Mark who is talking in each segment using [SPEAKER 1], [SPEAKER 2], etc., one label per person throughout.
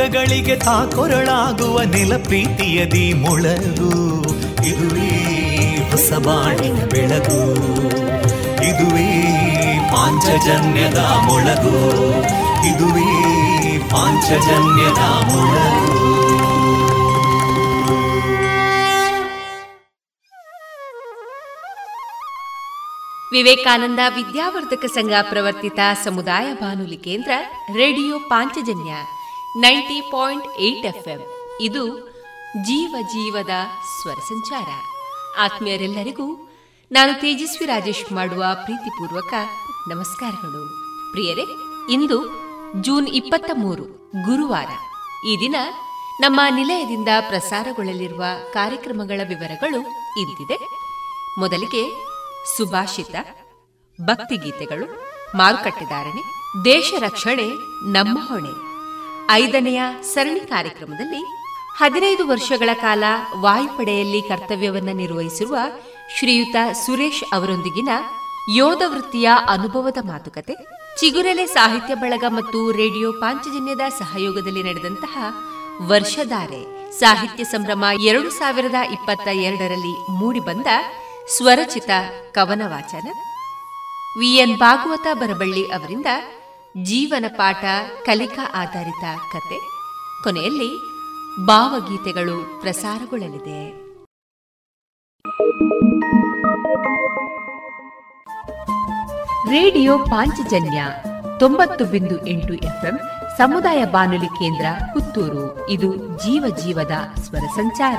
[SPEAKER 1] ದುಃಖಗಳಿಗೆ ತಾಕೊರಳಾಗುವ ನೆಲ ಪ್ರೀತಿಯದಿ ಮೊಳಗು. ಇದುವೇ ಹೊಸ ಬಾಣಿನ ಬೆಳಗು. ಇದುವೇ ಪಾಂಚಜನ್ಯದ ಮೊಳಗು. ಇದುವೇ ಪಾಂಚಜನ್ಯದ ಮೊಳಗು.
[SPEAKER 2] ವಿವೇಕಾನಂದ ವಿದ್ಯಾವರ್ಧಕ ಸಂಘ ಪ್ರವರ್ತಿತ ಸಮುದಾಯ ಬಾನುಲಿ ಕೇಂದ್ರ radio Panchajanya. Ninety point eight FM. ಇದು ಜೀವ ಜೀವದ ಸ್ವರ ಸಂಚಾರ. ಆತ್ಮೀಯರೆಲ್ಲರಿಗೂ ನಾನು ತೇಜಸ್ವಿ ರಾಜೇಶ್ ಮಾಡುವ ಪ್ರೀತಿಪೂರ್ವಕ ನಮಸ್ಕಾರಗಳು. ಪ್ರಿಯರೇ, ಇಂದು ಜೂನ್ ಇಪ್ಪತ್ತ ಮೂರು, ಗುರುವಾರ. ಈ ದಿನ ನಮ್ಮ ನಿಲಯದಿಂದ ಪ್ರಸಾರಗೊಳ್ಳಲಿರುವ ಕಾರ್ಯಕ್ರಮಗಳ ವಿವರಗಳು ಇಂತಿದೆ. ಮೊದಲಿಗೆ ಸುಭಾಷಿತ, ಭಕ್ತಿಗೀತೆಗಳು ಮಾರುಕಟ್ಟೆದಾರಣೆ ದೇಶ ರಕ್ಷಣೆ, ನಮ್ಮ ಹೊಣೆ. ಐದನೆಯ ಸರಣಿ ಕಾರ್ಯಕ್ರಮದಲ್ಲಿ ಹದಿನೈದು ವರ್ಷಗಳ ಕಾಲ ವಾಯುಪಡೆಯಲ್ಲಿ ಕರ್ತವ್ಯವನ್ನು ನಿರ್ವಹಿಸಿರುವ ಶ್ರೀಯುತ ಸುರೇಶ್ ಅವರೊಂದಿಗಿನ ಯೋಧ ವೃತ್ತಿಯ ಅನುಭವದ ಮಾತುಕತೆ, ಚಿಗುರೆಲೆ ಸಾಹಿತ್ಯ ಬಳಗ ಮತ್ತು ರೇಡಿಯೋ ಪಾಂಚಜನ್ಯದ ಸಹಯೋಗದಲ್ಲಿ ನಡೆದಂತಹ ವರ್ಷಧಾರೆ ಸಾಹಿತ್ಯ ಸಂಭ್ರಮ ಎರಡು ಸಾವಿರದ ಇಪ್ಪತ್ತ ಎರಡರಲ್ಲಿ ಮೂಡಿಬಂದ ಸ್ವರಚಿತ ಕವನ ವಾಚನ ವಿಎನ್ ಭಾಗವತ ಬರಬಳ್ಳಿ ಅವರಿಂದ ಜೀವನ ಪಾಠ, ಕಲಿಕಾ ಆಧಾರಿತ ಕತೆ. ಕೊನೆಯಲ್ಲಿ ಭಾವಗೀತೆಗಳು ಪ್ರಸಾರಗೊಳ್ಳಲಿದೆ. ರೇಡಿಯೋ ಪಾಂಚಜನ್ಯ ತೊಂಬತ್ತು ಬಿಂದು ಎಂಟು ಎಫ್ಎಂ ಸಮುದಾಯ ಬಾನುಲಿ ಕೇಂದ್ರ ಪುತ್ತೂರು. ಇದು ಜೀವ ಜೀವದ ಸ್ವರ ಸಂಚಾರ.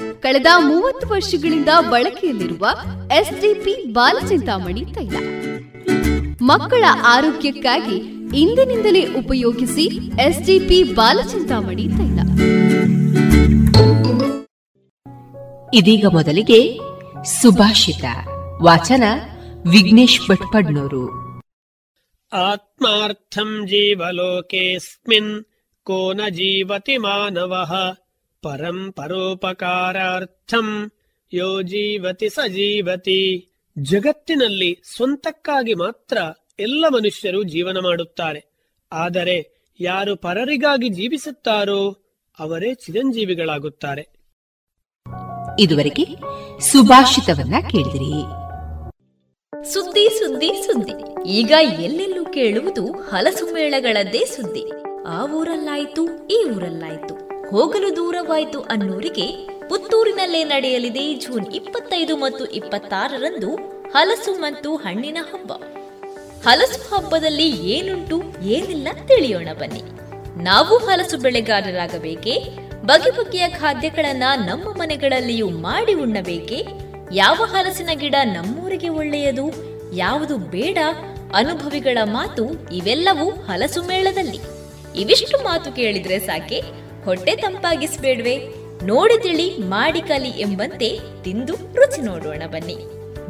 [SPEAKER 3] ಕಳೆದ ಮೂವತ್ತು ವರ್ಷಗಳಿಂದ ಬಳಕೆಯಲ್ಲಿರುವ ಎಸ್ಡಿಪಿ ಬಾಲಚಿಂತಾಮಣಿ ತೈಲ. ಮಕ್ಕಳ ಆರೋಗ್ಯಕ್ಕಾಗಿ ಇಂದಿನಿಂದಲೇ ಉಪಯೋಗಿಸಿ ಎಸ್ಡಿಪಿ ಬಾಲಚಿಂತಾಮಣಿ ತೈಲ.
[SPEAKER 2] ಇದೀಗ ಮೊದಲಿಗೆ ಸುಭಾಷಿತ ವಾಚನ ವಿಘ್ನೇಶ್ ಭಟ್ಪಡ್ನೂರು.
[SPEAKER 4] ಆತ್ಮಾರ್ಥಂ ಜೀವಲೋಕೇಸ್ಮಿನ್ ಕೋನ ಜೀವತಿ ಮಾನವಃ. परम् परोपकारार्थम् ಯೋ ಜೀವತಿ ಸ ಜೀವತಿ ಜಗತ್ತಿನಲ್ಲಿ ಸ್ವಂತಕ್ಕಾಗಿ ಮಾತ್ರ ಎಲ್ಲ ಮನುಷ್ಯರು ಜೀವನ ಮಾಡುತ್ತಾರೆ ಆದರೆ ಯಾರು ಪರರಿಗಾಗಿ ಜೀವಿಸುತ್ತಾರೋ ಅವರೇ ಚಿರಂಜೀವಿಗಳಾಗುತ್ತಾರೆ
[SPEAKER 2] ಇದುವರೆಗೆ ಸುಭಾಷಿತವನ್ನ ಕೇಳಿದಿರಿ
[SPEAKER 5] ಸುದ್ದಿ ಸುದ್ದಿ ಸುದ್ದಿ ಈಗ ಎಲ್ಲೆಲ್ಲೂ ಕೇಳುವುದು ಹಲಸು ಮೇಳಗಳದ್ದೇ ಸುದ್ದಿ ಆ ಊರಲ್ಲಾಯ್ತು ಈ ಊರಲ್ಲಾಯ್ತು ಹೋಗಲು ದೂರವಾಯಿತು ಅನ್ನೋರಿಗೆ ಪುತ್ತೂರಿನಲ್ಲೇ ನಡೆಯಲಿದೆ ಜೂನ್ ಇಪ್ಪತ್ತೈದು ಮತ್ತು ಇಪ್ಪತ್ತಾರರಂದು ಹಲಸು ಮತ್ತು ಹಣ್ಣಿನ ಹಬ್ಬ. ಹಲಸು ಹಬ್ಬದಲ್ಲಿ ಏನುಂಟು, ಏನಿಲ್ಲ ತಿಳಿಯೋಣ ಬನ್ನಿ. ನಾವು ಹಲಸು ಬೆಳೆಗಾರರಾಗಬೇಕೇ? ಬಗೆ ಬಗೆಯ ಖಾದ್ಯಗಳನ್ನ ನಮ್ಮ ಮನೆಗಳಲ್ಲಿಯೂ ಮಾಡಿ ಉಣ್ಣಬೇಕೆ? ಯಾವ ಹಲಸಿನ ಗಿಡ ನಮ್ಮೂರಿಗೆ ಒಳ್ಳೆಯದು? ಯಾವುದು ಬೇಡ? ಅನುಭವಿಗಳ ಮಾತು ಇವೆಲ್ಲವೂ ಹಲಸು ಮೇಳದಲ್ಲಿ. ಇವಿಷ್ಟು ಮಾತು ಕೇಳಿದ್ರೆ ಸಾಕೆ? ಹೊಟ್ಟೆ ತಂಪಾಗಿಸ್ಬೇಡ್ವೆ. ನೋಡಿ ತಿಳಿ ಮಾಡಿ ಕಲಿ ಎಂಬಂತೆ ತಿಂದು ರುಚಿ ನೋಡೋಣ ಬನ್ನಿ.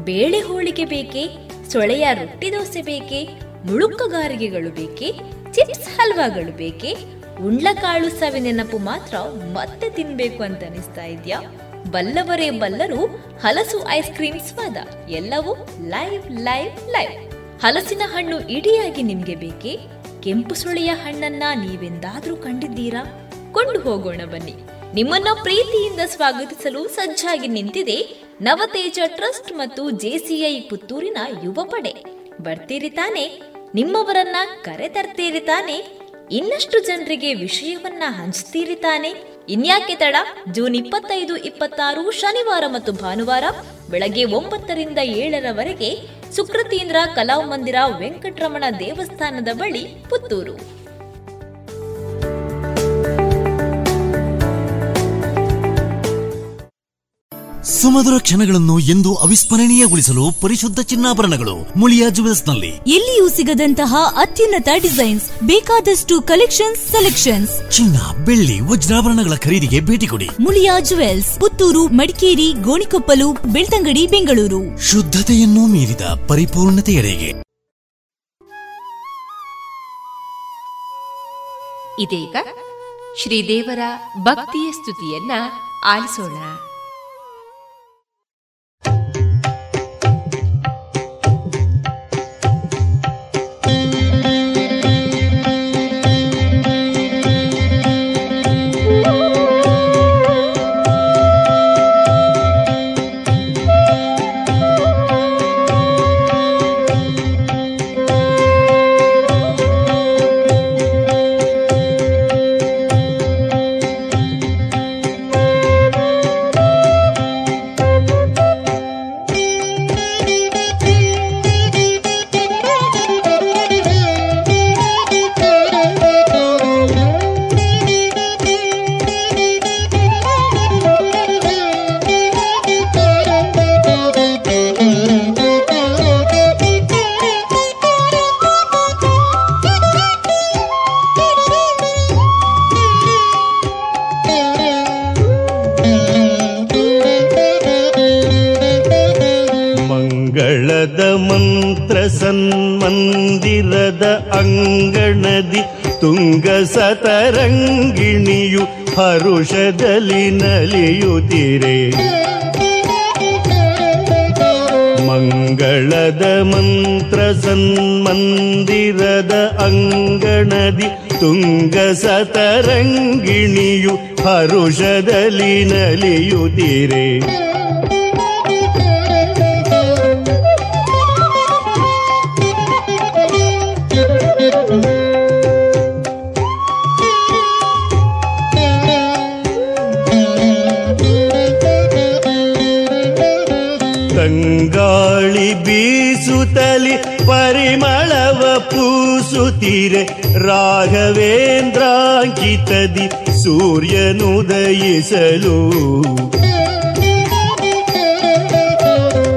[SPEAKER 5] ಬೇಳೆ ಹೋಳಿಗೆ ಬೇಕೆ, ಸೊಳೆಯ ರೊಟ್ಟಿ ದೋಸೆ ಬೇಕೆ, ಮುಳುಕಗಾರಿಗೆಗಳು ಬೇಕೆ, ಚಿಪ್ಸ್ ಹಲ್ವಾಗಳು ಬೇಕೆ, ಉಂಡ್ಲಕಾಳು ಸವಿ ನೆನಪು ಮಾತ್ರ ಮತ್ತೆ ತಿನ್ಬೇಕು ಅಂತ ಅನಿಸ್ತಾ ಇದ್ಯಾ? ಬಲ್ಲವರೇ ಬಲ್ಲರು, ಹಲಸು ಐಸ್ ಕ್ರೀಮ್ ಸ್ವಾದ, ಎಲ್ಲವೂ ಲೈವ್ ಲೈವ್ ಲೈವ್. ಹಲಸಿನ ಹಣ್ಣು ಇಡಿಯಾಗಿ ನಿಮ್ಗೆ ಬೇಕೆ? ಕೆಂಪು ಸುಳಿಯ ಹಣ್ಣನ್ನ ನೀವೆಂದಾದ್ರೂ ಕಂಡಿದ್ದೀರಾ? ಕೊಂಡು ಹೋಗೋಣ ಬನ್ನಿ. ನಿಮ್ಮನ್ನ ಪ್ರೀತಿಯಿಂದ ಸ್ವಾಗತಿಸಲು ಸಜ್ಜಾಗಿ ನಿಂತಿದೆ ನವತೇಜ ಟ್ರಸ್ಟ್ ಮತ್ತು ಜೆಸಿಐ ಪುತ್ತೂರಿನ ಯುವ ಪಡೆ ಬರ್ತೀರಿ ತಾನೆ? ನಿಮ್ಮವರನ್ನ ಕರೆ ತರ್ತೀರಿ ತಾನೆ? ಇನ್ನಷ್ಟು ಜನರಿಗೆ ವಿಷಯವನ್ನ ಹಂಚ್ತೀರಿ ತಾನೆ? ಇನ್ಯಾಕೆ ತಡ? ಜೂನ್ ಇಪ್ಪತ್ತೈದು, ಇಪ್ಪತ್ತಾರು, ಶನಿವಾರ ಮತ್ತು ಭಾನುವಾರ ಬೆಳಗ್ಗೆ ಒಂಬತ್ತರಿಂದ ಏಳರವರೆಗೆ ಸುಕೃತೀಂದ್ರ ಕಲಾಮಂದಿರ ವೆಂಕಟರಮಣ ದೇವಸ್ಥಾನದ ಬಳಿ ಪುತ್ತೂರು.
[SPEAKER 6] ಸುಮಧುರ ಕ್ಷಣಗಳನ್ನು ಎಂದು ಅವಿಸ್ಮರಣೀಯಗೊಳಿಸಲು ಪರಿಶುದ್ಧ ಚಿನ್ನಾಭರಣಗಳು ಮುಳಿಯಾ ಜುವೆಲ್ಸ್ನಲ್ಲಿ
[SPEAKER 7] ಎಲ್ಲಿಯೂ ಸಿಗದಂತಹ ಅತ್ಯುನ್ನತ ಡಿಸೈನ್ಸ್ ಬೇಕಾದಷ್ಟು ಕಲೆಕ್ಷನ್ಸ್ ಸೆಲೆಕ್ಷನ್ಸ್.
[SPEAKER 6] ಚಿನ್ನ ಬೆಳ್ಳಿ ವಜ್ರಾಭರಣಗಳ ಖರೀದಿಗೆ ಭೇಟಿ ಕೊಡಿ.
[SPEAKER 7] ಮುಳಿಯಾ ಜುವೆಲ್ಸ್ ಪುತ್ತೂರು ಮಡಿಕೇರಿ ಗೋಣಿಕೊಪ್ಪಲು ಬೆಳ್ತಂಗಡಿ ಬೆಂಗಳೂರು.
[SPEAKER 6] ಶುದ್ಧತೆಯನ್ನು ಮೀರಿದ ಪರಿಪೂರ್ಣತೆಯರಿಗೆ
[SPEAKER 2] ಇದೀಗ ಶ್ರೀದೇವರ ಭಕ್ತಿಯ ಸ್ತುತಿಯನ್ನ ಆಲಿಸೋಣ.
[SPEAKER 8] ಸತರಂಗಿಣಿಯು ಹರುಷದಲ್ಲಿ ನಲಿಯುತ್ತಿರೆ. ಮಂಗಳದ ಮಂತ್ರ ಸನ್ಮಂದಿರದ ಅಂಗಣದಿ ತುಂಗ ಸತರಂಗಿಣಿಯು ಹರುಷದಲ್ಲಿ ನಲಿಯುತ್ತಿರೆ. ಪೂಸುತ್ತಿರೆ ರಾಘವೇಂದ್ರಾಂಕಿತದಿ ಸೂರ್ಯನುದಯಿಸಲು.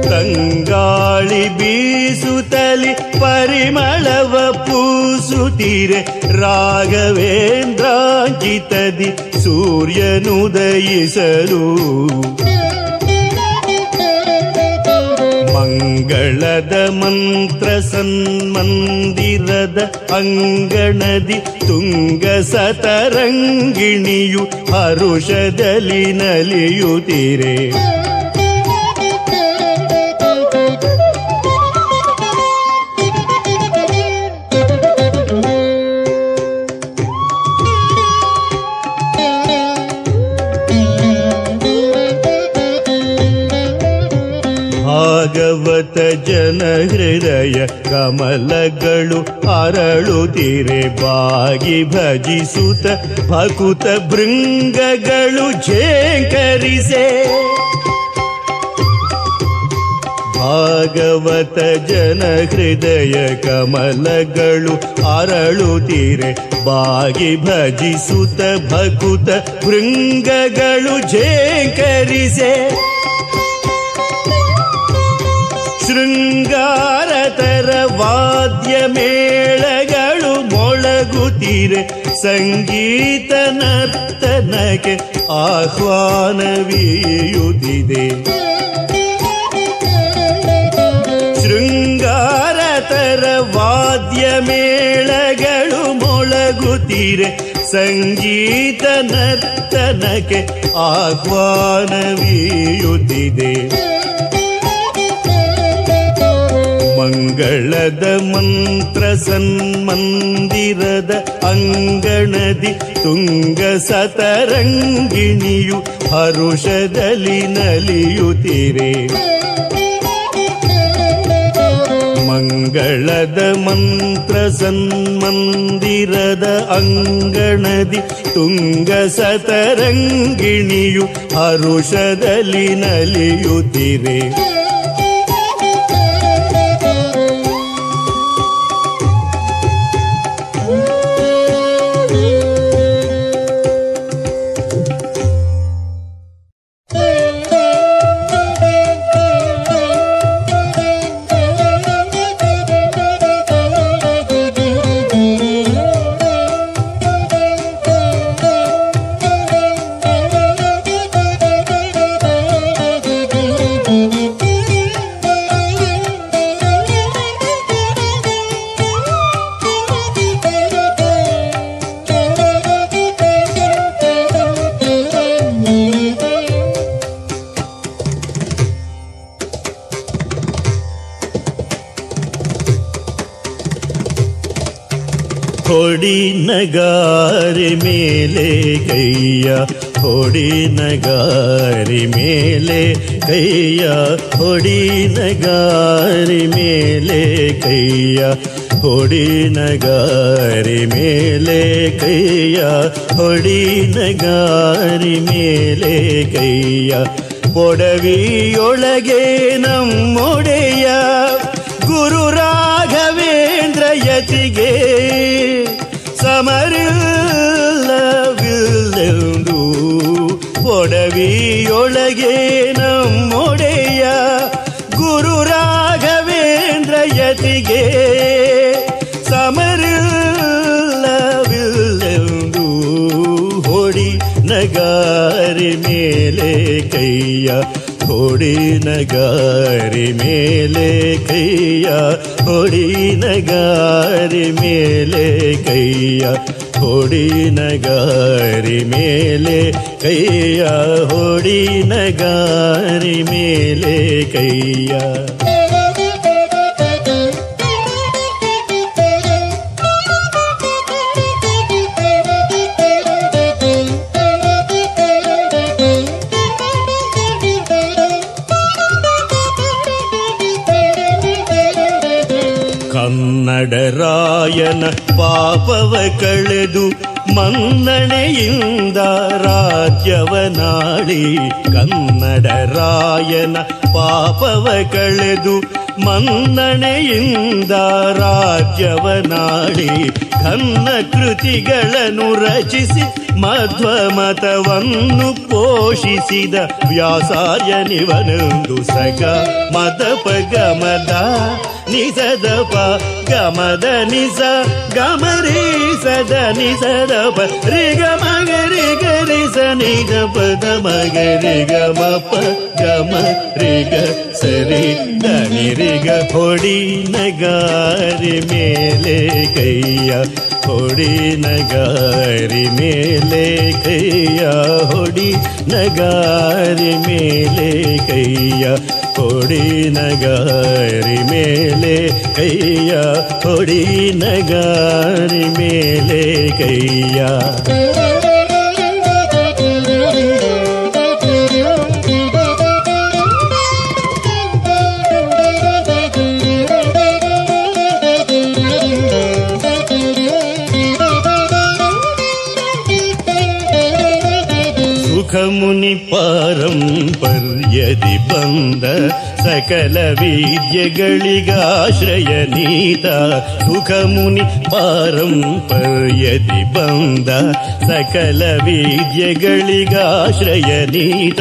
[SPEAKER 8] ತಂಗಾಳಿ ಬೀಸುತ್ತಲಿ ಪರಿಮಳವ ಪೂಸುತ್ತಿರೆ ರಾಘವೇಂದ್ರಾಂಕಿತದಿ ಸೂರ್ಯನುದಯಿಸಲು. ಮಂಗಳದ ಮಂತ್ರ ಸನ್ಮಂದಿರದ ಅಂಗಣದಿ ತುಂಗ ಸತರಂಗಿಣಿಯು ಹರುಷದಲ್ಲಿ ಜನ ಹೃದಯ ಕಮಲಗಳು ಅರಳುತ್ತಿರೆ ಬಾಗಿ ಭಜಿಸುತ್ತ ಭಕುತ ಭೃಂಗಗಳು ಝೇಂಕರಿಸೆ. ಭಾಗವತ ಜನ ಹೃದಯ ಕಮಲಗಳು ಅರಳುತ್ತಿರೆ ಬಾಗಿ ಭಜಿಸುತ್ತ ಭಕುತ ಭೃಂಗಗಳು ಝೇಂಕರಿಸೆ. ಶೃಂಗಾರತರ ವಾದ್ಯ ಮೇಳಗಳು ಮೊಳಗುತ್ತಿರೆ. ಸಂಗೀತ ನರ್ತನಕ್ಕೆ ಆಹ್ವಾನವೀಯುತ್ತಿದೆ ಶೃಂಗಾರತರ ವಾದ್ಯ ಮೇಳಗಳು ಮೊಳಗುತ್ತಿರೆ. ಸಂಗೀತ ನರ್ತನಕ್ಕೆ ಆಹ್ವಾನವೀಯುತ್ತಿದೆ ಮಂಗಳದ ಮಂತ್ರ ಸನ್ಮಂದಿರದ ಅಂಗಣದಿ ತುಂಗ ಸತರಂಗಿಣಿಯು ಹರುಷದಲ್ಲಿ ನಲಿಯುತ್ತಿರೆ. ಮಂಗಳದ ಮಂತ್ರ ಸನ್ಮಂದಿರದ ಅಂಗಣದಿ ತುಂಗ ಸತರಂಗಿಣಿಯು ಹರುಷದಲ್ಲಿ ನಲಿಯುತ್ತಿರೆ. ಕೈಯ ಹೊಡಿ ನಗಾರಿ ಮೇಲೆ ಕೈಯ ಹೊಡಿ ನಗಾರಿ ಮೇಲೆ ಕೈಯ ಹೊಡಿ ನಗಾರಿ ಮೇಲೆ ಕೈಯ ಹೊಡಿ ನಗಾರಿ ಮೇಲೆ ಕೈಯ ಪೊಡವಿಯೊಳಗೆ ನಮ್ಮೊಡೆಯ ಗುರು ರಾಘವೇಂದ್ರ ಯತಿಗೆ ಸಮರಿಲ್ಲವಿಲ್ಲೆಂದು ಒಡವಿಯೊಳಗೆ ನಮ್ಮೊಡೆಯ ಗುರು ರಾಘವೇಂದ್ರ ಯತಿಗೆ ಸಮರಿಲ್ಲವಿಲ್ಲೆಂದು ಹೊಡಿ ನಗಾರಿ ಮೇಲೆ ಕೈಯ, ಹೊಡಿ ನಗಾರಿ ಮೇಲೆ ಕೈಯ, ಹೊಡಿ ನಗಾರಿ ಮೇಲೆ ಕೈಯ ಹೊಡಿ ನಗಾರಿ ಮೇಲೆ ಕೈಯ ಹೊಡಿ ನಗಾರಿ ಮೇಲೆ ಕೈಯ ಕನ್ನಡರಾಯನ ಪಾಪವ ಕಳೆದು ಮನ್ನಣೆಯಿಂದ ರಾಜ್ಯವನಾಳಿ ಕನ್ನಡರಾಯನ ಪಾಪವ ಕಳೆದು ಮನ್ನಣೆಯಿಂದ ರಾಜ್ಯವನಾಳಿ ಕನ್ನ ಕೃತಿಗಳನ್ನು ರಚಿಸಿ ಮಧ್ವ ಮತವನ್ನು ಪೋಷಿಸಿದ ವ್ಯಾಸಾರ್ಯನಿವನೊಂದು ಸಗ ಮದಪ ಗಮದ ನಿಸದ ಪ ಗಮದ ನಿಸ, ಗಮರಿ ಸದ ನಿಸದ ಪ ರಿ ಗಮ ಗರಿ ಗರಿ ಸ ನಿಜ ಪದ ಮಗರಿ ಗಮ ಪ ಗಮ ರಿ ಗ ಸರಿ, ಧನಿ ರಿ ಗ ಹೊಡಿ ನಗಾರಿ ಮೇಲೆ ಕೈಯ. ಹೊಡಿ ನಗಾರಿ ಮೇಲೆ ಕೈಯ ಹೊಡಿ ನಗಾರಿ ಮೇಲೆ ಕೈಯ ಹೊಡಿ ನಗಾರಿ ಮೇಲೆ ಕೈಯ ಹೊಡಿ ನಗಾರಿ ಮೇಲೆ ಕೈಯ. मुनिपारम्पर्यदि बन्द సకల విద్యగళిగాశ్రయనీత సుఖముని పారంపర్యతి బంద సకల విద్యగళిగాశ్రయనీత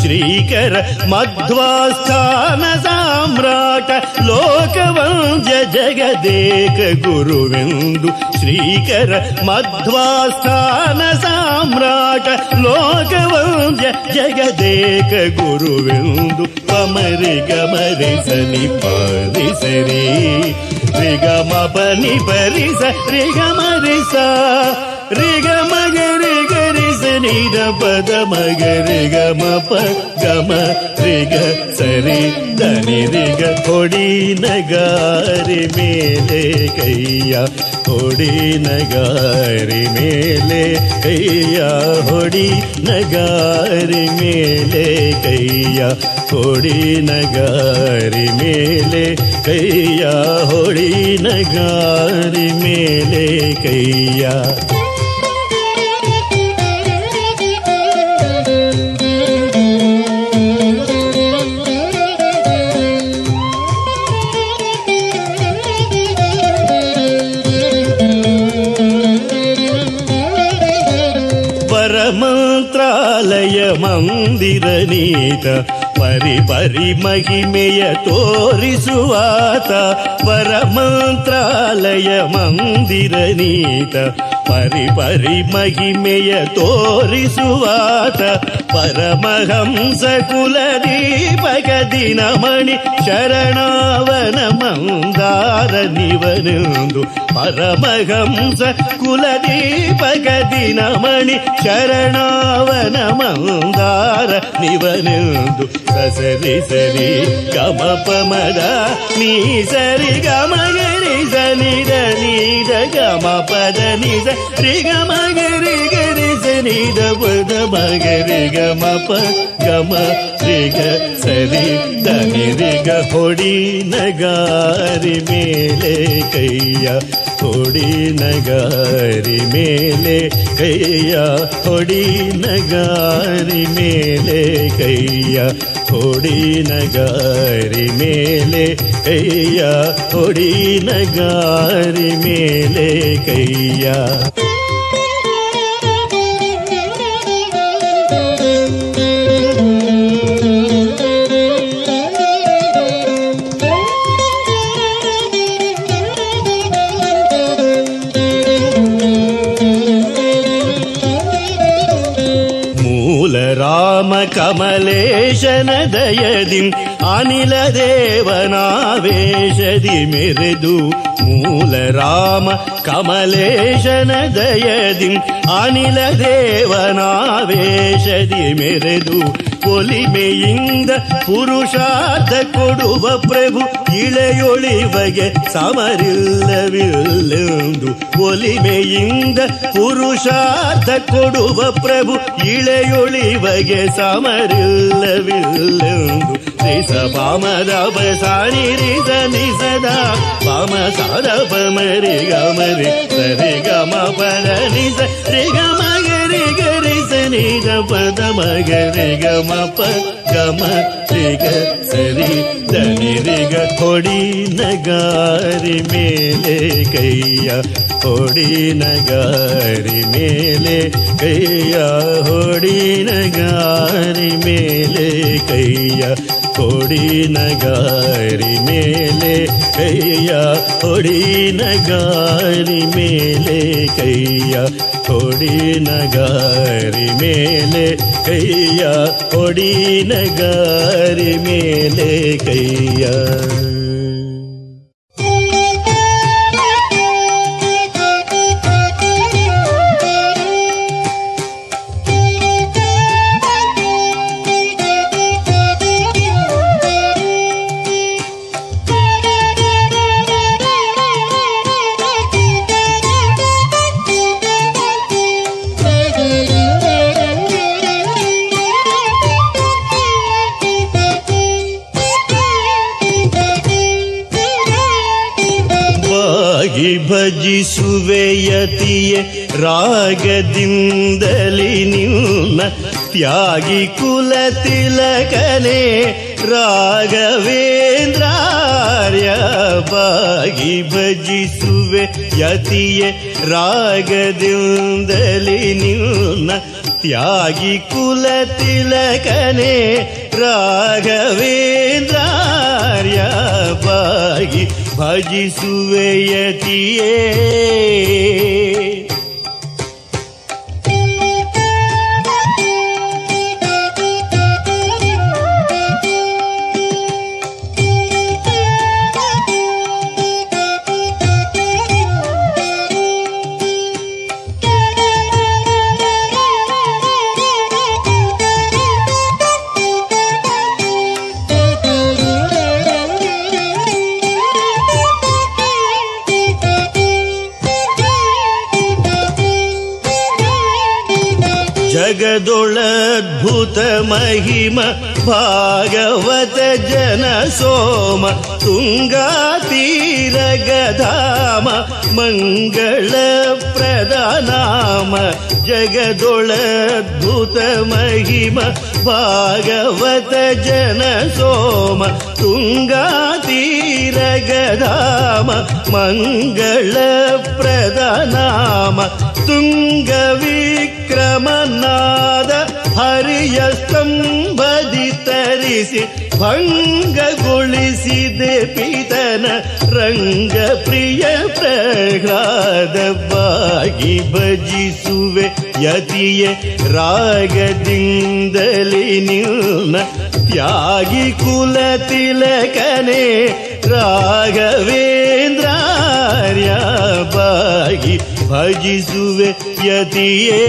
[SPEAKER 8] శ్రీకర మధ్వాస్థాన సామ్రాట లోకవంజ జగదేక గురువిందు శ్రీకర మధ్వాస్థాన సామ్రాట లోకవంజ జగదేక గురువిందు పమరే రిగమరిసని పరిసరి రిగమ పని పరిస రిగమరిస రిగమగరి ಪನಿ ಪರಿಸ ರಿಗಮರಿಸ ರಿಗಮ ಗರಿ ಗರಿ ಸನಿ ದ ಪದ ಮಗರಿ ಗಮ ಪ ಗಮ ರಿಗ ಸರಿ ಧನಿ ರಿಗ ಹೊಡಿ ನಗಾರಿ ಮೇಲೆ ಕೈಯ ಹೊಡಿ ನಗಾರಿ ಮೇಲೆ ಕೈಯ ಹೊಡಿ ನಗಾರಿ ಮೇಲೆ ಕೈಯ ಹೊಡಿ ನಗಾರಿ ಮೇಲೆ ಕೈಯ ಹೊಡಿ ನಗಾರಿ ಮೇಲೆ ಕೈಯ मन्दिरनीत ಮಂದಿರ ನೀತ ಪರಿ ಪರಿ ಮಹಿಮೆಯ ತೋರಿಸುವಾತ ಪರಮಂತ್ರಾಲಯ ಮಂದಿರ ನೀತ ಪರಿ ಪರಿ ಮಹಿಮೆಯ ತೋರಿಸುವಾತ ಪರಮಹಂಸ ಕುಲದೀಪಕ ದಿನಮಣಿ ಶರಣಾವನ ಮಂದಾರ ನಿವನೊಂದು ಪರಮಹಂಸ ಕುಲದೀಪಕ ದಿನಮಣಿ ಶರಣಾವನ ಮಂದಾರ ನಿವನೊಂದು ಸಸರಿ ಸರಿ ಗಮ ಪಮದ ನೀ ಸರಿ ಗಮ ಗರಿ ಸನಿದ ನೀದ ಗಮ ಪದ ನಿಜ ರಿ ಗಮ ಗರಿ ಗರಿ ಸನಿದ ಪದ ಮಗರಿ ಗಮ ಪ ಗಮ ರಿ ಗ ಸರಿ ಧನಿ ರಿ ಗ ಹೊಡಿ ನಗಾರಿ ಮೇಲೆ ಕೈಯ ಹೊಡಿ ನಗಾರಿ ಮೇಲೆ ಕೈಯ ಹೊಡಿ ನಗಾರಿ ಮೇಲೆ ಕೈಯ ಹೊಡಿ ನಗಾರಿ ಮೇಲೆ ಕೈಯ ಹೊಡಿ ನಗಾರಿ ಮೇಲೆ ಕೈಯ शनदयदिम् अनिल देवनावेशदि मे ಮೂಲ ರಾಮ ಕಮಲೇಶನ ದಯದಿ, ಅನಿಲ ದೇವನಾವೇಶದಿ ಮೆರೆದು ಒಲಿಮೆಯಿಂದ ಪುರುಷಾರ್ಥ ಕೊಡುವ ಪ್ರಭು ಇಳೆಯೊಳಿವಗೆ ಸಮರಿಲ್ಲವಿಲ್ಲೆಂದು ಒಲಿಮೆಯಿಂದ ಪುರುಷಾರ್ಥ ಕೊಡುವ ಪ್ರಭು ಇಳೆಯೊಳಿವಗೆ ಸಮರಿಲ್ಲವಿಲ್ಲೆಂದು ರಿಸ ಪಾಮದ ಸಾನಿ ರಿಸ ನಿಸದ ಪಾಮ ಸಾರ ಪಮರಿ ಗಮರಿ ಸರಿ ಗಮ ಪದ ನಿಸ ರಿ ಗಮ ಗರಿ ಗರಿ ಸನಿ ಗ ಪದ ಮಗರಿ ಗಮ ಪ ಗಮ ರಿ ಗ ಸರಿ ಧನಿ ರಿ ಗ ಹೊಡಿ ನಗಾರಿ ಮೇಲೆ ಕೈಯ ಹೊಡಿ ನಗಾರಿ ಮೇಲೆ ಕೈಯ ಹೊಡಿ ನಗಾರಿ ಮೇಲೆ ಕೈಯ ಹೊಡಿ ನಗಾರಿ ಮೇಲೆ ಕೈಯ ಹೊಡಿ ನಗಾರಿ ಮೇಲೆ ಕೈಯ ಹೊಡಿ ನಗಾರಿ ಮೇಲೆ ಕೈಯ ಹೊಡಿ ನಗಾರಿ ಮೇಲೆ ಕೈಯ ತ್ಯಾಗಿ ಕುಲ ತಿಲಕನೆ ರಾಘವೇಂದ್ರಾರ್ಯ ಬಾಗಿ ಭಜಿಸುವೆ ಯತಿಯೇ ರಾಗದಿಂದಲಿ ನಿನ್ನ ತ್ಯಾಗಿ ಕುಲ ತಿಲಕನೆ ರಾಘವೇಂದ್ರಾರ್ಯ ಬಾಗಿ ಭಜಿಸುವೆಯತಿಯೇ ಜಗದೊಳದ್ಭುತ ಮಹಿಮ ಭಾಗವತ ಜನ ಸೋಮ ತುಂಗಾ ತೀರ ಗಧಾಮ ಮಂಗಳ ಪ್ರಧಾನಾಮ ಜಗದೊಳದ್ಭುತ ಮಹಿಮ ಭಾಗವತ ಜನ ಸೋಮ ತುಂಗಾ ತೀರ ಗಧಾಮ ಮಂಗಳ ಪ್ರಧಾನಾಮ ತುಂಗ ವಿಕ್ರಮನಾದ ಹರಿಯ ಸ್ತಂಭದಿ ತರಿಸಿ ಭಂಗಗೊಳಿಸಿದೆ ಪಿತನ ರಂಗ ಪ್ರಿಯ ಪ್ರಹ್ಲಾದವಾಗಿ ಭಜಿಸುವೆ ಯತಿಯ ರಾಗದಿಂದಲಿ ನಿನ್ನ ತ್ಯಾಗಿ ಕುಲ ತಿಲಕನೆ ರಾಘವೇಂದ್ರಾರ್ಯವಾಗಿ ಭಜಿಸುವೆ ಯತಿಯೇ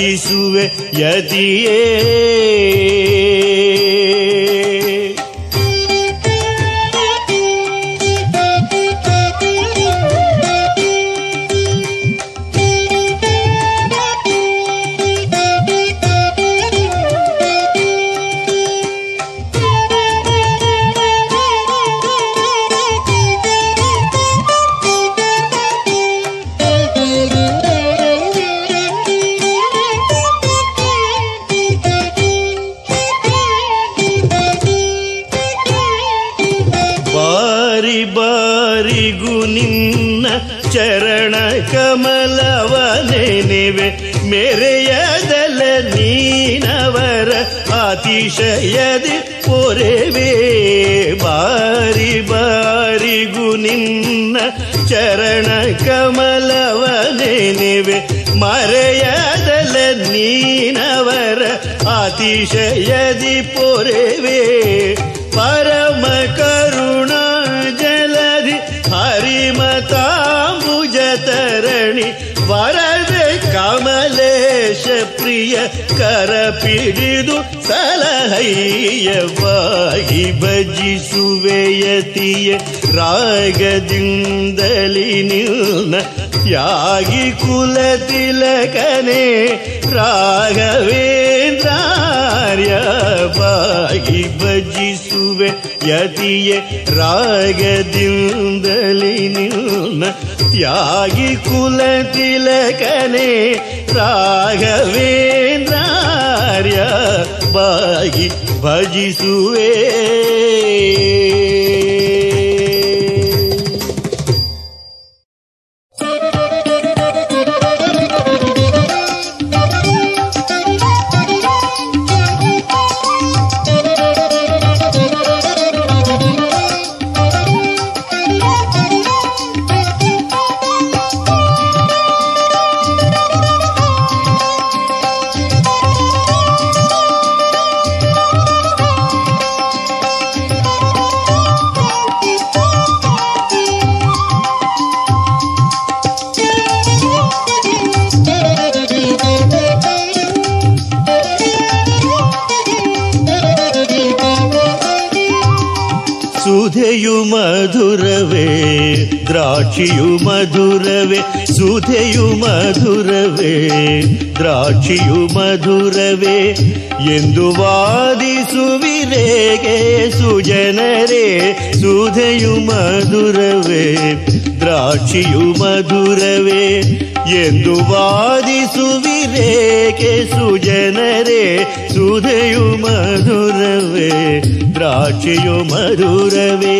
[SPEAKER 8] ಭಜಿಸುವೆ ಯತಿಯೇ. ರಾಗದಿಂದಲಿ ನಿಲ್ನ ಯಾಗಿ ಕುಲ ತಿಲಕನೆ ರಾಘವೇಂದ್ರಾರ್ಯವಾಗಿ ಭಜಿಸುವೆ ಯತಿಯ ರಾಗದಿಂದಲಿ ನಿಲ್ನ ತ್ಯಾಗಿ ಕುಲ ತಿಲಕನೆ ರಾಘವೇಂದ್ರಾರ್ಯ ಬಾಗಿ ಭಜಿಸುವೆ. ಸುಧೆಯು ಮಧುರವೇ, ದ್ರಾಕ್ಷಿಯು ಮಧುರವೇ ಸುಧೆಯು ಮಧುರವೇ, ದ್ರಾಕ್ಷಿಯು ಮಧುರವೇ. ಎಂದು ವಾದಿಸುವಿರೇಗೆ ಸುಜನರೇ ಸುಧೆಯು ಮಧುರವೇ, ದ್ರಾಕ್ಷಿಯು ಮಧುರವೇ. ಎಂದು ವಾದಿಸುವಿರೇಗೆ ಸುಜನರೇ ಸುಧೆಯು ಮಧುರವೇ ದ್ರಾಕ್ಷಿಯು ಮಧುರವೇ.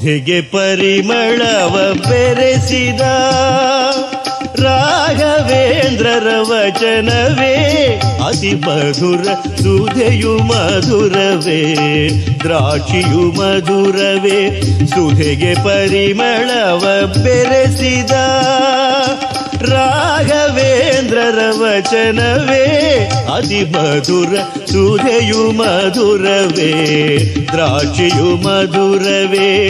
[SPEAKER 8] ಸುಧೆಗೆ ಪರಿಮಳವ ಬೆರೆಸಿದ ರಾಘವೇಂದ್ರರ ವಚನವೇ, ಅತಿ ಮಧುರ ಸುಧೆಯು ಮಧುರವೇ, ದ್ರಾಕ್ಷಿಯು ಮಧುರವೇ, ಸುಧೆಗೆ ಪರಿಮಳವ ಬೆರೆಸಿದ ರಾಘವೇಂದ್ರರ ವಚನವೇ ಅತಿ ಮಧುರ ಸುಧೆಯು ಮಧುರವೇ ದ್ರಾಕ್ಷಿಯು ಮಧುರವೇ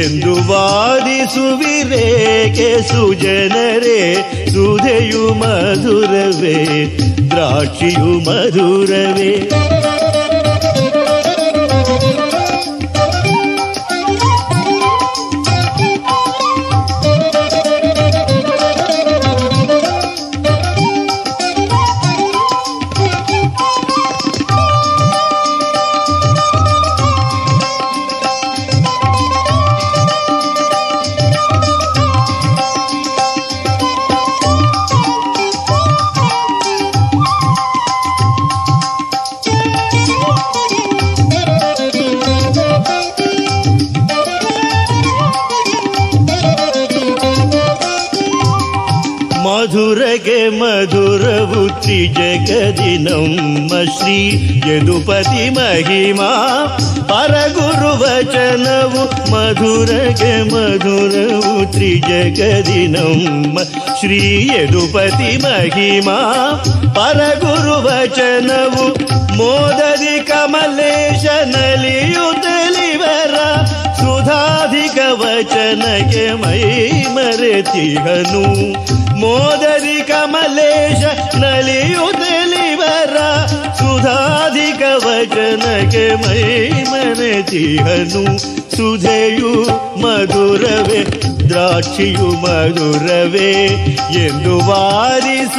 [SPEAKER 8] ಎಂದು ವಾದಿಸುವಿರೇಕೆ ಸುಜನರೇ ಸುಧೆಯು ಮಧುರವೇ ದ್ರಾಕ್ಷಿಯು ಮಧುರವೇ. ಯದುಪತಿ ಮಹಿಮಾ ಪರಗುರು ವಚನವು ಮಧುರಗೆ ಮಧುರವು ತ್ರಿಜಗದಿ ನಮ್ಮ ಶ್ರೀ ಯದುಪತಿ ಮಹಿಮಾ ಪರಗುರು ವಚನವು ಮೋದದಿ ಕಮಲೇಶ ನಲಿಯುತ್ತಲಿವರ ಸುಧಾಧಿಕ ವಚನಕ್ಕೆ ಮೈ ಮರೆತಿಹನು ಮೋದರಿ ಕಮಲೇಶ ನಲಿಯುತ್ತಲಿವರ ಸುಧಾಧಿಕ ವಚನಕ್ಕೆ ಮೈ ಮರೆತಿಹನು ಸುಧೆಯು ಮಧುರವೇ ದ್ರಾಕ್ಷಿಯು ಮಧುರವೇ. ಎಂದು ವಾರಿಸುವಿರೇಕೆ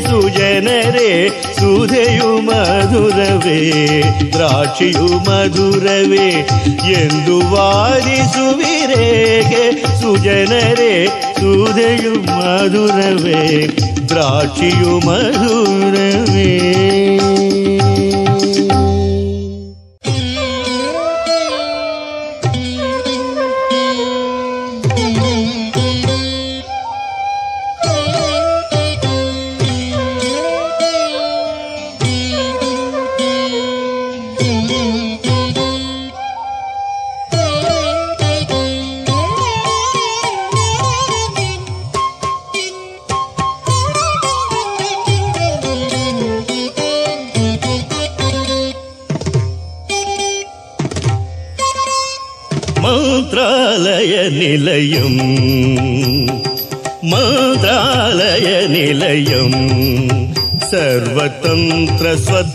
[SPEAKER 8] ಸುಜನರೇ ಸುಧೆಯು ಮಧುರವೇ ದ್ರಾಕ್ಷಿಯು ಮಧುರವೇ ಎಂದು ವಾದಿಸುವಿರೇಕೆ ಸುಜನರೇ ಸುಧೆಯು ಮಧುರವೇ ದ್ರಾಕ್ಷಿಯು ಮಧುರವೇ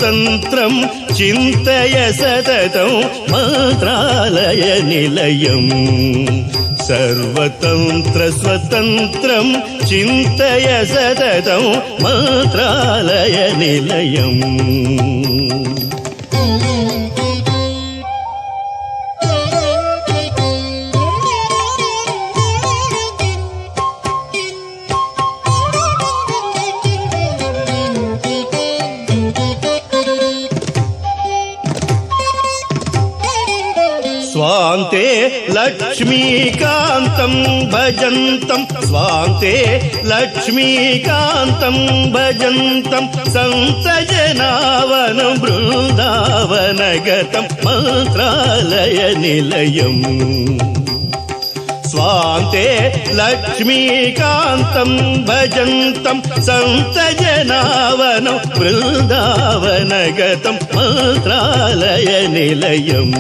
[SPEAKER 8] तन्त्रं चिन्तय सततं मात्रालय निलयं सर्वतन्त्रस्वतन्त्रं चिन्तय सततं मात्रालय निलयम् भजन्तं स्वान्ते लक्ष्मीकान्तं भजन्तं सन्तजनावन बृन्दावनगतं मन्त्रालयनिलयम् स्वान्ते लक्ष्मीकान्तं भजन्तं सन्तजनावन वृन्दावनगतं मन्त्रालयनिलयम्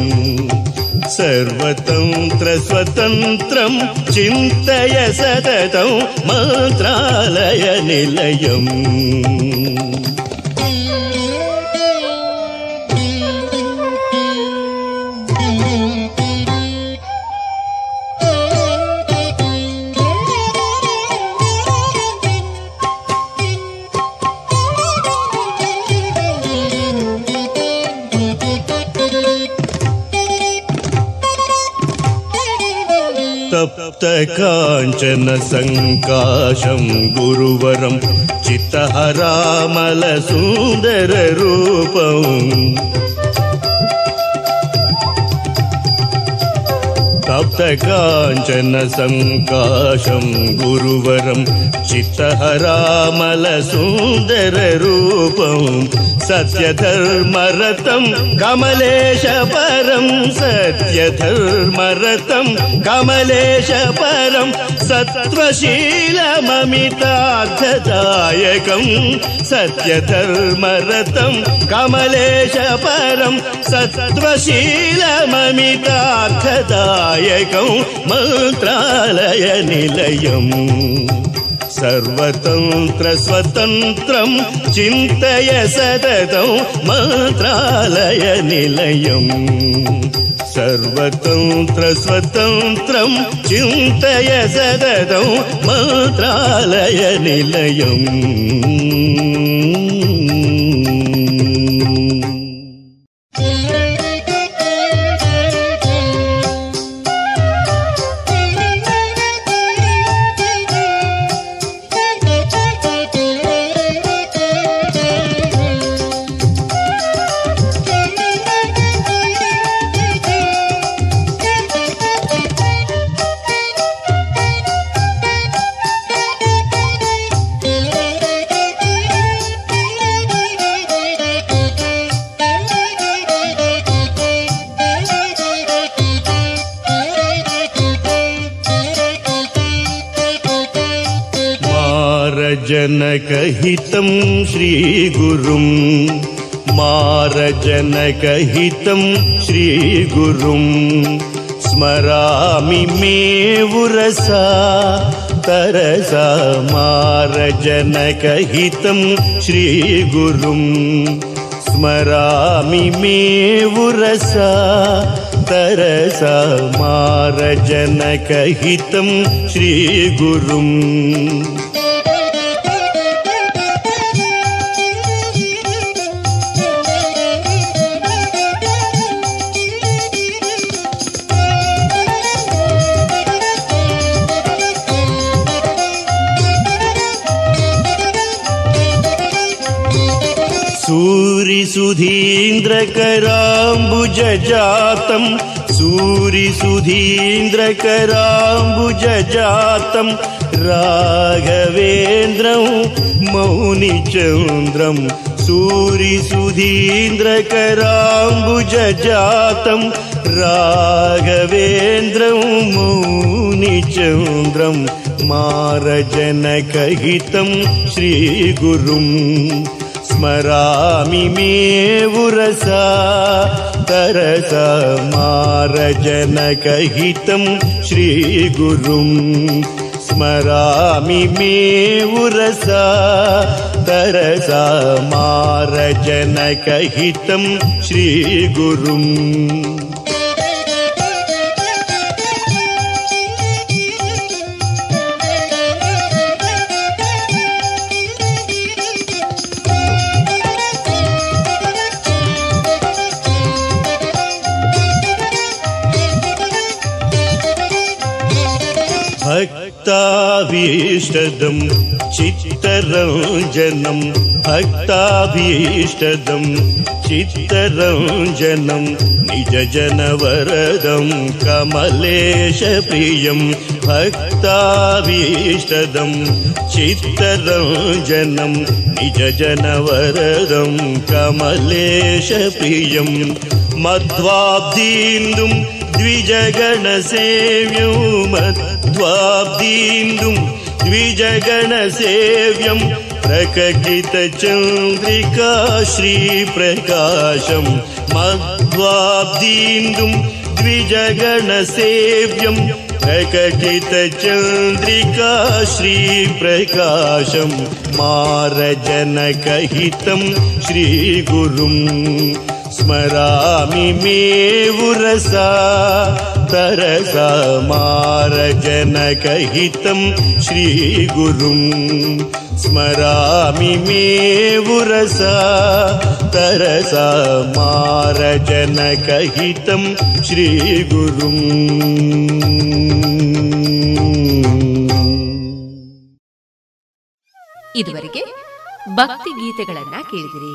[SPEAKER 8] सर्वतन्त्रस्वतन्त्रं चिन्तय सततं मन्त्रालयनिलयम् काञ्चन सङ्काशं गुरुवरं चित्तहरामलसुन्दररूपम्। अप्त सङ्काशं गुरुवरं चित्तहरामलसुन्दररूपं सत्यधर्मरतं कमलेशपरं सत्यधर्मरतं कमलेशपरं सत्त्वशीलममितार्थदायकं सत्यधर्मरतं कमलेशपरं सतत्वशील एकौ मन्त्रालय निलयम् सर्वतं त्रस्वतन्त्रं चिन्तय सदतं मन्त्रालय निलयम् सर्वतं त्रस्वतन्त्रं चिन्तय सदतं मन्त्रालय निलयम् मारजनकहितं श्रीगुरुं मारजनकहितं श्रीगुरुं स्मरामि मे उरसा तरसा मारजनकहितं श्रीगुरुं स्मरामि मे उरसा तरसा मारजनकहितं श्रीगुरुम् सूरिसुधीन्द्रकराम्बुजजातं सूरिसुधीन्द्रकराम्बुजजातं राघवेन्द्रं मौनिचन्द्रं सूरिसुधीन्द्रकराम्बुजजातं राघवेन्द्रं मौनिचन्द्रं मारजनकहितं श्रीगुरुम् स्मरामि मे उरसा तरसा मारजनकहितं श्रीगुरुम् स्मरामि मे उरसा तरसा मारजनकहितं श्रीगुरुम् भक्ताभीष्टदं चित्तरञ्जनं भक्ताभीष्टदं चित्तरञ्जनं निजजनवरदं कमलेशप्रियं भक्ताभीष्टदं चित्तरञ्जनं निजजनवरदं कमलेशप्रियं। मध्वाब्दीन्दुं द्विजगणसेव्यं मध्वाब्दीन्दुं द्विजगणसेव्यं प्रकटितचन्द्रिका श्रीप्रकाशं मध्वाब्दीन्दुं द्विजगणसेव्यं प्रकटितचन्द्रिका श्रीप्रकाशं मारजनकहितं श्रीगुरुम् स्मरामि मे उरसा तरसा मारजनकहितं श्रीगुरुम् स्मरामि मे उरसा तरसा मारजनकहितं श्रीगुरुम्
[SPEAKER 2] ಇದುವರೆಗೆ ಭಕ್ತಿ ಗೀತೆಗಳನ್ನ ಕೇಳಿದಿರಿ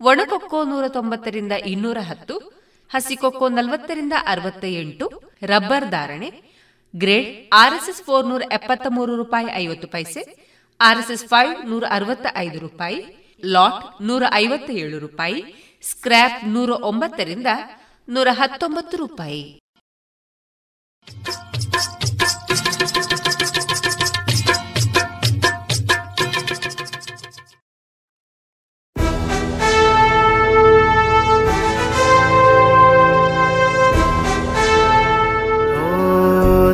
[SPEAKER 2] ಒಣಕೊಕ್ಕೋ ನೂರ ತೊಂಬತ್ತರಿಂದ ಇನ್ನೂರ ಹತ್ತು ಹಸಿಕೊಕ್ಕೋ ನಲವತ್ತರಿಂದ ಅರವತ್ತ ಎಂಟು ರಬ್ಬರ್ ಧಾರಣೆ, ಗ್ರೇಡ್ ಆರ್ಎಸ್ಎಸ್ ಫೋರ್ ನೂರ ಎಪ್ಪತ್ತ ಮೂರು ರೂಪಾಯಿ ಐವತ್ತು ಪೈಸೆ, ಆರ್ಎಸ್ಎಸ್ ಫೈವ್ ನೂರ ಅರವತ್ತ ಐದು ರೂಪಾಯಿ, ಲಾಟ್ ನೂರ ಐವತ್ತ ಏಳು ರೂಪಾಯಿ, ಸ್ಕ್ರ್ಯಾಪ್ ನೂರ ಒಂಬತ್ತರಿಂದ ನೂರ ಹತ್ತೊಂಬತ್ತು ರೂಪಾಯಿ.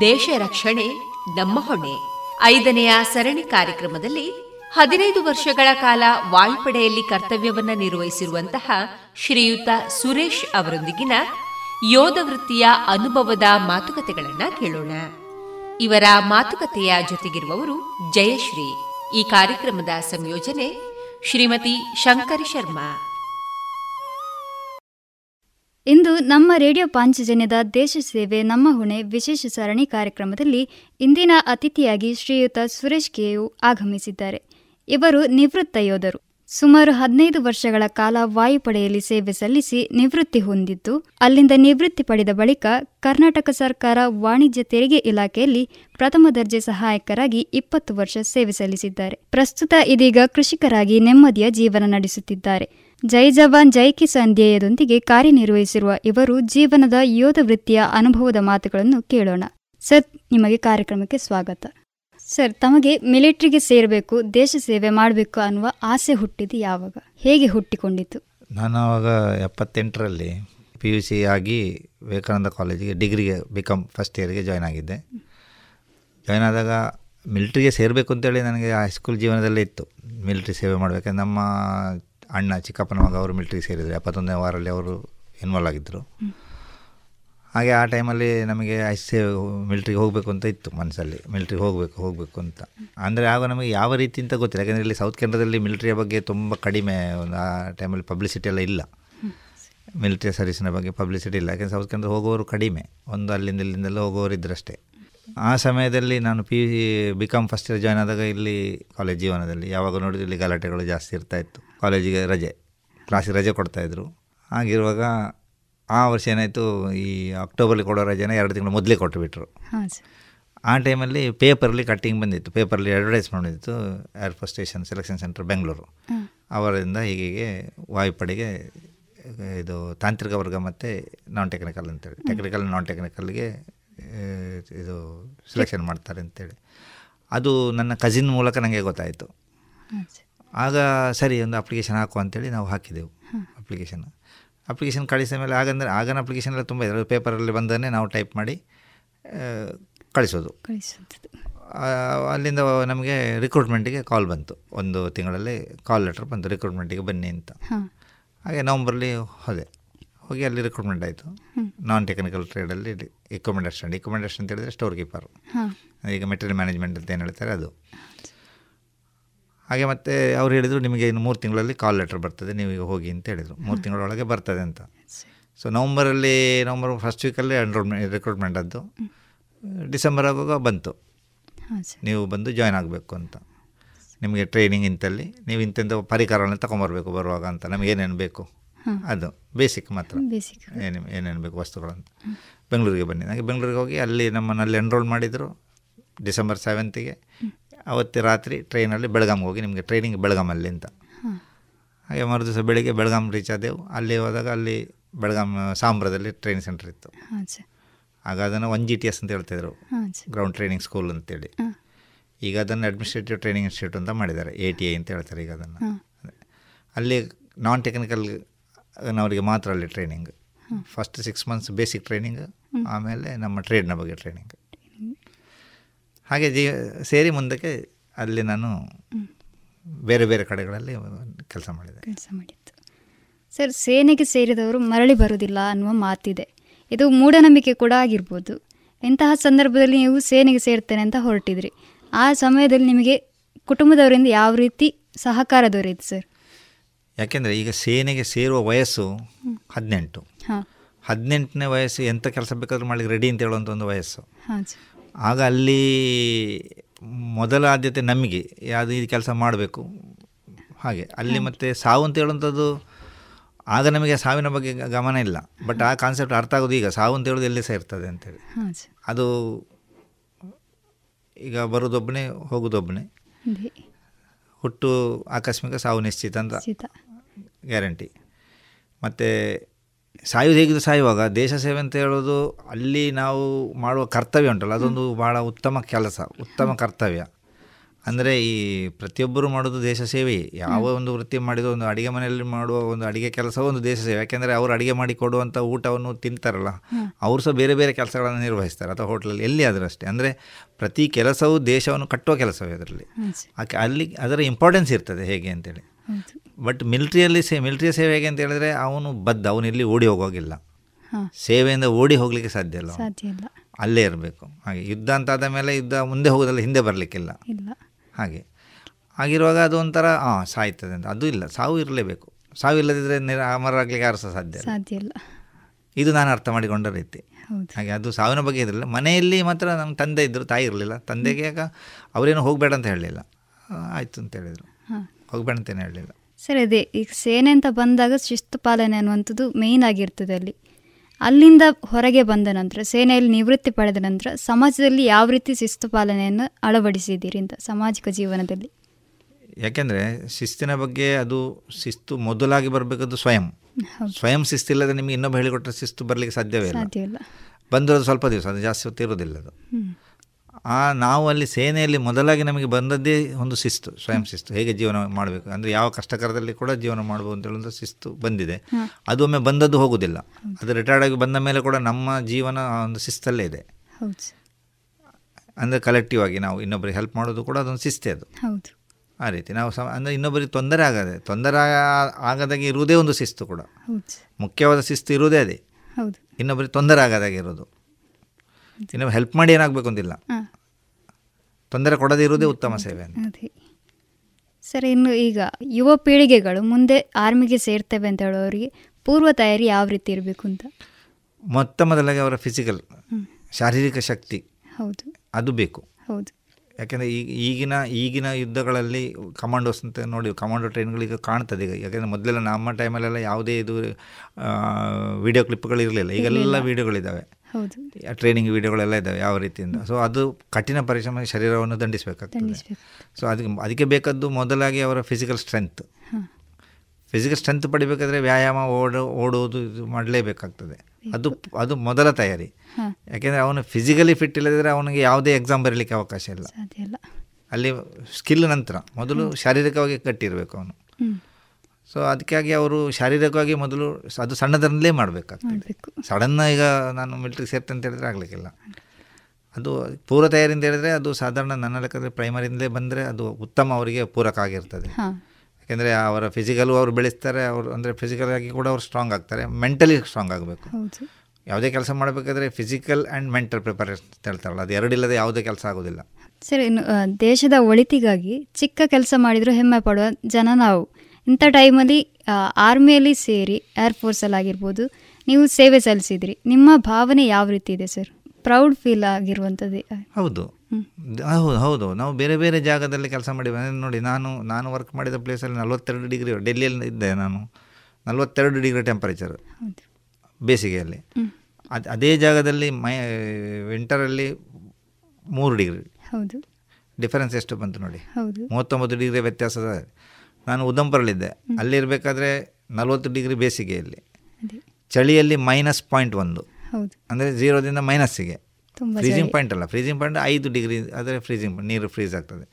[SPEAKER 2] ದೇಶ ರಕ್ಷಣೆ ನಮ್ಮ ಹೊಣೆ. ಐದನೆಯ ಸರಣಿ ಕಾರ್ಯಕ್ರಮದಲ್ಲಿ ಹದಿನೈದು ವರ್ಷಗಳ ಕಾಲ ವಾಯುಪಡೆಯಲ್ಲಿ ಕರ್ತವ್ಯವನ್ನು ನಿರ್ವಹಿಸಿರುವಂತಹ ಶ್ರೀಯುತ ಸುರೇಶ್ ಅವರೊಂದಿಗಿನ ಯೋಧ ವೃತ್ತಿಯ ಅನುಭವದ ಮಾತುಕತೆಗಳನ್ನ ಕೇಳೋಣ. ಇವರ ಮಾತುಕತೆಯ ಜೊತೆಗಿರುವವರು ಜಯಶ್ರೀ. ಈ ಕಾರ್ಯಕ್ರಮದ ಸಂಯೋಜನೆ ಶ್ರೀಮತಿ ಶಂಕರಿ ಶರ್ಮಾ.
[SPEAKER 9] ಇಂದು ನಮ್ಮ ರೇಡಿಯೋ ಪಾಂಚಜನ್ಯದ ದೇಶ ಸೇವೆ, ನಮ್ಮ ಹೊಣೆ ವಿಶೇಷ ಸರಣಿ ಕಾರ್ಯಕ್ರಮದಲ್ಲಿ ಇಂದಿನ ಅತಿಥಿಯಾಗಿ ಶ್ರೀಯುತ ಸುರೇಶ್ ಕೆಯು ಆಗಮಿಸಿದ್ದಾರೆ. ಇವರು ನಿವೃತ್ತ ಯೋಧರು. ಸುಮಾರು ಹದಿನೈದು ವರ್ಷಗಳ ಕಾಲ ವಾಯುಪಡೆಯಲ್ಲಿ ಸೇವೆ ಸಲ್ಲಿಸಿ ನಿವೃತ್ತಿ ಹೊಂದಿದ್ದು, ಅಲ್ಲಿಂದ ನಿವೃತ್ತಿ ಪಡೆದ ಬಳಿಕ ಕರ್ನಾಟಕ ಸರ್ಕಾರ ವಾಣಿಜ್ಯ ತೆರಿಗೆ ಇಲಾಖೆಯಲ್ಲಿ ಪ್ರಥಮ ದರ್ಜೆ ಸಹಾಯಕರಾಗಿ ಇಪ್ಪತ್ತು ವರ್ಷ ಸೇವೆ ಸಲ್ಲಿಸಿದ್ದಾರೆ. ಪ್ರಸ್ತುತ ಇದೀಗ ಕೃಷಿಕರಾಗಿ ನೆಮ್ಮದಿಯ ಜೀವನ ನಡೆಸುತ್ತಿದ್ದಾರೆ. ಜೈ ಜವಾನ್, ಜೈ ಕಿಸಾನ್ ಧ್ಯೇಯದೊಂದಿಗೆ ಕಾರ್ಯನಿರ್ವಹಿಸಿರುವ ಇವರು ಜೀವನದ ಯೋಧ ವೃತ್ತಿಯ ಅನುಭವದ ಮಾತುಗಳನ್ನು ಕೇಳೋಣ. ಸರ್, ನಿಮಗೆ ಕಾರ್ಯಕ್ರಮಕ್ಕೆ ಸ್ವಾಗತ. ಸರ್, ತಮಗೆ ಮಿಲಿಟರಿಗೆ ಸೇರಬೇಕು, ದೇಶ ಸೇವೆ ಮಾಡಬೇಕು ಅನ್ನುವ ಆಸೆ ಹುಟ್ಟಿದ್ದು ಯಾವಾಗ? ಹೇಗೆ ಹುಟ್ಟಿಕೊಂಡಿತು
[SPEAKER 10] ನಾನು ಆವಾಗ ಎಪ್ಪತ್ತೆಂಟರಲ್ಲಿ ಪಿ ಯು ಸಿ ಆಗಿ ವಿವೇಕಾನಂದ ಕಾಲೇಜಿಗೆ ಡಿಗ್ರಿಗೆ ಬಿ ಕಾಮ್ ಫಸ್ಟ್ ಇಯರ್ಗೆ ಜಾಯ್ನ್ ಆಗಿದ್ದೆ. ಜಾಯ್ನ್ ಆದಾಗ ಮಿಲಿಟ್ರಿಗೆ ಸೇರಬೇಕು ಅಂತೇಳಿ ನನಗೆ ಹೈಸ್ಕೂಲ್ ಜೀವನದಲ್ಲೇ ಇತ್ತು. ಮಿಲ್ಟ್ರಿ ಸೇವೆ ಮಾಡಬೇಕಂದ್ರೆ ನಮ್ಮ ಅಣ್ಣ ಚಿಕ್ಕಪ್ಪನ ಮಗ ಅವರು ಮಿಲ್ಟ್ರಿ ಸೇರಿದರು ಎಪ್ಪತ್ತೊಂದನೇ ವಾರಲ್ಲಿ ಅವರು ಇನ್ವಾಲ್ವ್ ಆಗಿದ್ದರು ಹಾಗೆ ಆ ಟೈಮಲ್ಲಿ ನಮಗೆ ಐ ಸೇವೆ ಮಿಲ್ಟ್ರಿಗೆ ಹೋಗಬೇಕು ಅಂತ ಇತ್ತು ಮನಸ್ಸಲ್ಲಿ. ಮಿಲ್ಟ್ರಿಗೆ ಹೋಗಬೇಕು ಹೋಗಬೇಕು ಅಂತ. ಅಂದರೆ ಆಗ ನಮಗೆ ಯಾವ ರೀತಿ ಅಂತ ಗೊತ್ತಿಲ್ಲ. ಯಾಕಂದರೆ ಇಲ್ಲಿ ಸೌತ್ ಕೆನಡಾದಲ್ಲಿ ಮಿಲ್ಟ್ರಿಯ ಬಗ್ಗೆ ತುಂಬ ಕಡಿಮೆ ಒಂದು ಆ ಟೈಮಲ್ಲಿ ಪಬ್ಲಿಸಿಟಿ ಎಲ್ಲ ಇಲ್ಲ. ಮಿಲ್ಟ್ರಿ ಸರ್ವಿಸಿನ ಬಗ್ಗೆ ಪಬ್ಲಿಸಿಟಿ ಇಲ್ಲ. ಯಾಕೆಂದರೆ ಸೌತ್ ಕೆನಡಾ ಹೋಗೋರು ಕಡಿಮೆ. ಒಂದು ಅಲ್ಲಿಂದ ಇಲ್ಲಿಂದೆಲ್ಲ ಹೋಗೋರು ಇದ್ರಷ್ಟೇ. ಆ ಸಮಯದಲ್ಲಿ ನಾನು P U B com first year join ಆದಾಗ ಇಲ್ಲಿ ಕಾಲೇಜ್ ಜೀವನದಲ್ಲಿ ಯಾವಾಗ ನೋಡಿದ್ರೆ ಇಲ್ಲಿ ಗಲಾಟೆಗಳು ಜಾಸ್ತಿ ಇರ್ತಾಯಿತ್ತು ಕಾಲೇಜಿಗೆ ರಜೆ ಕ್ಲಾಸಿಗೆ ರಜೆ ಕೊಡ್ತಾಯಿದ್ರು ಹಾಗಿರುವಾಗ ಆ ವರ್ಷ ಏನಾಯಿತು ಈ ಅಕ್ಟೋಬರ್ಲಿ ಕೊಡೋ ರಜೆನ ಎರಡು ತಿಂಗಳು ಮೊದಲೇ ಕೊಟ್ಟುಬಿಟ್ರು ಆ ಟೈಮಲ್ಲಿ ಪೇಪರಲ್ಲಿ ಕಟ್ಟಿಂಗ್ ಬಂದಿತ್ತು. ಪೇಪರಲ್ಲಿ advertise air air force station selection centre Bengaluru ಅವರಿಂದ ಹೀಗೆ ವಾಯುಪಡೆಗೆ ಇದು ತಾಂತ್ರಿಕ ವರ್ಗ ಮತ್ತು ನಾನ್ ಟೆಕ್ನಿಕಲ್ ಅಂತೇಳಿ ಟೆಕ್ನಿಕಲ್ ನಾನ್ ಟೆಕ್ನಿಕಲ್ಗೆ ಇದು ಸೆಲೆಕ್ಷನ್ ಮಾಡ್ತಾರೆ ಅಂತೇಳಿ. ಅದು ನನ್ನ ಕಸಿನ್ ಮೂಲಕ ನನಗೆ ಗೊತ್ತಾಯಿತು. ಆಗ ಸರಿ ಒಂದು ಅಪ್ಲಿಕೇಶನ್ ಹಾಕು ಅಂತೇಳಿ ನಾವು ಹಾಕಿದೆವು ಅಪ್ಲಿಕೇಶನ್ ಅಪ್ಲಿಕೇಶನ್ ಕಳಿಸಿದ ಮೇಲೆ ಆಗಂದ್ರೆ ಆಗನ ಅಪ್ಲಿಕೇಶನ್ ಎಲ್ಲ ತುಂಬ ಇದೆ. ಪೇಪರಲ್ಲಿ ಬಂದನ್ನೇ ನಾವು ಟೈಪ್ ಮಾಡಿ ಕಳಿಸೋದು. ಅಲ್ಲಿಂದ ನಮಗೆ ರಿಕ್ರೂಟ್ಮೆಂಟಿಗೆ ಕಾಲ್ ಬಂತು. ಒಂದು ತಿಂಗಳಲ್ಲಿ ಕಾಲ್ ಲೆಟರ್ ಬಂತು. ರಿಕ್ರೂಟ್ಮೆಂಟಿಗೆ ಬನ್ನಿ ಅಂತ. ಹಾಗೆ ನವಂಬರ್ಲಿ ಹೋದೆ. ಹೋಗಿ ಅಲ್ಲಿ ರಿಕ್ರೂಟ್ಮೆಂಟ್ ಆಯಿತು. ನಾನ್ ಟೆಕ್ನಿಕಲ್ ಟ್ರೇಡಲ್ಲಿ ಇಕ್ವಿಪ್ಮೆಂಟ್ ಅಸ್ಟೆಂಟ್ ಅಂತ ಹೇಳಿದ್ರೆ ಸ್ಟೋರ್ ಕೀಪರ್ ಈಗ ಮೆಟೀರಿಯಲ್ ಮ್ಯಾನೇಜ್ಮೆಂಟ್ ಅಂತ ಏನು ಹೇಳ್ತಾರೆ ಅದು. ಹಾಗೆ ಮತ್ತೆ ಅವ್ರು ಹೇಳಿದರು ನಿಮಗೆ ಇನ್ನು ಮೂರು ತಿಂಗಳಲ್ಲಿ ಕಾಲ್ ಲೆಟರ್ ಬರ್ತದೆ ನೀವು ಈಗ ಹೋಗಿ ಅಂತ ಹೇಳಿದರು. ಮೂರು ತಿಂಗಳೊಳಗೆ ಬರ್ತದೆ ಅಂತ. ಸೊ ನವಂಬರಲ್ಲಿ ನವಂಬರ್ ಫಸ್ಟ್ ವೀಕಲ್ಲಿ ಎನ್ರೋಲ್ಮೆಂಟ್ ರಿಕ್ರೂಟ್ಮೆಂಟ್ ಆದ್ದು ಡಿಸೆಂಬರ್ ಆಗುವಾಗ ಬಂತು. ನೀವು ಬಂದು ಜಾಯ್ನ್ ಆಗಬೇಕು ಅಂತ. ನಿಮಗೆ ಟ್ರೈನಿಂಗ್ ಇಂತಲ್ಲಿ ನೀವು ಇಂಥದ್ದು ಪರಿಕರಗಳನ್ನ ತೊಗೊಂಬರ್ಬೇಕು ಬರುವಾಗ ಅಂತ. ನಮಗೆ ಏನೇನು ಬೇಕು? ಅದು ಬೇಸಿಕ್ ಮಾತ್ರ. ಏನು ಏನೇನು ಬೇಕು ವಸ್ತುಗಳಂತ ಬೆಂಗಳೂರಿಗೆ ಬನ್ನಿ. ನನಗೆ ಬೆಂಗಳೂರಿಗೆ ಹೋಗಿ ಅಲ್ಲಿ ನಮ್ಮನ್ನಲ್ಲಿ ಎನ್ರೋಲ್ ಮಾಡಿದರು ಡಿಸೆಂಬರ್ ಸೆವೆಂತಿಗೆ ಅವತ್ತು ರಾತ್ರಿ ಟ್ರೈನಲ್ಲಿ ಬೆಳಗಾಮ್ಗೆ ಹೋಗಿ ನಿಮಗೆ ಟ್ರೈನಿಂಗ್ ಬೆಳಗಾಮಲ್ಲಿ ಅಂತ. ಹಾಗೆ ಮರು ದಿವಸ ಬೆಳಿಗ್ಗೆ ಬೆಳಗಾಂ ರೀಚ್ ಆದೆವು. ಅಲ್ಲಿ ಹೋದಾಗ ಅಲ್ಲಿ ಬೆಳಗಾಂ ಸಾಂಬ್ರದಲ್ಲಿ ಟ್ರೈನಿಂಗ್ ಸೆಂಟರ್ ಇತ್ತು. ಆಗ ಅದನ್ನು ಒನ್ ಜಿ ಟಿ ಎಸ್ ಅಂತ ಹೇಳ್ತಿದ್ರು. ಗ್ರೌಂಡ್ ಟ್ರೈನಿಂಗ್ ಸ್ಕೂಲ್ ಅಂತೇಳಿ. ಈಗ ಅದನ್ನು ಅಡ್ಮಿನಿಸ್ಟ್ರೇಟಿವ್ ಟ್ರೈನಿಂಗ್ ಇನ್ಸ್ಟಿಟ್ಯೂಟ್ ಅಂತ ಮಾಡಿದ್ದಾರೆ. ಎ ಟಿ ಐ ಅಂತ ಹೇಳ್ತಾರೆ ಈಗ ಅದನ್ನು. ಅಲ್ಲಿ ನಾನ್ ಟೆಕ್ನಿಕಲ್ ಅವರಿಗೆ ಮಾತ್ರ ಅಲ್ಲಿ training first six months basic training ಆಮೇಲೆ ನಮ್ಮ ಟ್ರೇಡ್ನ ಬಗ್ಗೆ ಟ್ರೈನಿಂಗ್ ಹಾಗೆ ಜೀ ಸೇರಿ ಮುಂದಕ್ಕೆ ಅಲ್ಲಿ ನಾನು ಬೇರೆ ಬೇರೆ ಕಡೆಗಳಲ್ಲಿ ಕೆಲಸ ಮಾಡಿದೆ.
[SPEAKER 9] ಕೆಲಸ ಮಾಡಿತ್ತು ಸರ್ ಸೇನೆಗೆ ಸೇರಿದವರು ಮರಳಿ ಬರುವುದಿಲ್ಲ ಅನ್ನುವ ಮಾತಿದೆ. ಇದು ಮೂಢನಂಬಿಕೆ ಕೂಡ ಆಗಿರ್ಬೋದು. ಇಂತಹ ಸಂದರ್ಭದಲ್ಲಿ ನೀವು ಸೇನೆಗೆ ಸೇರ್ತೇನೆ ಅಂತ ಹೊರಟಿದ್ರಿ. ಆ ಸಮಯದಲ್ಲಿ ನಿಮಗೆ ಕುಟುಂಬದವರಿಂದ ಯಾವ ರೀತಿ ಸಹಕಾರ ದೊರೆಯಿತು ಸರ್?
[SPEAKER 10] ಯಾಕೆಂದರೆ ಈಗ ಸೇನೆಗೆ ಸೇರುವ ವಯಸ್ಸು ಹದಿನೆಂಟು. ಹದಿನೆಂಟನೇ ವಯಸ್ಸು ಎಂಥ ಕೆಲಸ ಬೇಕಾದ್ರೂ ಮಾಡಲಿಕ್ಕೆ ರೆಡಿ ಅಂತ ಹೇಳುವಂಥ ಒಂದು ವಯಸ್ಸು. ಆಗ ಅಲ್ಲಿ ಮೊದಲ ಆದ್ಯತೆ ನಮಗೆ ಯಾವುದು ಈ ಕೆಲಸ ಮಾಡಬೇಕು. ಹಾಗೆ ಅಲ್ಲಿ ಮತ್ತೆ ಸಾವು ಅಂತ ಹೇಳುವಂಥದ್ದು ಆಗ ನಮಗೆ ಸಾವಿನ ಬಗ್ಗೆ ಗಮನ ಇಲ್ಲ. ಬಟ್ ಆ ಕಾನ್ಸೆಪ್ಟ್ ಅರ್ಥ ಆಗೋದು ಈಗ ಸಾವು ಅಂತ ಹೇಳೋದು ಎಲ್ಲಿ ಸಹ ಇರ್ತದೆ ಅಂತೇಳಿ ಅದು ಈಗ ಬರೋದೊಬ್ಬನೇ ಹೋಗೋದೊಬ್ಬನೇ. ಹುಟ್ಟು ಆಕಸ್ಮಿಕ ಸಾವು ನಿಶ್ಚಿತ ಅಂತ ಗ್ಯಾರಂಟಿ. ಮತ್ತು ಸಾಯುವುದು ಹೇಗಿದ್ದು ಸಾಯುವಾಗ ದೇಶ ಸೇವೆ ಅಂತ ಹೇಳೋದು ಅಲ್ಲಿ ನಾವು ಮಾಡುವ ಕರ್ತವ್ಯ ಉಂಟಲ್ಲ ಅದೊಂದು ಭಾಳ ಉತ್ತಮ ಕೆಲಸ ಉತ್ತಮ ಕರ್ತವ್ಯ. ಅಂದರೆ ಈ ಪ್ರತಿಯೊಬ್ಬರು ಮಾಡೋದು ದೇಶ ಸೇವೆಯೇ. ಯಾವ ಒಂದು ವೃತ್ತಿ ಮಾಡಿದ ಒಂದು ಅಡುಗೆ ಮನೆಯಲ್ಲಿ ಮಾಡುವ ಒಂದು ಅಡುಗೆ ಕೆಲಸ ಒಂದು ದೇಶ ಸೇವೆ. ಯಾಕೆಂದರೆ ಅವರು ಅಡುಗೆ ಮಾಡಿ ಕೊಡುವಂಥ ಊಟವನ್ನು ತಿಂತಾರಲ್ಲ ಅವರು ಸಹ ಬೇರೆ ಬೇರೆ ಕೆಲಸಗಳನ್ನು ನಿರ್ವಹಿಸ್ತಾರೆ ಅಥವಾ ಹೋಟ್ಲಲ್ಲಿ ಎಲ್ಲಿ ಆದರೂ ಅಷ್ಟೇ. ಅಂದರೆ ಪ್ರತಿ ಕೆಲಸವೂ ದೇಶವನ್ನು ಕಟ್ಟುವ ಕೆಲಸವೇ ಅದರಲ್ಲಿ. ಅಲ್ಲಿ ಅದರ ಇಂಪಾರ್ಟೆನ್ಸ್ ಇರ್ತದೆ ಹೇಗೆ ಅಂತೇಳಿ. ಬಟ್ ಮಿಲ್ಟ್ರಿಯಲ್ಲಿ ಸೇ ಮಿಲ್ಟ್ರಿ ಸೇವೆ ಹೇಗೆ ಅಂತ ಹೇಳಿದ್ರೆ ಅವನು ಬದ್ದು ಅವನು ಇಲ್ಲಿ ಓಡಿ ಹೋಗೋಗಿಲ್ಲ. ಸೇವೆಯಿಂದ ಓಡಿ ಹೋಗಲಿಕ್ಕೆ ಸಾಧ್ಯ ಇಲ್ಲ ಅಲ್ಲೇ ಇರಬೇಕು. ಹಾಗೆ ಯುದ್ಧ ಅಂತ ಆದ ಮೇಲೆ ಯುದ್ಧ ಮುಂದೆ ಹೋಗೋದಲ್ಲ ಹಿಂದೆ ಬರಲಿಕ್ಕಿಲ್ಲ. ಹಾಗೆ. ಆಗಿರುವಾಗ ಅದು ಒಂಥರ ಹಾಂ ಸಾಯ್ತದೆ ಅಂತ. ಅದು ಇಲ್ಲ ಸಾವು ಇರಲೇಬೇಕು. ಸಾವು ಇಲ್ಲದಿದ್ದರೆ ನಿರ ಅಮರಾಗಲಿಕ್ಕೆ ಯಾರು ಸಹ ಸಾಧ್ಯ
[SPEAKER 9] ಸಾಧ್ಯ ಇಲ್ಲ.
[SPEAKER 10] ಇದು ನಾನು ಅರ್ಥ ಮಾಡಿಕೊಂಡ ರೀತಿ. ಹಾಗೆ ಅದು ಸಾವಿನ ಬಗ್ಗೆ ಇರಲಿಲ್ಲ ಮನೆಯಲ್ಲಿ ಮಾತ್ರ ನಮ್ಮ ತಂದೆ ಇದ್ದರು ತಾಯಿ ಇರಲಿಲ್ಲ. ತಂದೆಗೆ ಆಗ ಅವರೇನು ಹೋಗಬೇಡ ಅಂತ ಹೇಳಲಿಲ್ಲ. ಆಯಿತು ಅಂತ ಹೇಳಿದರು. ಹೋಗಬೇಡ ಅಂತೇನು ಹೇಳಲಿಲ್ಲ.
[SPEAKER 9] ಸರಿ ಅದೇ ಈಗ ಸೇನೆ ಅಂತ ಬಂದಾಗ ಶಿಸ್ತು ಪಾಲನೆ ಅನ್ನುವಂಥದ್ದು ಮೇಯ್ನ್ ಆಗಿರ್ತದೆ ಅಲ್ಲಿ. ಅಲ್ಲಿಂದ ಹೊರಗೆ ಬಂದ ನಂತರ ಸೇನೆಯಲ್ಲಿ ನಿವೃತ್ತಿ ಪಡೆದ ನಂತರ ಸಮಾಜದಲ್ಲಿ ಯಾವ ರೀತಿ ಶಿಸ್ತು ಪಾಲನೆಯನ್ನು ಅಳವಡಿಸಿದ್ದೀರಿ ಅಂತ ಸಾಮಾಜಿಕ ಜೀವನದಲ್ಲಿ?
[SPEAKER 10] ಯಾಕೆಂದರೆ ಶಿಸ್ತಿನ ಬಗ್ಗೆ ಅದು ಶಿಸ್ತು ಮೊದಲಾಗಿ ಬರಬೇಕದು ಸ್ವಯಂ. ಸ್ವಯಂ ಶಿಸ್ತು ಇಲ್ಲದೆ ನಿಮಗೆ ಇನ್ನೊಬ್ಬ ಹೇಳಿಕೊಟ್ರೆ ಶಿಸ್ತು ಬರಲಿಕ್ಕೆ ಸಾಧ್ಯವೇ ಇಲ್ಲ. ಬಂದಿರೋದು ಸ್ವಲ್ಪ ದಿವಸ ಅದು ಜಾಸ್ತಿ ಹೊತ್ತು ಇರೋದಿಲ್ಲ ಅದು. ಆ ನಾವು ಅಲ್ಲಿ ಸೇನೆಯಲ್ಲಿ ಮೊದಲಾಗಿ ನಮಗೆ ಬಂದದ್ದೇ ಒಂದು ಶಿಸ್ತು ಸ್ವಯಂ ಶಿಸ್ತು. ಹೇಗೆ ಜೀವನ ಮಾಡಬೇಕು? ಅಂದರೆ ಯಾವ ಕಷ್ಟಕರದಲ್ಲಿ ಕೂಡ ಜೀವನ ಮಾಡ್ಬೋದು ಅಂತ ಹೇಳೋದು ಶಿಸ್ತು ಬಂದಿದೆ. ಅದು ಒಮ್ಮೆ ಬಂದದ್ದು ಹೋಗುವುದಿಲ್ಲ ಅದು ರಿಟೈರ್ಡ್ ಆಗಿ ಬಂದ ಮೇಲೆ ಕೂಡ ನಮ್ಮ ಜೀವನ ಆ ಒಂದು ಶಿಸ್ತಲ್ಲೇ ಇದೆ. ಅಂದರೆ ಕಲೆಕ್ಟಿವ್ ಆಗಿ ನಾವು ಇನ್ನೊಬ್ಬರಿಗೆ ಹೆಲ್ಪ್ ಮಾಡೋದು ಕೂಡ ಅದೊಂದು ಶಿಸ್ತೇ ಅದು. ಆ ರೀತಿ ನಾವು ಸಮ ಅಂದರೆ ಇನ್ನೊಬ್ಬರಿಗೆ ತೊಂದರೆ ಆಗದೆ ತೊಂದರೆ ಆಗದಾಗಿ ಇರುವುದೇ ಒಂದು ಶಿಸ್ತು ಕೂಡ. ಮುಖ್ಯವಾದ ಶಿಸ್ತು ಇರುವುದೇ ಅದೇ. ಇನ್ನೊಬ್ಬರಿಗೆ ತೊಂದರೆ ಆಗದಾಗೆ ಇನ್ನೊಬ್ಬರು ಹೆಲ್ಪ್ ಮಾಡಿ ಏನಾಗಬೇಕು ಅಂತಿಲ್ಲ. ತೊಂದರೆ ಕೊಡದೇ ಇರೋದೇ ಉತ್ತಮ ಸೇವೆ ಅಂತ.
[SPEAKER 9] ಸರ್ ಇನ್ನು ಈಗ ಯುವ ಪೀಳಿಗೆಗಳು ಮುಂದೆ ಆರ್ಮಿಗೆ ಸೇರ್ತೇವೆ ಅಂತ ಹೇಳೋರಿಗೆ ಪೂರ್ವ ತಯಾರಿ ಯಾವ ರೀತಿ ಇರಬೇಕು ಅಂತ?
[SPEAKER 10] ಮೊತ್ತ ಮೊದಲಾಗಿ ಅವರ ಫಿಸಿಕಲ್ ಶಾರೀರಿಕ ಶಕ್ತಿ.
[SPEAKER 9] ಹೌದು.
[SPEAKER 10] ಅದು ಬೇಕು.
[SPEAKER 9] ಹೌದು.
[SPEAKER 10] ಯಾಕೆಂದರೆ ಈಗ ಈಗಿನ ಈಗಿನ ಯುದ್ಧಗಳಲ್ಲಿ ಕಮಾಂಡೋಸ್ ಅಂತ ನೋಡಿ ಕಮಾಂಡೋ ಟ್ರೈನ್ಗಳಿಗೆ ಕಾಣ್ತದೆ ಈಗ. ಯಾಕೆಂದರೆ ಮೊದಲೆಲ್ಲ ನಮ್ಮ ಟೈಮಲ್ಲೆಲ್ಲ ಯಾವುದೇ ಇದು ವಿಡಿಯೋ ಕ್ಲಿಪ್ಗಳಿರಲಿಲ್ಲ ಈಗೆಲ್ಲ
[SPEAKER 9] ವೀಡಿಯೋಗಳಿದ್ದಾವೆ
[SPEAKER 10] ವಿಡಿಯೋಗಳಿದ್ದಾವೆ
[SPEAKER 9] ಹೌದು.
[SPEAKER 10] ಟ್ರೈನಿಂಗ್ ವಿಡಿಯೋಗಳೆಲ್ಲ ಇದ್ದಾವೆ ಯಾವ ರೀತಿಯಿಂದ. ಸೊ ಅದು ಕಠಿಣ ಪರಿಶ್ರಮ ಶರೀರವನ್ನು ದಂಡಿಸಬೇಕಾಗ್ತದೆ.
[SPEAKER 9] ದಂಡಿಸ್ಬೇಕು
[SPEAKER 10] ಸೊ ಅದಕ್ಕೆ ಅದಕ್ಕೆ ಬೇಕಾದ್ದು ಮೊದಲಾಗಿ ಅವರ ಫಿಸಿಕಲ್ ಸ್ಟ್ರೆಂತ್ ಫಿಸಿಕಲ್ ಸ್ಟ್ರೆಂತ್ ಪಡಿಬೇಕಾದ್ರೆ ವ್ಯಾಯಾಮ ಓಡ ಓಡೋದು ಇದು ಮಾಡಲೇಬೇಕಾಗ್ತದೆ. ಅದು ಅದು ಮೊದಲ ತಯಾರಿ. ಯಾಕೆಂದರೆ ಅವನು ಫಿಸಿಕಲಿ ಫಿಟ್ ಇಲ್ಲದಿದ್ದರೆ ಅವನಿಗೆ ಯಾವುದೇ ಎಕ್ಸಾಮ್ ಬರಲಿಕ್ಕೆ ಅವಕಾಶ ಇಲ್ಲ. ಅಲ್ಲಿ ಸ್ಕಿಲ್ ನಂತರ ಮೊದಲು ಶಾರೀರಿಕವಾಗಿ ಕಟ್ಟಿರಬೇಕು ಅವನು. ಸೊ ಅದಕ್ಕಾಗಿ ಅವರು ಶಾರೀರಿಕವಾಗಿ ಮೊದಲು ಅದು ಸಣ್ಣದರಲ್ಲೇ ಮಾಡಬೇಕಾಗ್ತದೆ.
[SPEAKER 9] ಮಾಡಬೇಕು.
[SPEAKER 10] ಸಡನ್ನ ಈಗ ನಾನು ಮಿಲ್ಟ್ರಿಗೆ ಸೇರ್ತೆ ಅಂತ ಹೇಳಿದ್ರೆ ಆಗಲಿಕ್ಕಿಲ್ಲ. ಅದು ಪೂರ್ವ ತಯಾರಿಂದ ಅಂತ ಹೇಳಿದ್ರೆ ಅದು ಸಾಧಾರಣ ನನ್ನ ಲೆಕ್ಕದಲ್ಲಿ ಪ್ರೈಮರಿಯಿಂದಲೇ ಬಂದರೆ ಅದು ಉತ್ತಮ ಅವರಿಗೆ ಪೂರಕ ಆಗಿರ್ತದೆ. ಯಾಕೆಂದರೆ ಅವರ ಫಿಸಿಕಲು ಅವರು ಬೆಳೆಸ್ತಾರೆ ಅವರು ಅಂದರೆ ಫಿಸಿಕಲ್ ಆಗಿ ಕೂಡ ಅವರು ಸ್ಟ್ರಾಂಗ್ ಆಗ್ತಾರೆ ಮೆಂಟಲಿ ಸ್ಟ್ರಾಂಗ್ ಆಗಬೇಕು. ಯಾವುದೇ ಕೆಲಸ ಮಾಡಬೇಕಾದ್ರೆ ಫಿಸಿಕಲ್ ಆ್ಯಂಡ್ ಮೆಂಟಲ್ ಪ್ರಿಪರೇಷನ್ ಅಂತ ಹೇಳ್ತಾರಲ್ಲ ಅದು ಎರಡಿಲ್ಲದೆ ಯಾವುದೇ ಕೆಲಸ ಆಗೋದಿಲ್ಲ.
[SPEAKER 9] ಸರ್ ಇನ್ನು ದೇಶದ ಒಳಿತಿಗಾಗಿ ಚಿಕ್ಕ ಕೆಲಸ ಮಾಡಿದರೂ ಹೆಮ್ಮೆ ಪಡುವ ಜನ ನಾವು. ಇಂಥ ಟೈಮಲ್ಲಿ ಆರ್ಮಿಯಲ್ಲಿ ಸೇರಿ ಏರ್ಫೋರ್ಸಲ್ಲಿ ಆಗಿರ್ಬೋದು ನೀವು ಸೇವೆ ಸಲ್ಲಿಸಿದ್ರಿ. ನಿಮ್ಮ ಭಾವನೆ ಯಾವ ರೀತಿ ಇದೆ ಸರ್? ಪ್ರೌಡ್ ಫೀಲ್ ಆಗಿರುವಂಥದ್ದು.
[SPEAKER 10] ಹೌದು. ಹೌದು ಹೌದು. ನಾವು ಬೇರೆ ಬೇರೆ ಜಾಗದಲ್ಲಿ ಕೆಲಸ ಮಾಡಿ ನೋಡಿ ನಾನು ನಾನು ವರ್ಕ್ ಮಾಡಿದ ಪ್ಲೇಸಲ್ಲಿ ನಲ್ವತ್ತೆರಡು ಡಿಗ್ರಿ ಡೆಲ್ಲಿಯಲ್ಲಿ ಇದ್ದೆ ನಾನು. ನಲ್ವತ್ತೆರಡು ಡಿಗ್ರಿ ಟೆಂಪರೇಚರ್ ಬೇಸಿಗೆಯಲ್ಲಿ. ಅದು ಅದೇ ಜಾಗದಲ್ಲಿ ಮೈ ವಿಂಟರಲ್ಲಿ ಮೂರು ಡಿಗ್ರಿ
[SPEAKER 9] ಹೌದು.
[SPEAKER 10] ಡಿಫರೆನ್ಸ್ ಎಷ್ಟು ಬಂತು ನೋಡಿ.
[SPEAKER 9] ಹೌದು.
[SPEAKER 10] ಮೂವತ್ತೊಂಬತ್ತು ಡಿಗ್ರಿ ವ್ಯತ್ಯಾಸದ ನಾನು ಉದಂಪುರಲ್ಲಿದ್ದೆ ಅಲ್ಲಿರಬೇಕಾದ್ರೆ ನಲವತ್ತು ಡಿಗ್ರಿ ಬೇಸಿಗೆಯಲ್ಲಿ ಚಳಿಯಲ್ಲಿ ಮೈನಸ್ ಪಾಯಿಂಟ್ ಒಂದು. ಅಂದರೆ ಜೀರೋದಿಂದ ಮೈನಸ್ಸಿಗೆ
[SPEAKER 9] ಫ್ರೀಜಿಂಗ್
[SPEAKER 10] ಫ್ರೀಸಿಂಗ್ ಪಾಯಿಂಟ್ ಅಲ್ಲ ಫ್ರೀಜಿಂಗ್ ಪಾಯಿಂಟ್ ಐದು ಡಿಗ್ರಿ ಆದರೆ ಫ್ರೀಜಿಂಗ್ ನೀರು ಫ್ರೀಸ್ ಆಗ್ತದೆ.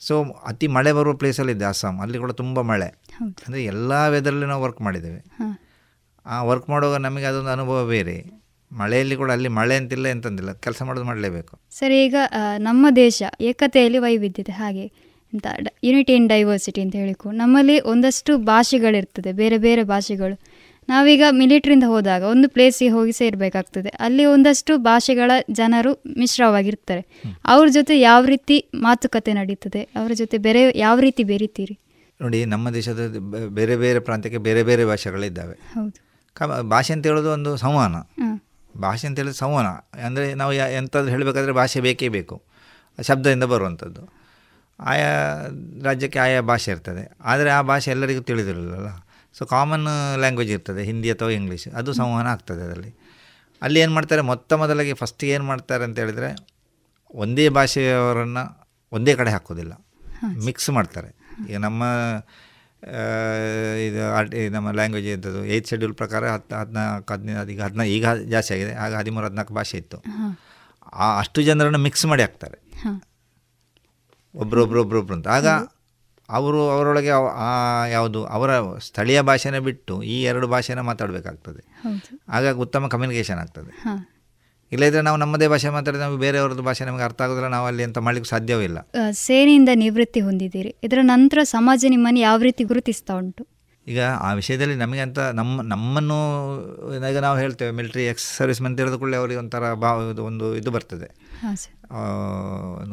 [SPEAKER 10] ಸೊ ಅತಿ ಮಳೆ ಬರುವ ಪ್ಲೇಸಲ್ಲಿದ್ದೆ ಅಸ್ಸಾಂ ಅಲ್ಲಿ ಕೂಡ ತುಂಬ ಮಳೆ. ಅಂದರೆ ಎಲ್ಲ ವೆದರಲ್ಲಿ ನಾವು ವರ್ಕ್ ಮಾಡಿದ್ದೇವೆ. ಆ ವರ್ಕ್ ಮಾಡುವಾಗ ನಮಗೆ ಅದೊಂದು ಅನುಭವ ಬೇರೆ. ಮಳೆಯಲ್ಲಿ ಕೂಡ ಅಲ್ಲಿ ಮಳೆ ಅಂತಿಲ್ಲ ಎಂತಂದಿಲ್ಲ ಕೆಲಸ ಮಾಡೋದು ಮಾಡಲೇಬೇಕು.
[SPEAKER 9] ಸರಿ ಈಗ ನಮ್ಮ ದೇಶ ಏಕತೆಯಲ್ಲಿ ವೈವಿಧ್ಯತೆ ಹಾಗೆ ಎಂತ ಯುನಿಟಿ ಇನ್ ಡೈವರ್ಸಿಟಿ ಅಂತ ಹೇಳಿಕೊ ನಮ್ಮಲ್ಲಿ ಒಂದಷ್ಟು ಭಾಷೆಗಳಿರ್ತದೆ ಬೇರೆ ಬೇರೆ ಭಾಷೆಗಳು. ನಾವೀಗ ಮಿಲಿಟ್ರಿಯಿಂದ ಹೋದಾಗ ಒಂದು ಪ್ಲೇಸಿಗೆ ಹೋಗಿ ಸೇರಬೇಕಾಗ್ತದೆ. ಅಲ್ಲಿ ಒಂದಷ್ಟು ಭಾಷೆಗಳ ಜನರು ಮಿಶ್ರವಾಗಿರ್ತಾರೆ. ಅವ್ರ ಜೊತೆ ಯಾವ ರೀತಿ ಮಾತುಕತೆ ನಡೀತದೆ ಅವರ ಜೊತೆ ಬೇರೆ ಯಾವ ರೀತಿ ಬೆರಿತೀರಿ?
[SPEAKER 10] ನೋಡಿ ನಮ್ಮ ದೇಶದ ಬೇರೆ ಬೇರೆ ಪ್ರಾಂತ್ಯಕ್ಕೆ ಬೇರೆ ಬೇರೆ ಭಾಷೆಗಳಿದ್ದಾವೆ.
[SPEAKER 9] ಹೌದು.
[SPEAKER 10] ಭಾಷೆ ಅಂತ ಹೇಳೋದು ಒಂದು ಸಂವಹನ. ಭಾಷೆ ಅಂತ ಹೇಳೋದು ಸಂವಹನ. ಅಂದರೆ ನಾವು ಎಂಥದ್ದು ಹೇಳಬೇಕಾದ್ರೆ ಭಾಷೆ ಬೇಕೇ ಬೇಕು. ಶಬ್ದದಿಂದ ಬರುವಂಥದ್ದು. ಆಯಾ ರಾಜ್ಯಕ್ಕೆ ಆಯಾ ಭಾಷೆ ಇರ್ತದೆ. ಆದರೆ ಆ ಭಾಷೆ ಎಲ್ಲರಿಗೂ ತಿಳಿದಿರಲಿಲ್ಲ ಸೊ ಕಾಮನ್ ಲ್ಯಾಂಗ್ವೇಜ್ ಇರ್ತದೆ ಹಿಂದಿ ಅಥವಾ ಇಂಗ್ಲೀಷ್ ಅದು ಸಂವಹನ ಆಗ್ತದೆ ಅದರಲ್ಲಿ. ಅಲ್ಲಿ ಏನು ಮಾಡ್ತಾರೆ? ಮೊತ್ತ ಮೊದಲಿಗೆ ಫಸ್ಟ್ ಏನು ಮಾಡ್ತಾರೆ ಅಂತ ಹೇಳಿದರೆ ಒಂದೇ ಭಾಷೆಯವರನ್ನು ಒಂದೇ ಕಡೆ ಹಾಕೋದಿಲ್ಲ. ಮಿಕ್ಸ್ ಮಾಡ್ತಾರೆ. ಈಗ ನಮ್ಮ ಇದು ಆರ್ಟ್ ನಮ್ಮ ಲ್ಯಾಂಗ್ವೇಜ್ ಇದ್ದದ್ದು ಏಯ್ತ್ ಶೆಡ್ಯೂಲ್ ಪ್ರಕಾರ ಹತ್ತು ಹದಿನಾಲ್ಕು ಹದಿನೈದು ಈಗ ಹದಿನೈದು ಈಗ ಜಾಸ್ತಿ ಆಗಿದೆ. ಆಗ ಹದಿಮೂರು ಹದಿನಾಲ್ಕು ಭಾಷೆ ಇತ್ತು. ಆ ಅಷ್ಟು ಜನರನ್ನು ಮಿಕ್ಸ್ ಮಾಡಿ ಹಾಕ್ತಾರೆ.
[SPEAKER 9] ಹಾಂ
[SPEAKER 10] ಒಬ್ರೊಬ್ರು ಒಬ್ರೊಬ್ರು ಅಂತ. ಆಗ ಅವರು ಅವರೊಳಗೆ ಆ ಯಾವುದು ಅವರ ಸ್ಥಳೀಯ ಭಾಷೆನ ಬಿಟ್ಟು ಈ ಎರಡು ಭಾಷೆನ ಮಾತಾಡಬೇಕಾಗ್ತದೆ. ಆಗ ಉತ್ತಮ ಕಮ್ಯುನಿಕೇಷನ್ ಆಗ್ತದೆ. ಇಲ್ಲದ್ರೆ ನಾವು ನಮ್ಮದೇ ಭಾಷೆ ಮಾತಾಡಿದ್ರೆ ನಮಗೆ ಬೇರೆಯವರದ್ದು ಭಾಷೆ ನಮಗೆ ಅರ್ಥ ಆಗೋದಿಲ್ಲ ನಾವು ಅಲ್ಲಿ ಅಂತ ಮಾಡ್ಲಿಕ್ಕೆ ಸಾಧ್ಯವೂ ಇಲ್ಲ.
[SPEAKER 9] ಸೇನೆಯಿಂದ ನಿವೃತ್ತಿ ಹೊಂದಿದ್ದೀರಿ. ಇದರ ನಂತರ ಸಮಾಜ ನಿಮ್ಮನ್ನು ಯಾವ ರೀತಿ ಗುರುತಿಸ್ತಾ ಉಂಟು?
[SPEAKER 10] ಈಗ ಆ ವಿಷಯದಲ್ಲಿ ನಮಗೆ ಅಂತ ನಮ್ಮ ನಮ್ಮನ್ನು ಈಗ ನಾವು ಹೇಳ್ತೇವೆ ಮಿಲಿಟ್ರಿ ಎಕ್ಸ್ ಸರ್ವಿಸ್ ಮಂತ್ ಇರೋದು ಕೂಡಲೇ ಅವರಿಗೆ ಒಂಥರ ಭಾವ ಒಂದು ಇದು ಬರ್ತದೆ.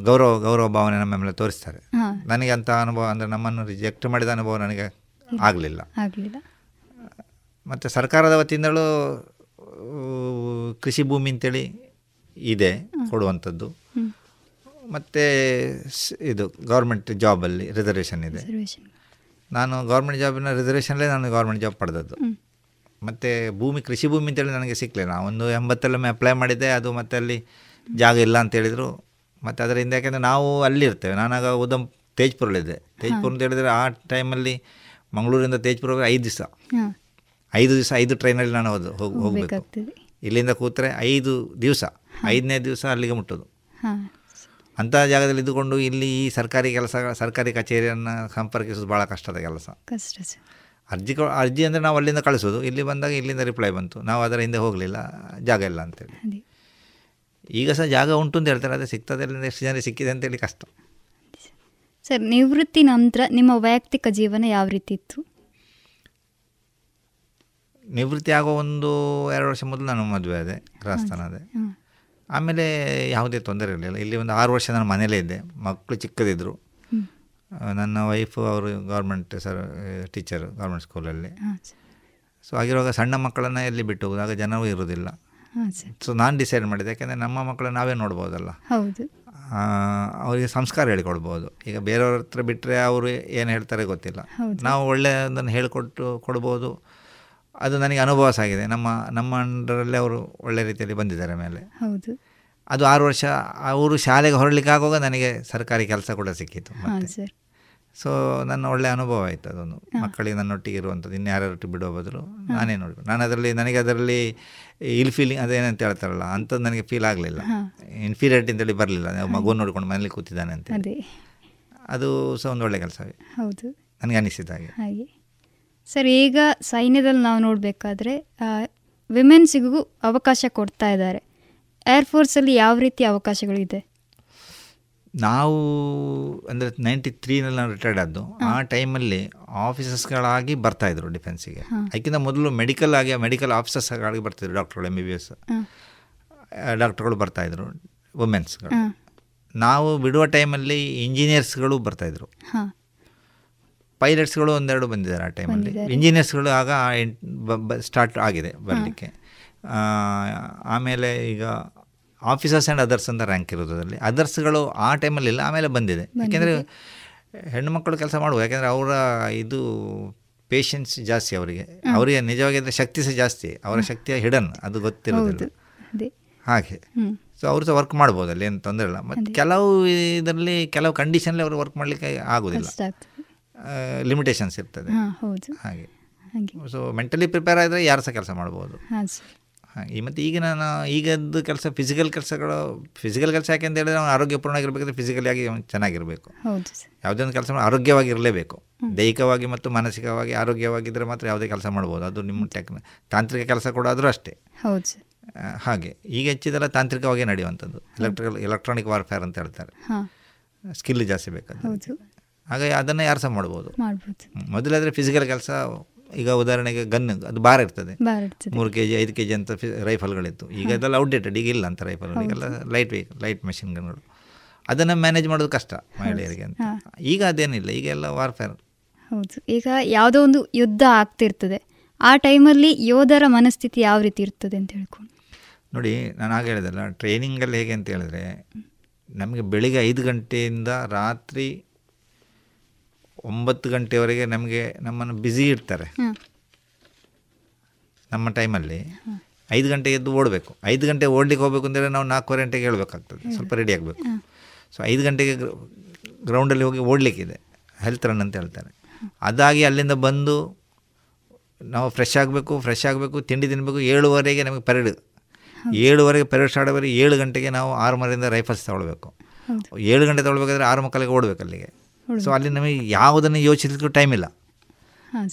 [SPEAKER 10] ಗೌರವ ಗೌರವ ಭಾವನೆ ನಮ್ಮ ಮೇಲೆ ತೋರಿಸ್ತಾರೆ. ನನಗೆ ಅಂತ ಅನುಭವ ಅಂದರೆ ನಮ್ಮನ್ನು ರಿಜೆಕ್ಟ್ ಮಾಡಿದ ಅನುಭವ ನನಗೆ ಆಗಲಿಲ್ಲ.
[SPEAKER 9] ಆಗಲಿಲ್ಲ.
[SPEAKER 10] ಮತ್ತು ಸರ್ಕಾರದ ವತಿಯಿಂದಲೂ ಕೃಷಿ ಭೂಮಿ ಅಂತೇಳಿ ಇದೆ ಕೊಡುವಂಥದ್ದು. ಮತ್ತು ಇದು ಗೌರ್ಮೆಂಟ್ ಜಾಬಲ್ಲಿ ರಿಸರ್ವೇಷನ್ ಇದೆ. ನಾನು ಗೌರ್ಮೆಂಟ್ ಜಾಬಿನ ರಿಸರ್ವೇಷನ್ಲೇ ನಾನು ಗೌರ್ಮೆಂಟ್ ಜಾಬ್ ಪಡೆದದ್ದು. ಮತ್ತು ಭೂಮಿ ಕೃಷಿ ಭೂಮಿ ಅಂತೇಳಿ ನನಗೆ ಸಿಕ್ಕಲಿಲ್ಲ ಒಂದು ಎಂಬತ್ತಲ್ಲೊಮ್ಮೆ ಅಪ್ಲೈ ಮಾಡಿದ್ದೆ. ಅದು ಮತ್ತೆ ಅಲ್ಲಿ ಜಾಗ ಇಲ್ಲ ಅಂತ ಹೇಳಿದರು. ಮತ್ತು ಅದರಿಂದ ಯಾಕೆಂದರೆ ನಾವು ಅಲ್ಲಿರ್ತೇವೆ. ನಾನಾಗ ಉದಂ ತೇಜ್ಪುರಲ್ಲಿದ್ದೆ. ತೇಜ್ಪುರ ಅಂತ ಹೇಳಿದರೆ ಆ ಟೈಮಲ್ಲಿ ಮಂಗಳೂರಿಂದ ತೇಜ್ಪುರ ಐದು ದಿವಸ. ಐದು ದಿವಸ ಐದು ಟ್ರೈನಲ್ಲಿ ನಾನು ಹೋದು ಹೋಗಿ ಹೋಗಬೇಕು. ಇಲ್ಲಿಂದ ಕೂತ್ರೆ ಐದು ದಿವಸ. ಐದನೇ ದಿವಸ ಅಲ್ಲಿಗೆ ಮುಟ್ಟೋದು. ಅಂಥ ಜಾಗದಲ್ಲಿ ಇದ್ದುಕೊಂಡು ಇಲ್ಲಿ ಈ ಸರ್ಕಾರಿ ಕೆಲಸ ಸರ್ಕಾರಿ ಕಚೇರಿಯನ್ನು ಸಂಪರ್ಕಿಸೋದು ಭಾಳ ಕಷ್ಟದ ಕೆಲಸ.
[SPEAKER 9] ಕಷ್ಟ
[SPEAKER 10] ಅರ್ಜಿ ಅರ್ಜಿ ಅಂದರೆ ನಾವು ಅಲ್ಲಿಂದ ಕಳಿಸೋದು. ಇಲ್ಲಿ ಬಂದಾಗ ಇಲ್ಲಿಂದ ರಿಪ್ಲೈ ಬಂತು. ನಾವು ಅದರ ಹಿಂದೆ ಹೋಗಲಿಲ್ಲ. ಜಾಗ ಇಲ್ಲ ಅಂತೇಳಿ. ಈಗ ಸಹ ಜಾಗ ಉಂಟು ಅಂತ ಹೇಳ್ತಾರೆ ಅದೇ ಸಿಗ್ತದೆ ಎಷ್ಟು ಜನ ಸಿಕ್ಕಿದೆ ಅಂತೇಳಿ ಕಷ್ಟ.
[SPEAKER 9] ಸರ್ ನಿವೃತ್ತಿ ನಂತರ ನಿಮ್ಮ ವೈಯಕ್ತಿಕ ಜೀವನ ಯಾವ ರೀತಿ ಇತ್ತು?
[SPEAKER 10] ನಿವೃತ್ತಿ ಆಗೋ ಒಂದು ಎರಡು ವರ್ಷ ಮೊದಲು ನಾನು ಮದುವೆ ಆದೆ
[SPEAKER 9] ಅದೇ
[SPEAKER 10] ಆಮೇಲೆ ಯಾವುದೇ ತೊಂದರೆ ಇರಲಿಲ್ಲ. ಇಲ್ಲಿ ಒಂದು ಆರು ವರ್ಷ ನಾನು ಮನೇಲೇ ಇದ್ದೆ ಮಕ್ಕಳು ಚಿಕ್ಕದಿದ್ದರು ನನ್ನ ವೈಫು ಅವರು ಗೌರ್ಮೆಂಟ್ ಸರ್ ಟೀಚರು ಗೌರ್ಮೆಂಟ್ ಸ್ಕೂಲಲ್ಲಿ ಸೊ ಆಗಿರುವಾಗ ಸಣ್ಣ ಮಕ್ಕಳನ್ನು ಎಲ್ಲಿ ಬಿಟ್ಟು ಹೋಗೋದು? ಆಗ ಜನವೂ ಇರೋದಿಲ್ಲ. ಸೊ ನಾನು ಡಿಸೈಡ್ ಮಾಡಿದೆ ಯಾಕೆಂದರೆ ನಮ್ಮ ಮಕ್ಕಳು ನಾವೇ ನೋಡ್ಬೋದಲ್ಲ.
[SPEAKER 9] ಹೌದು.
[SPEAKER 10] ಅವರಿಗೆ ಸಂಸ್ಕಾರ ಹೇಳಿಕೊಡ್ಬೋದು. ಈಗ ಬೇರೆಯವ್ರ ಹತ್ರ ಬಿಟ್ಟರೆ ಅವರು ಏನು ಹೇಳ್ತಾರೆ ಗೊತ್ತಿಲ್ಲ. ನಾವು ಒಳ್ಳೆಯದನ್ನು ಹೇಳಿಕೊಟ್ಟು ಕೊಡ್ಬೋದು. ಅದು ನನಗೆ ಅನುಭವ ಸಾಗಿದೆ. ನಮ್ಮ ನಮ್ಮ ಅಂಡರಲ್ಲೇ ಅವರು ಒಳ್ಳೆ ರೀತಿಯಲ್ಲಿ ಬಂದಿದ್ದಾರೆ ಮೇಲೆ.
[SPEAKER 9] ಹೌದು.
[SPEAKER 10] ಅದು ಆರು ವರ್ಷ ಅವರು ಶಾಲೆಗೆ ಹೊರಲಿಕ್ಕೆ ಆಗುವಾಗ ನನಗೆ ಸರ್ಕಾರಿ ಕೆಲಸ ಕೂಡ
[SPEAKER 9] ಸಿಕ್ಕಿತು
[SPEAKER 10] ಸೊ ನನ್ನ ಒಳ್ಳೆಯ ಅನುಭವ ಆಯಿತು ಅದೊಂದು. ಮಕ್ಕಳಿಗೆ ನನ್ನೊಟ್ಟಿಗೆ ಇರುವಂಥದ್ದು. ಇನ್ನು ಯಾರ್ಯಾರೊಟ್ಟಿಗೆ ಬಿಡೋ ಬದಲು ನಾನೇ ನೋಡಿ ನಾನು ಅದರಲ್ಲಿ ನನಗೆ ಅದರಲ್ಲಿ ಇಲ್ ಫೀಲಿಂಗ್ ಅದೇನಂತ ಹೇಳ್ತಾರಲ್ಲ ಅಂಥದ್ದು ನನಗೆ ಫೀಲ್ ಆಗಲಿಲ್ಲ. ಇನ್ಫೀರಿಯರಿಟಿ ಅಂತೇಳಿ ಬರಲಿಲ್ಲ. ಮಗು ನೋಡ್ಕೊಂಡು ಮನೇಲಿ ಕೂತಿದ್ದಾನೆ ಅಂತ
[SPEAKER 9] ಅದೇ.
[SPEAKER 10] ಅದು ಸಹ ಒಂದು ಒಳ್ಳೆ ಕೆಲಸವೇ.
[SPEAKER 9] ಹೌದು.
[SPEAKER 10] ನನಗೆ ಅನಿಸಿದ ಹಾಗೆ.
[SPEAKER 9] ಹಾಗೆ. ಸರ್ ಈಗ ಸೈನ್ಯದಲ್ಲಿ ನಾವು ನೋಡಬೇಕಾದ್ರೆ ವಿಮೆನ್ಸಿಗೂ ಅವಕಾಶ ಕೊಡ್ತಾ ಇದ್ದಾರೆ. ಏರ್ಫೋರ್ಸಲ್ಲಿ ಯಾವ ರೀತಿ ಅವಕಾಶಗಳಿದೆ?
[SPEAKER 10] ನಾವು ಅಂದರೆ ನೈಂಟಿ ತ್ರೀನಲ್ಲಿ ನಾನು ರಿಟೈರ್ಡ್ ಆದ್ದು ಆ ಟೈಮಲ್ಲಿ ಆಫೀಸರ್ಸ್ಗಳಾಗಿ ಬರ್ತಾಯಿದ್ರು ಡಿಫೆನ್ಸಿಗೆ ಅದಕ್ಕಿಂತ ಮೊದಲು ಮೆಡಿಕಲ್ ಆಗಿ ಮೆಡಿಕಲ್ ಆಫೀಸರ್ಸ್ಗಳಾಗಿ ಬರ್ತಿದ್ರು ಡಾಕ್ಟರ್ಗಳು ಎಂ ಬಿ ಬಿ ಎಸ್ ಡಾಕ್ಟರ್ಗಳು ಬರ್ತಾಯಿದ್ರು ವುಮೆನ್ಸ್ಗಳು ನಾವು ಬಿಡುವ ಟೈಮಲ್ಲಿ ಇಂಜಿನಿಯರ್ಸ್ಗಳು ಬರ್ತಾಯಿದ್ರು. ಪೈಲಟ್ಸ್ಗಳು ಒಂದೆರಡು ಬಂದಿದ್ದಾರೆ ಆ ಟೈಮಲ್ಲಿ. ಇಂಜಿನಿಯರ್ಸ್ಗಳು ಆಗ ಸ್ಟಾರ್ಟ್ ಆಗಿದೆ ಬರಲಿಕ್ಕೆ. ಆಮೇಲೆ ಈಗ ಆಫೀಸರ್ಸ್ ಆ್ಯಂಡ್ ಅದರ್ಸ್ ಅಂತ ರ್ಯಾಂಕ್ ಇರೋದು ಅದರಲ್ಲಿ ಅದರ್ಸ್ಗಳು ಆ ಟೈಮಲ್ಲಿ ಇಲ್ಲ ಆಮೇಲೆ ಬಂದಿದೆ. ಯಾಕೆಂದರೆ ಹೆಣ್ಣುಮಕ್ಕಳು ಕೆಲಸ ಮಾಡುವ ಯಾಕೆಂದರೆ ಅವರ ಇದು ಪೇಷನ್ಸ್ ಜಾಸ್ತಿ ಅವರಿಗೆ. ಅವರಿಗೆ ನಿಜವಾಗಿ ಅಂದರೆ ಶಕ್ತಿ ಸಹ ಜಾಸ್ತಿ ಅವರ ಶಕ್ತಿಯ ಹಿಡನ್ ಅದು ಗೊತ್ತಿರೋದಿಲ್ಲ ಹಾಗೆ. ಸೊ ಅವರು ಸಹ ವರ್ಕ್ ಮಾಡ್ಬೋದು ಅಲ್ಲಿ ಏನು ತೊಂದರೆ ಇಲ್ಲ. ಮತ್ತು ಕೆಲವು ಇದರಲ್ಲಿ ಕೆಲವು ಕಂಡೀಷನಲ್ಲಿ ಅವರು ವರ್ಕ್ ಮಾಡಲಿಕ್ಕೆ ಆಗೋದಿಲ್ಲ ಲಿಮಿಟೇಷನ್ಸ್ ಇರ್ತದೆ. ಹಾಗೆ. ಸೊ ಮೆಂಟಲಿ ಪ್ರಿಪೇರ್ ಆದರೆ ಯಾರು ಸಹ ಕೆಲಸ ಮಾಡ್ಬೋದು. ಹಾಗೆ ಮತ್ತು ಈಗ ನಾನು ಈಗದ್ದು ಕೆಲಸ ಫಿಸಿಕಲ್ ಕೆಲಸಗಳು ಫಿಸಿಕಲ್ ಕೆಲಸ ಯಾಕೆ ಅಂತ ಹೇಳಿದ್ರೆ ಆರೋಗ್ಯಪೂರ್ಣವಾಗಿರ್ಬೇಕಾದ್ರೆ ಫಿಸಿಕಲಿ ಆಗಿ ಅವ್ನು ಚೆನ್ನಾಗಿರಬೇಕು. ಯಾವುದೇ ಒಂದು ಕೆಲಸ ಆರೋಗ್ಯವಾಗಿ ಇರಲೇಬೇಕು. ದೈಹಿಕವಾಗಿ ಮತ್ತು ಮಾನಸಿಕವಾಗಿ ಆರೋಗ್ಯವಾಗಿದ್ದರೆ ಮಾತ್ರ ಯಾವುದೇ ಕೆಲಸ ಮಾಡ್ಬೋದು. ಅದು ನಿಮ್ಮ ಟೆಕ್ ತಾಂತ್ರಿಕ ಕೆಲಸ ಕೂಡ ಆದರೂ ಅಷ್ಟೇ.
[SPEAKER 9] ಹೌದು
[SPEAKER 10] ಹಾಗೆ. ಈಗ ಹೆಚ್ಚಿದೆಲ್ಲ ತಾಂತ್ರಿಕವಾಗಿ ನಡೆಯುವಂಥದ್ದು. ಎಲೆಕ್ಟ್ರಿಕಲ್ ಎಲೆಕ್ಟ್ರಾನಿಕ್ ವಾರ್ಫೇರ್ ಅಂತ ಹೇಳ್ತಾರೆ. ಸ್ಕಿಲ್ ಜಾಸ್ತಿ ಬೇಕಾದ ಹಾಗಾಗಿ ಅದನ್ನು ಯಾರು ಸಹ ಮಾಡ್ಬೋದು. ಮೊದಲಾದರೆ ಫಿಸಿಕಲ್ ಕೆಲಸ ಈಗ ಉದಾಹರಣೆಗೆ ಗನ್ ಅದು ಭಾರ ಇರ್ತದೆ. ಮೂರು ಕೆ ಜಿ ಐದು ಕೆ ಜಿ ಅಂತ ರೈಫಲ್ಗಳಿತ್ತು. ಈಗ ಅದೆಲ್ಲ ಔಟ್ಡೇಟೆಡ್ ಈಗ ಇಲ್ಲ ಅಂತ ರೈಫಲ್ ಈಗೆಲ್ಲ ಲೈಟ್ ವೇ ಲೈಟ್ ಮೆಷಿನ್ ಗನ್ಗಳು. ಅದನ್ನು ಮ್ಯಾನೇಜ್ ಮಾಡೋದು ಕಷ್ಟ ಮಹಿಳೆಯರಿಗೆ ಅಂತ. ಈಗ ಅದೇನಿಲ್ಲ ಈಗ ಎಲ್ಲ ವಾರ್ಫೇರ್
[SPEAKER 9] ಹೌದು. ಈಗ ಯಾವುದೋ ಒಂದು ಯುದ್ಧ ಆಗ್ತಿರ್ತದೆ. ಆ ಟೈಮಲ್ಲಿ ಯೋಧರ ಮನಸ್ಥಿತಿ ಯಾವ ರೀತಿ ಇರ್ತದೆ ಅಂತ ಹೇಳ್ಕೊಂಡು.
[SPEAKER 10] ನೋಡಿ ನಾನು ಆಗ ಹೇಳಿದಲ್ಲ ಟ್ರೈನಿಂಗಲ್ಲಿ ಹೇಗೆ ಅಂತ ಹೇಳಿದ್ರೆ ನಮಗೆ ಬೆಳಿಗ್ಗೆ ಐದು ಗಂಟೆಯಿಂದ ರಾತ್ರಿ ಒಂಬತ್ತು ಗಂಟೆವರೆಗೆ ನಮಗೆ ನಮ್ಮನ್ನು ಬ್ಯುಸಿ ಇಡ್ತಾರೆ. ನಮ್ಮ ಟೈಮಲ್ಲಿ ಐದು ಗಂಟೆ ಎದ್ದು ಓಡಬೇಕು. ಐದು ಗಂಟೆ ಓಡ್ಲಿಕ್ಕೆ ಹೋಗಬೇಕು ಅಂದರೆ ನಾವು ನಾಲ್ಕೂವರೆ ಗಂಟೆಗೆ ಹೇಳಬೇಕಾಗ್ತದೆ. ಸ್ವಲ್ಪ ರೆಡಿ ಆಗಬೇಕು. ಸೊ ಐದು ಗಂಟೆಗೆ ಗ್ರೌಂಡಲ್ಲಿ ಹೋಗಿ ಓಡಲಿಕ್ಕಿದೆ. ಹೆಲ್ತ್ ರನ್ ಅಂತ ಹೇಳ್ತಾರೆ. ಅದಾಗಿ ಅಲ್ಲಿಂದ ಬಂದು ನಾವು ಫ್ರೆಶ್ ಆಗಬೇಕು ಫ್ರೆಶ್ ಆಗಬೇಕು ತಿಂಡಿ ತಿನ್ನಬೇಕು ಏಳುವರೆಗೆ ನಮಗೆ ಪೆರೇಡ್. ಏಳುವರೆಗೆ ಪೆರೇಡ್ ಸ್ಟಾರ್ಟ್ ಆಗಿ ಏಳು ಗಂಟೆಗೆ ನಾವು ಆರು ಮರಿಂದ ರೈಫಲ್ಸ್ ತೊಗೊಳ್ಬೇಕು. ಏಳು ಗಂಟೆ ತೊಗೊಳ್ಬೇಕಾದ್ರೆ ಆರು ಮಕ್ಕಳಿಗೆ ಓಡಬೇಕು ಅಲ್ಲಿಗೆ. ಸೊ ಅಲ್ಲಿ ನಮಗೆ ಯಾವುದನ್ನು ಯೋಚಿಸಲಿಕ್ಕೂ ಟೈಮ್ ಇಲ್ಲ.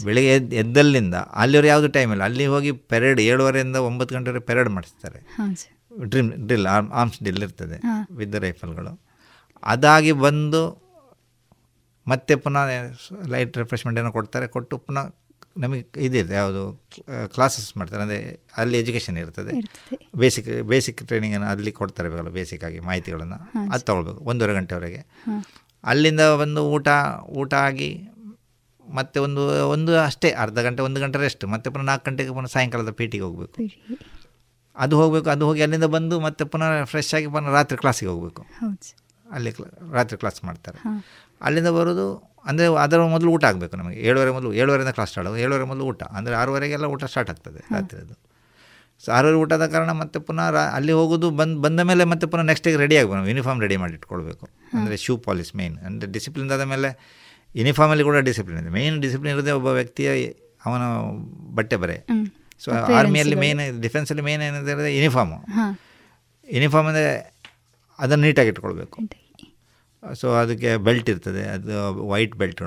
[SPEAKER 10] ಬೆಳಿಗ್ಗೆ ಎದ್ದು ಎದ್ದಲ್ಲಿಂದ ಅಲ್ಲಿವರೆ ಯಾವುದು ಟೈಮ್ ಇಲ್ಲ. ಅಲ್ಲಿ ಹೋಗಿ ಪೆರೇಡ್ ಏಳುವರೆಯಿಂದ ಒಂಬತ್ತು ಗಂಟೆವರೆಗೆ ಪೆರೇಡ್ ಮಾಡಿಸ್ತಾರೆ. ಡ್ರಿಮ್ ಡ್ರಿಲ್ ಆರ್ಮ್ ಆರ್ಮ್ಸ್ ಡ್ರಿಲ್ ಇರ್ತದೆ
[SPEAKER 9] ವಿತ್
[SPEAKER 10] ವಿದ್ ರೈಫಲ್ಗಳು ಅದಾಗಿ ಬಂದು ಮತ್ತೆ ಪುನಃ ಲೈಟ್ ರಿಫ್ರೆಶ್ಮೆಂಟ್ ಏನೋ ಕೊಡ್ತಾರೆ. ಕೊಟ್ಟು ಪುನಃ ನಮಗೆ ಇದಿದೆ ಯಾವುದು ಕ್ಲಾಸಸ್ ಮಾಡ್ತಾರೆ. ಅಂದರೆ ಅಲ್ಲಿ ಎಜುಕೇಷನ್ ಇರ್ತದೆ. ಬೇಸಿಕ್ ಬೇಸಿಕ್ ಟ್ರೈನಿಂಗನ್ನು ಅಲ್ಲಿ ಕೊಡ್ತಾರೆ ಬೇಕಲ್ಲ ಬೇಸಿಕ್ ಆಗಿ ಮಾಹಿತಿಗಳನ್ನು. ಅದು ತಗೊಳ್ಬೇಕು ಒಂದೂವರೆ ಗಂಟೆವರೆಗೆ. ಅಲ್ಲಿಂದ ಬಂದು ಊಟ ಊಟ ಆಗಿ ಮತ್ತೆ ಒಂದು ಒಂದು ಅಷ್ಟೇ ಅರ್ಧ ಗಂಟೆ ಒಂದು ಗಂಟೆ ರೆಸ್ಟ್ ಮತ್ತೆ ಪುನಃ ನಾಲ್ಕು ಗಂಟೆಗೆ ಪುನಃ ಸಾಯಂಕಾಲದ ಪೇಟಿಗೆ ಹೋಗಬೇಕು. ಅದು ಹೋಗಬೇಕು ಅದು ಹೋಗಿ ಅಲ್ಲಿಂದ ಬಂದು ಮತ್ತೆ ಪುನಃ ಫ್ರೆಶ್ ಆಗಿ ಪುನಃ ರಾತ್ರಿ ಕ್ಲಾಸಿಗೆ ಹೋಗಬೇಕು. ಅಲ್ಲಿ ಕ್ಲಾ ರಾತ್ರಿ ಕ್ಲಾಸ್ ಮಾಡ್ತಾರೆ. ಅಲ್ಲಿಂದ ಬರೋದು ಅಂದರೆ ಅದರ ಮೊದಲು ಊಟ ಆಗಬೇಕು ನಮಗೆ. ಏಳುವರೆ ಮೊದಲು ಏಳುವರೆಯಿಂದ ಕ್ಲಾಸ್ ಸ್ಟಾರ್ಟ್ ಆಗೋದು ಏಳುವರೆ ಮೊದಲು ಊಟ. ಅಂದರೆ ಆರೂವರೆಗೆಲ್ಲ ಊಟ ಸ್ಟಾರ್ಟ್ ಆಗ್ತದೆ ರಾತ್ರಿದು ಸೊ ಆರೂವರೆ ಊಟದ ಕಾರಣ ಮತ್ತೆ ಪುನಃ ರಾ ಅಲ್ಲಿ ಹೋಗೋದು ಬಂದು ಬಂದ ಮೇಲೆ ಮತ್ತೆ ಪುನಃ ನೆಕ್ಸ್ಟಿಗೆ ರೆಡಿ ಆಗಬೇಕು ಯೂನಿಫಾರ್ಮ್ ರೆಡಿ ಮಾಡಿ ಇಟ್ಕೊಳ್ಬೇಕು. ಅಂದರೆ ಶೂ ಪಾಲಿಸ್ ಮೇಯ್ನ್ ಅಂದರೆ ಡಿಸಿಪ್ಲಿನ್ ಆದ ಮೇಲೆ ಯೂನಿಫಾರ್ಮಲ್ಲಿ ಕೂಡ ಡಿಸಿಪ್ಲಿನ್ ಇದೆ. ಮೇಯ್ನ್ ಡಿಸಿಪ್ಲಿನ್ ಇರೋದೇ ಒಬ್ಬ ವ್ಯಕ್ತಿಯ ಅವನ ಬಟ್ಟೆ ಬರೆ. ಸೊ ಆರ್ಮಿಯಲ್ಲಿ. ಮೇಯ್ನ್ ಡಿಫೆನ್ಸಲ್ಲಿ ಮೇಯ್ನ್ ಏನಿದೆ ಯೂನಿಫಾರ್ಮು ಯೂನಿಫಾರ್ಮ್ ಅಂದರೆ ಅದನ್ನು ನೀಟಾಗಿ ಇಟ್ಕೊಳ್ಬೇಕು. ಸೊ ಅದಕ್ಕೆ ಬೆಲ್ಟ್ ಇರ್ತದೆ. ಅದು ವೈಟ್ ಬೆಲ್ಟ್ ಈ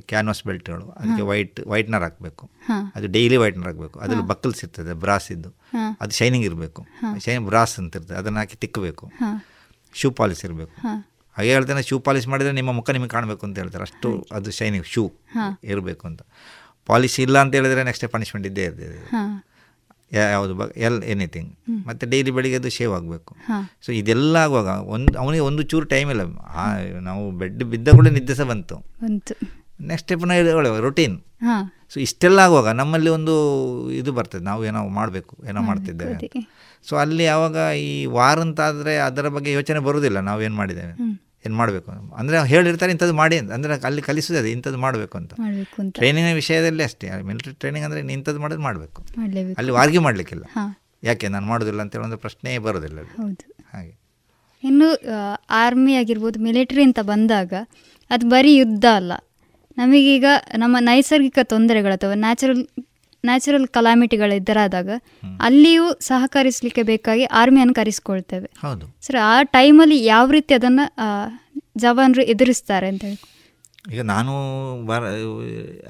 [SPEAKER 10] ಕ್ಯಾನ್ವಾಸ್ ಬೆಲ್ಟ್ಗಳು ಅದಕ್ಕೆ ವೈಟ್ ವೈಟ್ನರ್ ಹಾಕಬೇಕು. ಅದು ಡೈಲಿ ವೈಟ್ನರ್ ಹಾಕಬೇಕು. ಅದ್ರಲ್ಲಿ ಬಕ್ಕಲ್ಸ್ ಇರ್ತದೆ ಬ್ರಾಸ್ ಇದ್ದು ಅದು ಶೈನಿಂಗ್ ಇರಬೇಕು.
[SPEAKER 9] ಶೈನಿಂಗ್
[SPEAKER 10] ಶೈನ್ ಬ್ರಾಸ್ ಅಂತ ಇರ್ತದೆ. ಅದನ್ನು ಹಾಕಿ ತಿಕ್ಕಬೇಕು. ಶೂ ಪಾಲಿಸ್ ಇರಬೇಕು. ಹಾಗೆ ಹೇಳ್ತಾನೆ ಶೂ ಪಾಲಿಶ್ ಮಾಡಿದರೆ ನಿಮ್ಮ ಮುಖ ನಿಮಗೆ ಕಾಣಬೇಕು ಅಂತ ಹೇಳ್ತಾರೆ. ಅಷ್ಟು ಅದು ಶೈನಿಂಗ್ ಶೂ ಇರಬೇಕು ಅಂತ. ಪಾಲಿಶ್ ಇಲ್ಲ ಅಂತ ಹೇಳಿದ್ರೆ ನೆಕ್ಸ್ಟ್ ಪನಿಷ್ಮೆಂಟ್ ಇದ್ದೇ ಇರ್ತದೆ. ಯಾವುದು ಬ ಎಲ್ ಎನಿಥಿಂಗ್. ಮತ್ತು ಡೈಲಿ ಬೆಳಿಗ್ಗೆ ಅದು ಶೇವ್ ಆಗಬೇಕು. ಸೊ ಇದೆಲ್ಲ ಆಗುವಾಗ ಒಂದು ಅವನಿಗೆ ಒಂದು ಚೂರು ಟೈಮ್ ಇಲ್ಲ. ನಾವು ಬೆಡ್ ಬಿದ್ದ ಕೂಡ ನಿದ್ದೆ ಸಹ ಬಂತು. ನೆಕ್ಸ್ಟ್ ಪುನಃ ರೊಟೀನ್
[SPEAKER 9] ಹಾ.
[SPEAKER 10] ಸೊ ಇಷ್ಟೆಲ್ಲ ಆಗುವಾಗ ನಮ್ಮಲ್ಲಿ ಒಂದು ಇದು ಬರ್ತದೆ ನಾವು ಏನೋ ಮಾಡಬೇಕು ಏನೋ ಮಾಡ್ತಿದ್ದೇವೆ. ಸೊ ಅಲ್ಲಿ ಯಾವಾಗ ಈ ವಾರ ಅಂತ ಆದರೆ ಅದರ ಬಗ್ಗೆ ಯೋಚನೆ ಬರೋದಿಲ್ಲ ನಾವು ಏನು ಮಾಡಿದ್ದೇವೆ. ಏನು ಮಾಡಬೇಕು ಅಂದರೆ ಹೇಳಿರ್ತಾರೆ ಇಂಥದ್ದು ಮಾಡಿ ಅಂತ. ಅಂದರೆ ಅಲ್ಲಿ ಕಲಿಸೋದೇ ಅದು ಇಂಥದ್ದು ಮಾಡಬೇಕು ಅಂತ. ಟ್ರೈನಿಂಗ್ ವಿಷಯದಲ್ಲಿ ಅಷ್ಟೇ ಮಿಲಿಟರಿ ಟ್ರೈನಿಂಗ್ ಅಂದರೆ ಇಂಥದ್ದು ಮಾಡೋದು ಮಾಡಬೇಕು. ಅಲ್ಲಿ ವಾರ್ಗೆ ಮಾಡಲಿಕ್ಕಿಲ್ಲ. ಯಾಕೆ ನಾನು ಮಾಡೋದಿಲ್ಲ ಅಂತೇಳಿ ಒಂದು ಪ್ರಶ್ನೆಯೇ ಬರೋದಿಲ್ಲ ಹಾಗೆ.
[SPEAKER 9] ಇನ್ನು ಆರ್ಮಿ ಆಗಿರ್ಬೋದು ಮಿಲಿಟರಿ ಅಂತ ಬಂದಾಗ ಅದು ಬರೀ ಯುದ್ಧ ಅಲ್ಲ. ನಮಗೀಗ ನಮ್ಮ ನೈಸರ್ಗಿಕ ತೊಂದರೆಗಳು ಅಥವಾ ನ್ಯಾಚುರಲ್ ನ್ಯಾಚುರಲ್ ಕಲಾಮಿಟಿಗಳು ಇದ್ದರಾದಾಗ ಅಲ್ಲಿಯೂ ಸಹಕರಿಸಲಿಕ್ಕೆ ಬೇಕಾಗಿ ಆರ್ಮಿಯನ್ನು ಕರೆಸ್ಕೊಳ್ತೇವೆ.
[SPEAKER 10] ಹೌದು.
[SPEAKER 9] ಸರ್ ಆ ಟೈಮಲ್ಲಿ ಯಾವ ರೀತಿ ಅದನ್ನು ಜವಾನರು ಎದುರಿಸ್ತಾರೆ ಅಂತ ಹೇಳಿ.
[SPEAKER 10] ಈಗ ನಾನು ಬರ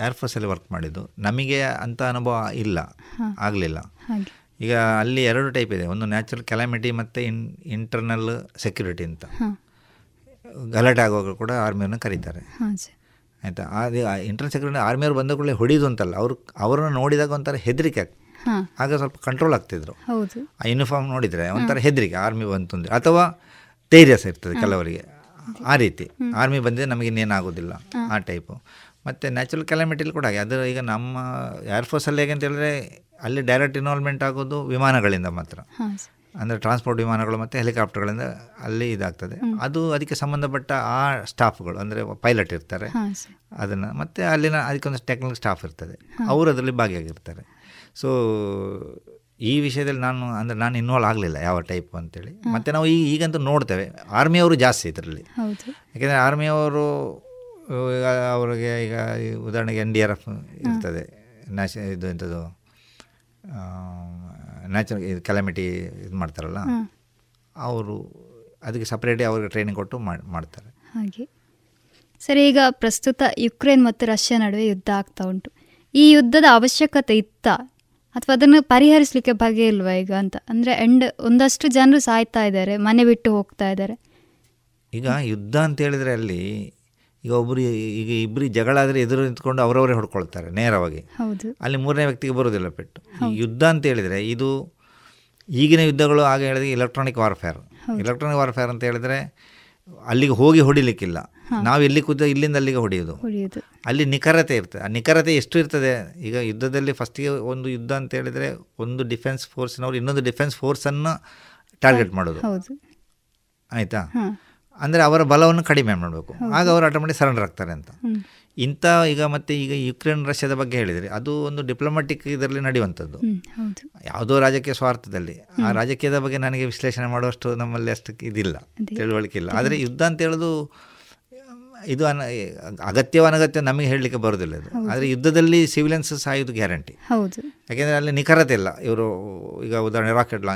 [SPEAKER 10] ಏರ್ಫೋರ್ಸಲ್ಲಿ ವರ್ಕ್ ಮಾಡಿದ್ದು. ನಮಗೆ ಅಂಥ ಅನುಭವ ಇಲ್ಲ. ಆಗಲಿಲ್ಲ. ಈಗ ಅಲ್ಲಿ ಎರಡು ಟೈಪ್ ಇದೆ. ಒಂದು ನ್ಯಾಚುರಲ್ ಕೆಲಾಮಿಟಿ ಮತ್ತು ಇನ್ ಇಂಟರ್ನಲ್ ಸೆಕ್ಯೂರಿಟಿ ಅಂತ. ಗಲಾಟೆ ಆಗುವಾಗ ಕೂಡ ಆರ್ಮಿಯನ್ನು ಕರೀತಾರೆ. ಆಯಿತಾ? ಅದು ಇಂಟ್ರೆನ್ಸ್ ಸೆಕ್ಯೂರಿಟಿ ಆರ್ಮಿಯವ್ರು ಬಂದ ಕೂಡಲೇ ಹೊಡಿಯೋದು ಅಂತಲ್ಲ. ಅವ್ರು ಅವ್ರನ್ನ ನೋಡಿದಾಗ ಒಂಥರ ಹೆದರಿಕೆ ಆಗ ಸ್ವಲ್ಪ ಕಂಟ್ರೋಲ್ ಆಗ್ತಿದ್ರು. ಆ ಯೂನಿಫಾರ್ಮ್ ನೋಡಿದರೆ ಒಂಥರ ಹೆದರಿಕೆ ಆರ್ಮಿ ಬಂತು ಅಂದರೆ. ಅಥವಾ ಧೈರ್ಯ ಇರ್ತದೆ ಕೆಲವರಿಗೆ. ಆ ರೀತಿ. ಆರ್ಮಿ ಬಂದರೆ ನಮಗೆ ಇನ್ನೇನಾಗೋದಿಲ್ಲ ಆ ಟೈಪು ಮತ್ತು ನ್ಯಾಚುರಲ್ ಕ್ಯಾಲಮಿಟಿಲಿ ಕೂಡ ಹಾಗೆ. ಅದು ಈಗ ನಮ್ಮ ಏರ್ಫೋರ್ಸಲ್ಲಿ ಹೇಗೆ ಅಂತ ಹೇಳಿದ್ರೆ ಅಲ್ಲಿ ಡೈರೆಕ್ಟ್ ಇನ್ವಾಲ್ವ್ಮೆಂಟ್ ಆಗೋದು ವಿಮಾನಗಳಿಂದ ಮಾತ್ರ. ಅಂದರೆ ಟ್ರಾನ್ಸ್ಪೋರ್ಟ್ ವಿಮಾನಗಳು ಮತ್ತು ಹೆಲಿಕಾಪ್ಟರ್ಗಳಿಂದ ಅಲ್ಲಿ ಇದಾಗ್ತದೆ. ಅದು ಅದಕ್ಕೆ ಸಂಬಂಧಪಟ್ಟ ಆ ಸ್ಟಾಫ್ಗಳು ಅಂದರೆ ಪೈಲಟ್ ಇರ್ತಾರೆ. ಅದನ್ನು ಮತ್ತು ಅಲ್ಲಿನ ಅದಕ್ಕೊಂದು ಟೆಕ್ನಿಕಲ್ ಸ್ಟಾಫ್ ಇರ್ತದೆ. ಅವರು ಅದರಲ್ಲಿ ಭಾಗಿಯಾಗಿರ್ತಾರೆ. ಸೊ ಈ ವಿಷಯದಲ್ಲಿ ನಾನು ಅಂದರೆ ನಾನು ಇನ್ವಾಲ್ವ್ ಆಗಲಿಲ್ಲ ಯಾವ ಟೈಪ್ ಅಂತೇಳಿ. ಮತ್ತು ನಾವು ಈಗ ಈಗಂತೂ ನೋಡ್ತೇವೆ. ಆರ್ಮಿಯವರು ಜಾಸ್ತಿ ಇದರಲ್ಲಿ. ಯಾಕೆಂದರೆ ಆರ್ಮಿಯವರು ಈಗ ಅವರಿಗೆ ಈಗ ಈ ಉದಾಹರಣೆಗೆ ಎನ್ ಡಿ ಆರ್ ಎಫ್ ಇರ್ತದೆ. ನ್ಯಾಷ ಇದು ಎಂಥದ್ದು ನ್ಯಾಚುರಲ್ ಇದು ಕೆಲಾಮಿಟಿ ಇದು ಮಾಡ್ತಾರಲ್ಲ ಅವರು ಅದಕ್ಕೆ ಸಪ್ರೇಟ್ ಅವ್ರಿಗೆ ಟ್ರೈನಿಂಗ್ ಕೊಟ್ಟು ಮಾಡ್- ಮಾಡ್ತಾರೆ.
[SPEAKER 9] ಹಾಗೆ. ಸರಿ ಈಗ ಪ್ರಸ್ತುತ ಯುಕ್ರೇನ್ ಮತ್ತು ರಷ್ಯಾ ನಡುವೆ ಯುದ್ಧ ಆಗ್ತಾ ಉಂಟು. ಈ ಯುದ್ಧದ ಅವಶ್ಯಕತೆ ಇತ್ತ? ಅಥವಾ ಅದನ್ನು ಪರಿಹರಿಸಲಿಕ್ಕೆ ಬಗೆ ಇಲ್ವಾ ಈಗ ಅಂತ? ಅಂದರೆ ಎಂಡ್ ಒಂದಷ್ಟು ಜನರು ಸಾಯ್ತಾ ಇದ್ದಾರೆ ಮನೆ ಬಿಟ್ಟು ಹೋಗ್ತಾ ಇದ್ದಾರೆ.
[SPEAKER 10] ಈಗ ಯುದ್ಧ ಅಂತ ಹೇಳಿದ್ರೆ ಅಲ್ಲಿ ಈಗ ಒಬ್ಬರು ಈಗ ಇಬ್ರಿ ಜಗಳ ಆದರೆ ಎದುರು ನಿಂತ್ಕೊಂಡು ಅವರವರೇ ಹೊಡ್ಕೊಳ್ತಾರೆ ನೇರವಾಗಿ. ಅಲ್ಲಿ ಮೂರನೇ ವ್ಯಕ್ತಿಗೆ ಬರೋದಿಲ್ಲ ಪೆಟ್ಟು. ಯುದ್ಧ ಅಂತ ಹೇಳಿದರೆ ಇದು ಈಗಿನ ಯುದ್ಧಗಳು ಆಗ ಹೇಳಿದ್ರೆ ಎಲೆಕ್ಟ್ರಾನಿಕ್ ವಾರ್ಫೇರ್ ಎಲೆಕ್ಟ್ರಾನಿಕ್ ವಾರ್ಫೇರ್ ಅಂತ ಹೇಳಿದರೆ ಅಲ್ಲಿಗೆ ಹೋಗಿ ಹೊಡಿಲಿಕ್ಕಿಲ್ಲ. ನಾವು ಎಲ್ಲಿ ಕೂತ ಇಲ್ಲಿಂದ ಅಲ್ಲಿಗೆ ಹೊಡೆಯೋದು. ಅಲ್ಲಿ ನಿಖರತೆ ಇರ್ತದೆ ಆ ನಿಖರತೆ ಎಷ್ಟು ಇರ್ತದೆ? ಈಗ ಯುದ್ಧದಲ್ಲಿ ಫಸ್ಟಿಗೆ ಒಂದು ಯುದ್ಧ ಅಂತ ಹೇಳಿದರೆ ಒಂದು ಡಿಫೆನ್ಸ್ ಫೋರ್ಸ್ನವರು ಇನ್ನೊಂದು ಡಿಫೆನ್ಸ್ ಫೋರ್ಸನ್ನು ಟಾರ್ಗೆಟ್ ಮಾಡೋದು. ಆಯಿತಾ? ಅಂದರೆ ಅವರ ಬಲವನ್ನು ಕಡಿಮೆ ಮಾಡಬೇಕು. ಆಗ ಅವರು ಆಟೋಮೆಟಿಕ್ ಸರೆಂಡರ್ ಆಗ್ತಾರೆ ಅಂತ. ಇಂಥ ಈಗ ಮತ್ತೆ ಈಗ ಯುಕ್ರೇನ್ ರಷ್ಯಾದ ಬಗ್ಗೆ ಹೇಳಿದರೆ ಅದು ಒಂದು ಡಿಪ್ಲೊಮ್ಯಾಟಿಕ್ ಇದರಲ್ಲಿ ನಡೆಯುವಂಥದ್ದು. ಯಾವುದೋ ರಾಜಕೀಯ ಸ್ವಾರ್ಥದಲ್ಲಿ. ಆ ರಾಜಕೀಯದ ಬಗ್ಗೆ ನನಗೆ ವಿಶ್ಲೇಷಣೆ ಮಾಡುವಷ್ಟು ನಮ್ಮಲ್ಲಿ ಅಷ್ಟು ಇದಿಲ್ಲ ತಿಳುವಳಿಕೆ ಇಲ್ಲ. ಆದರೆ ಯುದ್ಧ ಅಂತ ಹೇಳೋದು ಇದು ಅನ ಅಗತ್ಯವ ಅನಗತ್ಯ ನಮಗೆ ಹೇಳಲಿಕ್ಕೆ ಬರೋದಿಲ್ಲ ಇದು. ಆದರೆ ಯುದ್ಧದಲ್ಲಿ ಸಿವಿಲಿಯನ್ಸ್ ಸಾಯೋದು ಗ್ಯಾರಂಟಿ
[SPEAKER 9] ಹೌದು.
[SPEAKER 10] ಯಾಕೆಂದರೆ ಅಲ್ಲಿ ನಿಖರತೆ ಇಲ್ಲ. ಇವರು ಈಗ ಉದಾಹರಣೆ ರಾಕೆಟ್ ಲಾ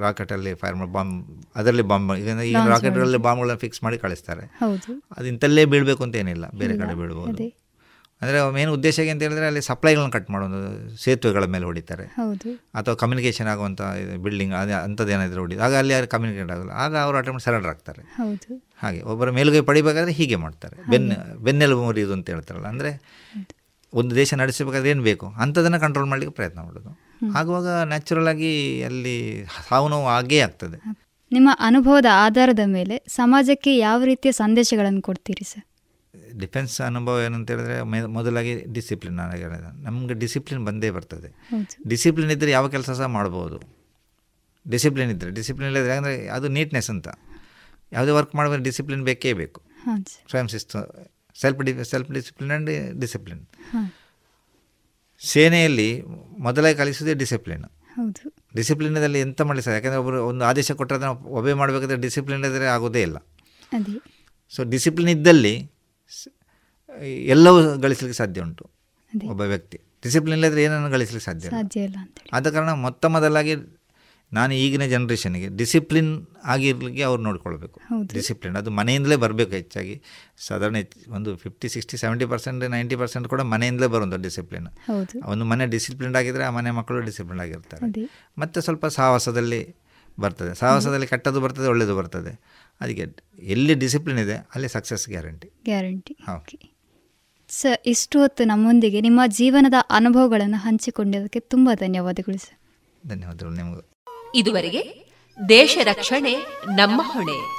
[SPEAKER 10] ರಾಕೆಟಲ್ಲಿ ಫೈರ್ ಮಾಡಿ ಬಾಂಬ್ ಅದರಲ್ಲಿ ಬಾಂಬ್ ಈಗ ಈಗ ರಾಕೆಟ್ಗಳಲ್ಲಿ ಬಾಂಬ್ಗಳನ್ನ ಫಿಕ್ಸ್ ಮಾಡಿ. ಕಳಿಸ್ತಾರೆ.
[SPEAKER 9] ಹೌದು.
[SPEAKER 10] ಅದು ಇಂಥಲ್ಲೇ ಬೀಳಬೇಕು ಅಂತ ಏನಿಲ್ಲ. ಬೇರೆ ಕಡೆ ಬೀಳ್ಬೋದು.
[SPEAKER 9] ಅದೇ.
[SPEAKER 10] ಅಂದರೆ ಮೇನ್ ಉದ್ದೇಶ ಅಂತ ಹೇಳಿದ್ರೆ ಅಲ್ಲಿ ಸಪ್ಲೈಗಳನ್ನ ಕಟ್ ಮಾಡೋದು ಸೇತುವೆಗಳ ಮೇಲೆ ಹೊಡಿತಾರೆ. ಅಥವಾ ಕಮ್ಯುನಿಕೇಷನ್ ಆಗುವಂಥ ಬಿಲ್ಡಿಂಗ್ ಅದೇ ಅಂಥದ್ದು ಏನಾದರೂ ಹೊಡಿ ಆಗ ಅಲ್ಲಿ ಯಾರು ಕಮ್ಯುನಿಕೇಟ್ ಆಗಲ್ಲ. ಆಗ ಅವರು ಆಟೋಮೆಟಿಕ್ ಸರೆಂಡರ್ ಆಗ್ತಾರೆ. ಹಾಗೆ ಒಬ್ಬರ ಮೇಲುಗೈ ಪಡಿಬೇಕಾದ್ರೆ ಹೀಗೆ ಮಾಡ್ತಾರೆ. ಬೆನ್ನು ಬೆನ್ನೆಲುಬು ಮುರಿಯೋದು ಅಂತ ಹೇಳ್ತಾರಲ್ಲ ಅಂದರೆ ಒಂದು ದೇಶ ನಡೆಸಬೇಕಾದ್ರೆ ಏನು ಬೇಕು? ಅಂಥದನ್ನು ಕಂಟ್ರೋಲ್ ಮಾಡಲಿಕ್ಕೆ ಪ್ರಯತ್ನ ಮಾಡೋದು. ಆಗುವಾಗ ನ್ಯಾಚುರಲ್ ಆಗಿ ಅಲ್ಲಿ ಸಾವು ನೋವು ಆಗೇ ಆಗ್ತದೆ.
[SPEAKER 9] ನಿಮ್ಮ ಅನುಭವದ ಆಧಾರದ ಮೇಲೆ ಸಮಾಜಕ್ಕೆ ಯಾವ ರೀತಿಯ ಸಂದೇಶಗಳನ್ನು ಕೊಡ್ತೀರಿ ಸರ್?
[SPEAKER 10] ಡಿಫೆನ್ಸ್ ಅನುಭವ ಏನಂತ ಹೇಳಿದ್ರೆ ಮೊದಲಾಗಿ ಡಿಸಿಪ್ಲಿನ್ ಹೇಳಿದೆ ನಮಗೆ ಡಿಸಿಪ್ಲಿನ್ ಬಂದೇ ಬರ್ತದೆ. ಡಿಸಿಪ್ಲಿನ್ ಇದ್ದರೆ ಯಾವ ಕೆಲಸ ಸಹ ಮಾಡ್ಬೋದು. ಡಿಸಿಪ್ಲಿನ್ ಇದ್ದರೆ ಡಿಸಿಪ್ಲಿನ್ ಇಲ್ಲದ್ರೆ ಅಂದರೆ ಅದು ನೀಟ್ನೆಸ್ ಅಂತ. ಯಾವುದೇ ವರ್ಕ್ ಮಾಡಬೇಕು ಡಿಸಿಪ್ಲಿನ್ ಬೇಕೇ ಬೇಕು. ಸ್ವಯಂ ಶಿಸ್ತು ಸೆಲ್ಫ್ ಡಿ ಸೆಲ್ಫ್ ಡಿಸಿಪ್ಲಿನ್ ಆ್ಯಂಡ್ ಡಿಸಿಪ್ಲಿನ್ ಸೇನೆಯಲ್ಲಿ ಮೊದಲೇ ಕಲಿಸೋದೇ ಡಿಸಿಪ್ಲಿನ್
[SPEAKER 9] ಹೌದು.
[SPEAKER 10] ಡಿಸಿಪ್ಲಿನದಲ್ಲಿ ಎಂತ ಸರ್ ಯಾಕಂದರೆ ಒಬ್ಬರು ಒಂದು ಆದೇಶ ಕೊಟ್ಟರೆ ಅದನ್ನು ಒಬೆ ಮಾಡಬೇಕಾದ್ರೆ ಡಿಸಿಪ್ಲಿನ್ ಇದ್ದರೆ ಆಗೋದೇ ಇಲ್ಲ. ಸೊ ಡಿಸಿಪ್ಲಿನ್ ಇದ್ದಲ್ಲಿ ಎಲ್ಲವೂ ಗಳಿಸಲಿಕ್ಕೆ ಸಾಧ್ಯ ಉಂಟು ಒಬ್ಬ ವ್ಯಕ್ತಿ. ಡಿಸಿಪ್ಲಿನ್ ಇಲ್ಲದ್ರೆ ಏನನ್ನು ಗಳಿಸಲಿಕ್ಕೆ ಸಾಧ್ಯ ಇಲ್ಲ? ಆದ ಕಾರಣ ಮೊತ್ತ ಮೊದಲಾಗಿ ನಾನು ಈಗಿನ ಜನ್ರೇಷನ್ಗೆ ಡಿಸಿಪ್ಲಿನ್ ಆಗಿರ್ಲಿಕ್ಕೆ ಅವ್ರು ನೋಡ್ಕೊಳ್ಬೇಕು. ಡಿಸಿಪ್ಲಿನ್ ಅದು ಮನೆಯಿಂದಲೇ ಬರಬೇಕು ಹೆಚ್ಚಾಗಿ. ಸಾಧಾರಣ ಒಂದು fifty sixty seventy percent ninety percent ಕೂಡ ಮನೆಯಿಂದಲೇ ಬರುವಂಥ ಡಿಸಿಪ್ಲಿನ್ ಒಂದು ಮನೆ ಡಿಸಿಪ್ಲಿನ್ ಆಗಿದ್ದರೆ ಆ ಮನೆ ಮಕ್ಕಳು ಡಿಸಿಪ್ಲಿನ್ ಆಗಿರ್ತಾರೆ. ಮತ್ತು ಸ್ವಲ್ಪ ಸಾಹಸದಲ್ಲಿ ಬರ್ತದೆ. ಸಾಹಸದಲ್ಲಿ ಕೆಟ್ಟದ್ದು ಬರ್ತದೆ ಒಳ್ಳೆಯದು ಬರ್ತದೆ. ಅದಕ್ಕೆ ಎಲ್ಲಿ ಡಿಸಿಪ್ಲಿನ್ ಇದೆ ಅಲ್ಲಿ ಸಕ್ಸಸ್ ಗ್ಯಾರಂಟಿ
[SPEAKER 9] ಗ್ಯಾರಂಟಿ
[SPEAKER 10] ಹೌದು.
[SPEAKER 9] ಓಕೆ ಸರ್ ಇಷ್ಟು ಹೊತ್ತು ನಮ್ಮೊಂದಿಗೆ ನಿಮ್ಮ ಜೀವನದ ಅನುಭವಗಳನ್ನು ಹಂಚಿಕೊಂಡಿದ್ದಕ್ಕೆ ತುಂಬ ಧನ್ಯವಾದಗಳು ಸರ್
[SPEAKER 10] ಧನ್ಯವಾದಗಳು ನಿಮಗೂ.
[SPEAKER 2] ಇದುವರೆಗೆ ದೇಶ ರಕ್ಷಣೆ ನಮ್ಮ ಹೊಣೆ.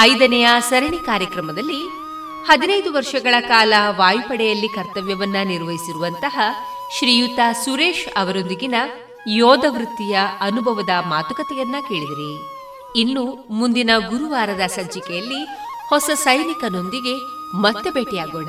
[SPEAKER 2] ಐದನೆಯ ಸರಣಿ ಕಾರ್ಯಕ್ರಮದಲ್ಲಿ ಹದಿನೈದು ವರ್ಷಗಳ ಕಾಲ ವಾಯುಪಡೆಯಲ್ಲಿ ಕರ್ತವ್ಯವನ್ನ ನಿರ್ವಹಿಸಿರುವಂತಹ ಶ್ರೀಯುತ ಸುರೇಶ್ ಅವರೊಂದಿಗಿನ ಯೋಧ ವೃತ್ತಿಯ ಅನುಭವದ ಮಾತುಕತೆಯನ್ನ ಕೇಳಿದಿರಿ. ಇನ್ನು ಮುಂದಿನ ಗುರುವಾರದ ಸಂಚಿಕೆಯಲ್ಲಿ ಹೊಸ ಸೈನಿಕನೊಂದಿಗೆ ಮತ್ತೆ ಭೇಟಿಯಾಗೋಣ.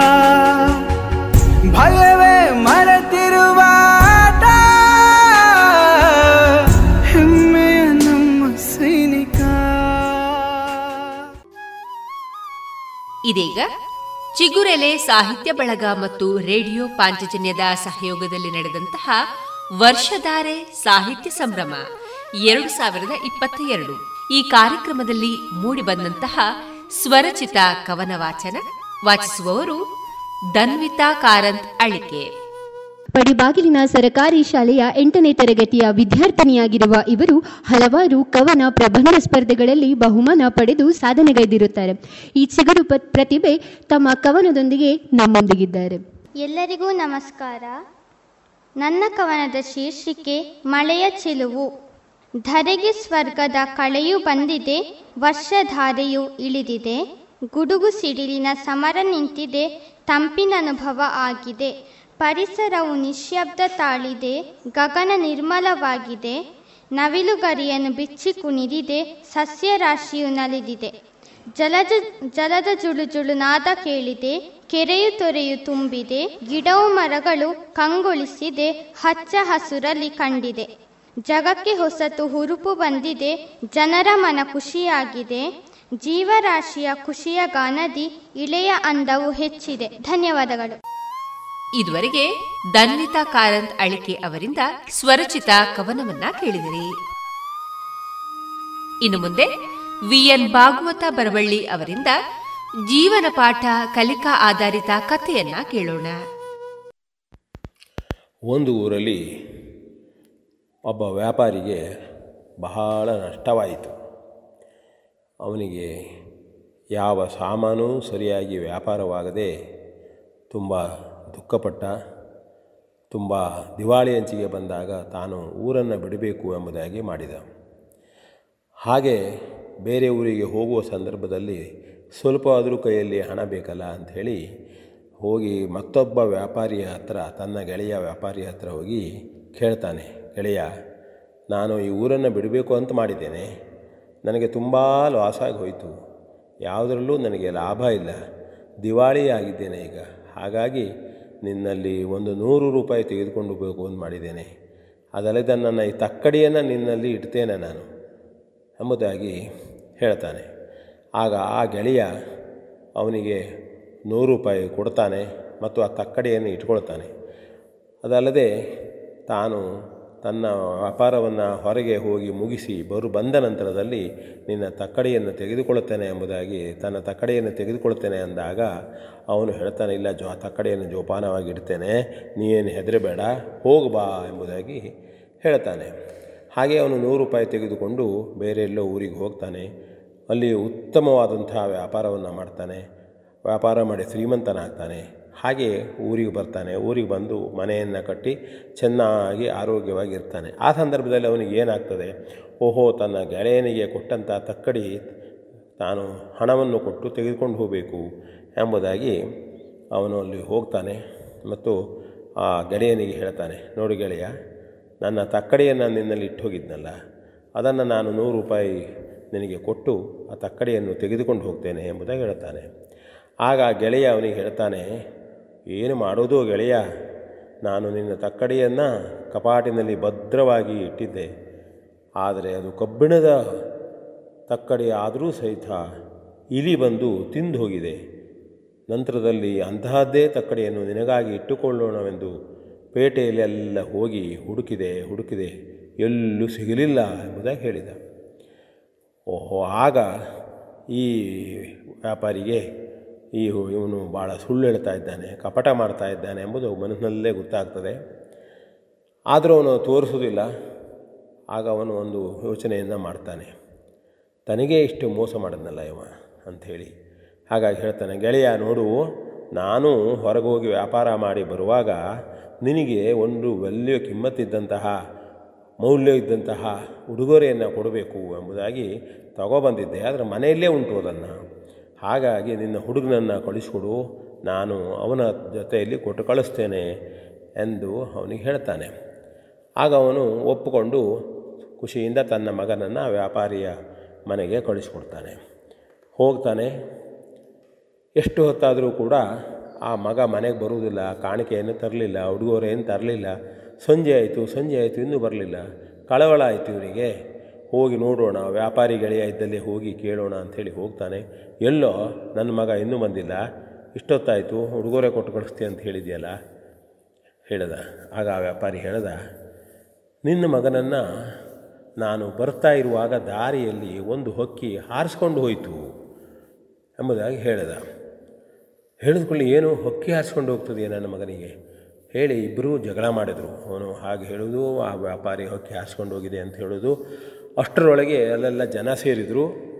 [SPEAKER 2] ಇದೀಗ ಚಿಗುರೆಲೆ ಸಾಹಿತ್ಯ ಬಳಗ ಮತ್ತು ರೇಡಿಯೋ ಪಾಂಚಜನ್ಯದ ಸಹಯೋಗದಲ್ಲಿ ನಡೆದಂತಹ ವರ್ಷಧಾರೆ ಸಾಹಿತ್ಯ ಸಂಭ್ರಮ ಎರಡು ಸಾವಿರದ ಇಪ್ಪತ್ತ ಎರಡು. ಈ ಕಾರ್ಯಕ್ರಮದಲ್ಲಿ ಮೂಡಿಬಂದಂತಹ ಸ್ವರಚಿತ ಕವನ ವಾಚನ ವಾಚಿಸುವವರು ದನ್ವಿತಾ ಕಾರಂತ್ ಅಳಿಕೆ.
[SPEAKER 11] ಪಡಿಬಾಗಿಲಿನ ಸರಕಾರಿ ಶಾಲೆಯ ಎಂಟನೇ ತರಗತಿಯ ವಿದ್ಯಾರ್ಥಿನಿಯಾಗಿರುವ ಇವರು ಹಲವಾರು ಕವನ ಪ್ರಬಂಧ ಸ್ಪರ್ಧೆಗಳಲ್ಲಿ ಬಹುಮಾನ ಪಡೆದು ಸಾಧನೆಗೈದಿರುತ್ತಾರೆ. ಈ ಚಿಗುರು ಪ್ರತಿಭೆ ತಮ್ಮ ಕವನದೊಂದಿಗೆ ನಮ್ಮೊಂದಿಗಿದ್ದಾರೆ.
[SPEAKER 12] ಎಲ್ಲರಿಗೂ ನಮಸ್ಕಾರ. ನನ್ನ ಕವನದ ಶೀರ್ಷಿಕೆ ಮಳೆಯ ಚೆಲುವು. ಧರೆಗೆ ಸ್ವರ್ಗದ ಕಳೆಯು ಬಂದಿದೆ, ವರ್ಷಧಾರೆಯು ಇಳಿದಿದೆ. ಗುಡುಗು ಸಿಡಿಲಿನ ಸಮರ ನಿಂತಿದೆ, ತಂಪಿನ ಅನುಭವ ಆಗಿದೆ. ಪರಿಸರವು ನಿಶ್ಯಬ್ದ ತಾಳಿದೆ, ಗಗನ ನಿರ್ಮಲವಾಗಿದೆ, ನವಿಲುಗರಿಯನ್ನು ಬಿಚ್ಚಿ ಕುಣಿದಿದೆ ಸಸ್ಯರಾಶಿಯು ನಲಿದಿದೆ. ಜಲಜ, ಜಲದ ಜುಳುಜುಳು ನಾದ ಕೇಳಿದೆ, ಕೆರೆಯು ತೊರೆಯು ತುಂಬಿದೆ, ಗಿಡವು ಮರಗಳು ಕಂಗೊಳಿಸಿದೆ, ಹಚ್ಚ ಹಸುರಲ್ಲಿ ಕಂಡಿದೆ. ಜಗಕ್ಕೆ ಹೊಸತು ಹುರುಪು ಬಂದಿದೆ, ಜನರ ಮನ ಖುಷಿಯಾಗಿದೆ, ಜೀವರಾಶಿಯ ಖುಷಿಯ ಗಾನದಿ, ಇಳೆಯ ಅಂದವು ಹೆಚ್ಚಿದೆ. ಧನ್ಯವಾದಗಳು.
[SPEAKER 2] ಇದುವರೆಗೆ ದನ್ವಿತಾ ಕಾರಂತ್ ಅಳಿಕೆ ಅವರಿಂದ ಸ್ವರಚಿತ ಕವನವನ್ನ ಕೇಳಿದಿರಿ. ಇನ್ನು ಮುಂದೆ ವಿಎನ್ ಭಾಗವತ ಬರವಳ್ಳಿ ಅವರಿಂದ ಜೀವನ ಪಾಠ ಕಲಿಕಾ ಆಧಾರಿತ ಕಥೆಯನ್ನ ಕೇಳೋಣ.
[SPEAKER 13] ಒಂದು ಊರಲ್ಲಿ ಒಬ್ಬ ವ್ಯಾಪಾರಿಗೆ ಬಹಳ ನಷ್ಟವಾಯಿತು. ಅವನಿಗೆ ಯಾವ ಸಾಮಾನು ಸರಿಯಾಗಿ ವ್ಯಾಪಾರವಾಗದೆ ತುಂಬ ದುಃಖಪಟ್ಟ, ತುಂಬ ದಿವಾಳಿ ಅಂಚಿಗೆ ಬಂದಾಗ ತಾನು ಊರನ್ನು ಬಿಡಬೇಕು ಎಂಬುದಾಗಿ ಮಾಡಿದ. ಹಾಗೆ ಬೇರೆ ಊರಿಗೆ ಹೋಗುವ ಸಂದರ್ಭದಲ್ಲಿ ಸ್ವಲ್ಪ ಆದರೂ ಕೈಯಲ್ಲಿ ಹಣ ಬೇಕಲ್ಲ ಅಂಥೇಳಿ ಹೋಗಿ ಮತ್ತೊಬ್ಬ ವ್ಯಾಪಾರಿಯ ಹತ್ರ, ತನ್ನ ಗೆಳೆಯ ವ್ಯಾಪಾರಿಯ ಹತ್ರ ಹೋಗಿ ಕೇಳ್ತಾನೆ, ಗೆಳೆಯ, ನಾನು ಈ ಊರನ್ನು ಬಿಡಬೇಕು ಅಂತ ಮಾಡಿದ್ದೇನೆ. ನನಗೆ ತುಂಬ ಲಾಸ್ ಹೋಯಿತು. ಯಾವುದರಲ್ಲೂ ನನಗೆ ಲಾಭ ಇಲ್ಲ. ದಿವಾಳಿ ಆಗಿದ್ದೇನೆ ಈಗ. ಹಾಗಾಗಿ ನಿನ್ನಲ್ಲಿ ಒಂದು ನೂರು ರೂಪಾಯಿ ತೆಗೆದುಕೊಂಡು ಹೋಗಬೇಕು ಅಂತ ಮಾಡಿದ್ದೇನೆ. ಅದಲ್ಲದೆ ನನ್ನ ಈ ತಕ್ಕಡಿಯನ್ನು ನಿನ್ನಲ್ಲಿ ಇಡ್ತೇನೆ ನಾನು ಎಂಬುದಾಗಿ ಹೇಳ್ತಾನೆ. ಆಗ ಆ ಗೆಳೆಯ ಅವನಿಗೆ ನೂರು ರೂಪಾಯಿ ಕೊಡ್ತಾನೆ ಮತ್ತು ಆ ತಕ್ಕಡಿಯನ್ನು ಇಟ್ಕೊಳ್ತಾನೆ. ಅದಲ್ಲದೆ ತಾನು ತನ್ನ ವ್ಯಾಪಾರವನ್ನು ಹೊರಗೆ ಹೋಗಿ ಮುಗಿಸಿ ಬರು ಬಂದ ನಂತರದಲ್ಲಿ ನಿನ್ನ ತಕ್ಕಡಿಯನ್ನು ತೆಗೆದುಕೊಳ್ಳುತ್ತೇನೆ ಎಂಬುದಾಗಿ ತನ್ನ ತಕ್ಕಡಿಯನ್ನು ತೆಗೆದುಕೊಳ್ಳುತ್ತೇನೆ ಅಂದಾಗ ಅವನು ಹೇಳ್ತಾನೆ, ಇಲ್ಲ ಜೋ ತಕ್ಕಡಿಯನ್ನು ಜೋಪಾನವಾಗಿ ಇಡ್ತೇನೆ ನೀನು ಹೆದರಬೇಡ ಹೋಗಬಾ ಎಂಬುದಾಗಿ ಹೇಳ್ತಾನೆ. ಹಾಗೆ ಅವನು ನೂರು ರೂಪಾಯಿ ತೆಗೆದುಕೊಂಡು ಬೇರೆ ಎಲ್ಲೋ ಊರಿಗೆ ಹೋಗ್ತಾನೆ. ಅಲ್ಲಿ ಉತ್ತಮವಾದಂತಹ ವ್ಯಾಪಾರವನ್ನು ಮಾಡ್ತಾನೆ. ವ್ಯಾಪಾರ ಮಾಡಿ ಶ್ರೀಮಂತನಾಗ್ತಾನೆ. ಹಾಗೆ ಊರಿಗೆ ಬರ್ತಾನೆ. ಊರಿಗೆ ಬಂದು ಮನೆಯನ್ನು ಕಟ್ಟಿ ಚೆನ್ನಾಗಿ ಆರೋಗ್ಯವಾಗಿ ಇರ್ತಾನೆ ಆ ಸಂದರ್ಭದಲ್ಲಿ ಅವನಿಗೆ ಏನಾಗ್ತದೆ? ಓಹೋ, ತನ್ನ ಗೆಳೆಯನಿಗೆ ಕೊಟ್ಟಂಥ ತಕ್ಕಡಿ ತಾನು ಹಣವನ್ನು ಕೊಟ್ಟು ತೆಗೆದುಕೊಂಡು ಹೋಗಬೇಕು ಎಂಬುದಾಗಿ ಅವನು ಅಲ್ಲಿ ಹೋಗ್ತಾನೆ ಮತ್ತು ಆ ಗೆಳೆಯನಿಗೆ ಹೇಳ್ತಾನೆ, ನೋಡಿ ಗೆಳೆಯ, ನನ್ನ ತಕ್ಕಡಿಯನ್ನು ನಿನ್ನಲ್ಲಿ ಇಟ್ಟು ಹೋಗಿದ್ನಲ್ಲ ಅದನ್ನು ನಾನು ನೂರು ರೂಪಾಯಿ ನಿನಗೆ ಕೊಟ್ಟು ಆ ತಕ್ಕಡಿಯನ್ನು ತೆಗೆದುಕೊಂಡು ಹೋಗ್ತೇನೆ ಎಂಬುದಾಗಿ ಹೇಳ್ತಾನೆ. ಆಗ ಗೆಳೆಯ ಅವನಿಗೆ ಹೇಳ್ತಾನೆ ಏನು ಮಾಡೋದು ಗೆಳೆಯ? ನಾನು ನಿನ್ನ ತಕ್ಕಡಿಯನ್ನು ಕಪಾಟಿನಲ್ಲಿ ಭದ್ರವಾಗಿ ಇಟ್ಟಿದ್ದೆ. ಆದರೆ ಅದು ಕಬ್ಬಿಣದ ತಕ್ಕಡಿ ಆದರೂ ಸಹಿತ ಇಲಿ ಬಂದು ತಿಂದು ಹೋಗಿದೆ ನಂತರದಲ್ಲಿ ಅಂತಹದ್ದೇ ತಕ್ಕಡಿಯನ್ನು ನಿನಗಾಗಿ ಇಟ್ಟುಕೊಳ್ಳೋಣವೆಂದು ಪೇಟೆಯಲ್ಲಿ ಎಲ್ಲ ಹೋಗಿ ಹುಡುಕಿದೆ ಹುಡುಕಿದೆ. ಎಲ್ಲೂ ಸಿಗಲಿಲ್ಲ ಎಂಬುದಾಗಿ ಹೇಳಿದ. ಓಹೋ, ಆಗ ಈ ವ್ಯಾಪಾರಿಗೆ ಈ ಇವನು ಭಾಳ ಸುಳ್ಳು ಹೇಳ್ತಾ ಇದ್ದಾನೆ, ಕಪಟ ಮಾಡ್ತಾ ಇದ್ದಾನೆ ಎಂಬುದು ಮನಸ್ಸಿನಲ್ಲೇ ಗೊತ್ತಾಗ್ತದೆ. ಆದರೂ ಅವನು ತೋರಿಸೋದಿಲ್ಲ ಆಗ ಅವನು ಒಂದು ಯೋಚನೆಯನ್ನು ಮಾಡ್ತಾನೆ, ತನಗೇ ಇಷ್ಟು ಮೋಸ ಮಾಡಿದ್ನಲ್ಲ ಇವ? ಅಂಥೇಳಿ ಹಾಗಾಗಿ ಹೇಳ್ತಾನೆ, ಗೆಳೆಯ, ನೋಡು, ನಾನು ಹೊರಗೆ ಹೋಗಿ ವ್ಯಾಪಾರ ಮಾಡಿ ಬರುವಾಗ ನಿನಗೆ ಒಂದು ವ್ಯಾಲ್ಯೂ ಕಿಮ್ಮತ್ತಿದ್ದಂತಹ, ಮೌಲ್ಯ ಇದ್ದಂತಹ ಉಡುಗೊರೆಯನ್ನು ಕೊಡಬೇಕು ಎಂಬುದಾಗಿ ತಗೊಬಂದಿದ್ದೆ ಆದರೆ ಮನೆಯಲ್ಲೇ ಉಂಟು ಅದನ್ನು. ಹಾಗಾಗಿ ನಿನ್ನ ಹುಡುಗನನ್ನು ಕಳಿಸ್ಕೊಡು, ನಾನು ಅವನ ಜೊತೆಯಲ್ಲಿ ಕೊಟ್ಟು ಕಳಿಸ್ತೇನೆ ಎಂದು ಅವನಿಗೆ ಹೇಳ್ತಾನೆ. ಆಗ ಅವನು ಒಪ್ಪಿಕೊಂಡು ಖುಷಿಯಿಂದ ತನ್ನ ಮಗನನ್ನು ವ್ಯಾಪಾರಿಯ ಮನೆಗೆ ಕಳಿಸ್ಕೊಡ್ತಾನೆ. ಹೋಗ್ತಾನೆ. ಎಷ್ಟು ಹೊತ್ತಾದರೂ ಕೂಡ ಆ ಮಗ ಮನೆಗೆ ಬರುವುದಿಲ್ಲ, ಕಾಣಿಕೆಯನ್ನು ತರಲಿಲ್ಲ ಹುಡುಗರೇನು ತರಲಿಲ್ಲ. ಸಂಜೆ ಆಯಿತು ಸಂಜೆ ಆಯಿತು, ಇನ್ನೂ ಬರಲಿಲ್ಲ. ಕಳವಳ ಆಯಿತು ಇವನಿಗೆ ಹೋಗಿ ನೋಡೋಣ, ವ್ಯಾಪಾರಿ ಗೆಳೆಯ ಇದ್ದಲ್ಲಿ ಹೋಗಿ ಕೇಳೋಣ ಅಂಥೇಳಿ ಹೋಗ್ತಾನೆ. ಎಲ್ಲೋ, ನನ್ನ ಮಗ ಇನ್ನೂ ಬಂದಿಲ್ಲ. ಇಷ್ಟೊತ್ತಾಯಿತು, ಉಡುಗೊರೆ ಕೊಟ್ಟು ಕಳಿಸ್ತೀಯ ಅಂತ ಹೇಳಿದೆಯಲ್ಲ? ಹೇಳ್ದ. ಆಗ ಆ ವ್ಯಾಪಾರಿ ಹೇಳ್ದ, ನಿನ್ನ ಮಗನನ್ನು ನಾನು ಬರ್ತಾ ಇರುವಾಗ ದಾರಿಯಲ್ಲಿ ಒಂದು ಹೊಕ್ಕಿ ಹಾರಿಸ್ಕೊಂಡು ಹೋಯಿತು ಎಂಬುದಾಗಿ ಹೇಳಿದ. ಹೇಳಿದ್ಕೊಳ್ಳಿ ಏನು ಹೊಕ್ಕಿ ಹಾರಿಸ್ಕೊಂಡು ಹೋಗ್ತದೆ ನನ್ನ ಮಗನಿಗೆ? ಹೇಳಿ ಇಬ್ಬರೂ ಜಗಳ ಮಾಡಿದರು. ಅವನು ಹಾಗೆ ಹೇಳೋದು, ಆ ವ್ಯಾಪಾರಿ ಹೊಕ್ಕಿ ಹಾರಿಸ್ಕೊಂಡು ಹೋಗಿದೆ ಅಂತ ಹೇಳೋದು. ಅಷ್ಟರೊಳಗೆ ಅಲ್ಲೆಲ್ಲ ಜನ ಸೇರಿದರು.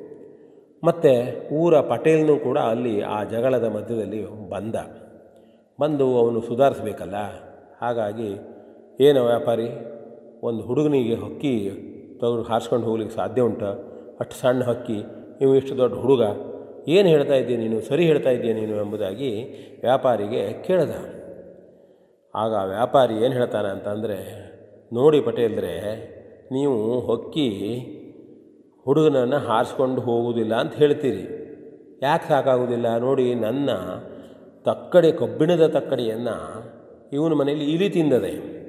[SPEAKER 13] ಮತ್ತು ಊರ ಪಟೇಲ್ನೂ ಕೂಡ ಅಲ್ಲಿ ಆ ಜಗಳದ ಮಧ್ಯದಲ್ಲಿ ಬಂದ. ಬಂದು ಅವನು ಸುಧಾರಿಸ್ಬೇಕಲ್ಲ? ಹಾಗಾಗಿ ಏನು ವ್ಯಾಪಾರಿ, ಒಂದು ಹುಡುಗನಿಗೆ ಹಕ್ಕಿ ತಗೊಂಡು ಹಾರಿಸ್ಕೊಂಡು ಹೋಗ್ಲಿಕ್ಕೆ ಸಾಧ್ಯ ಉಂಟು? ಅಷ್ಟು ಸಣ್ಣ ಹಕ್ಕಿ, ನೀವು ಇಷ್ಟು ದೊಡ್ಡ ಹುಡುಗ, ಏನು ಹೇಳ್ತಾ ಇದ್ದೀಯ ನೀನು? ಸರಿ ಹೇಳ್ತಾ ಇದ್ದೀಯ ನೀನು? ಎಂಬುದಾಗಿ ವ್ಯಾಪಾರಿಗೆ ಕೇಳಿದ. ಆಗ ವ್ಯಾಪಾರಿ ಏನು ಹೇಳ್ತಾನೆ ಅಂತಂದರೆ, ನೋಡಿ ಪಟೇಲ್ರೆ ನೀವು ಹೊಕ್ಕಿ ಹುಡುಗನನ್ನು ಹಾರಿಸ್ಕೊಂಡು ಹೋಗುವುದಿಲ್ಲ ಅಂತ ಹೇಳ್ತೀರಿ. ಯಾಕೆ ಸಾಕಾಗುವುದಿಲ್ಲ ನೋಡಿ, ನನ್ನ ತಕ್ಕಡಿ, ಕಬ್ಬಿಣದ ತಕ್ಕಡಿಯನ್ನು ಇವನ ಮನೆಯಲ್ಲಿ ಇಲಿ ತಿಂದದೆ.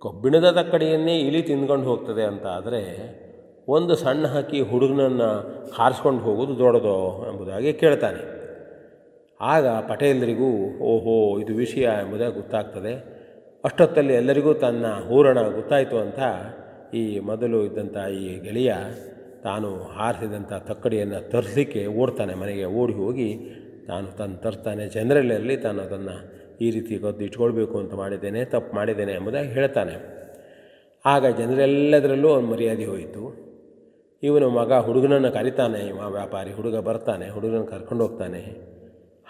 [SPEAKER 13] ಕಬ್ಬಿಣದ ತಕ್ಕಡಿಯನ್ನೇ ಇಲಿ ತಿಂದ್ಕೊಂಡು ಹೋಗ್ತದೆ ಅಂತ ಆದರೆ ಒಂದು ಸಣ್ಣ ಹಕ್ಕಿ ಹುಡುಗನನ್ನು ಹಾರಿಸ್ಕೊಂಡು ಹೋಗೋದು ದೊಡ್ಡದೋ ಎಂಬುದಾಗಿ ಕೇಳ್ತಾನೆ. ಆಗ ಪಟೇಲರಿಗೂ, ಓಹೋ, ಇದು ವಿಷಯ ಎಂಬುದಾಗಿ ಗೊತ್ತಾಗ್ತದೆ. ಅಷ್ಟೊತ್ತಲ್ಲಿ ಎಲ್ಲರಿಗೂ ತನ್ನ ಹೂರಣ ಗೊತ್ತಾಯಿತು ಅಂತ ಈ ಮೊದಲು ಇದ್ದಂಥ ಈ ಗೆಳೆಯ ತಾನು ಹಾರಿಸಿದಂಥ ತಕ್ಕಡಿಯನ್ನು ತರಿಸಲಿಕ್ಕೆ ಓಡ್ತಾನೆ ಮನೆಗೆ, ಓಡಿ ಹೋಗಿ ತಾನು ತಾನು ತರ್ತಾನೆ. ಜನರಲ್ಲಲ್ಲಿ ತಾನು ಅದನ್ನು ಈ ರೀತಿ ಕದ್ದು ಇಟ್ಕೊಳ್ಬೇಕು ಅಂತ ಮಾಡಿದ್ದೇನೆ, ತಪ್ಪು ಮಾಡಿದ್ದೇನೆ ಎಂಬುದಾಗಿ ಹೇಳ್ತಾನೆ. ಆಗ ಜನರೆಲ್ಲದರಲ್ಲೂ ಅವನು ಮರ್ಯಾದೆ ಹೋಯಿತು. ಇವನು ಮಗ ಹುಡುಗನನ್ನು ಕರಿತಾನೆ ಇವ ವ್ಯಾಪಾರಿ ಹುಡುಗ ಬರ್ತಾನೆ ಹುಡುಗನ ಕರ್ಕೊಂಡು ಹೋಗ್ತಾನೆ.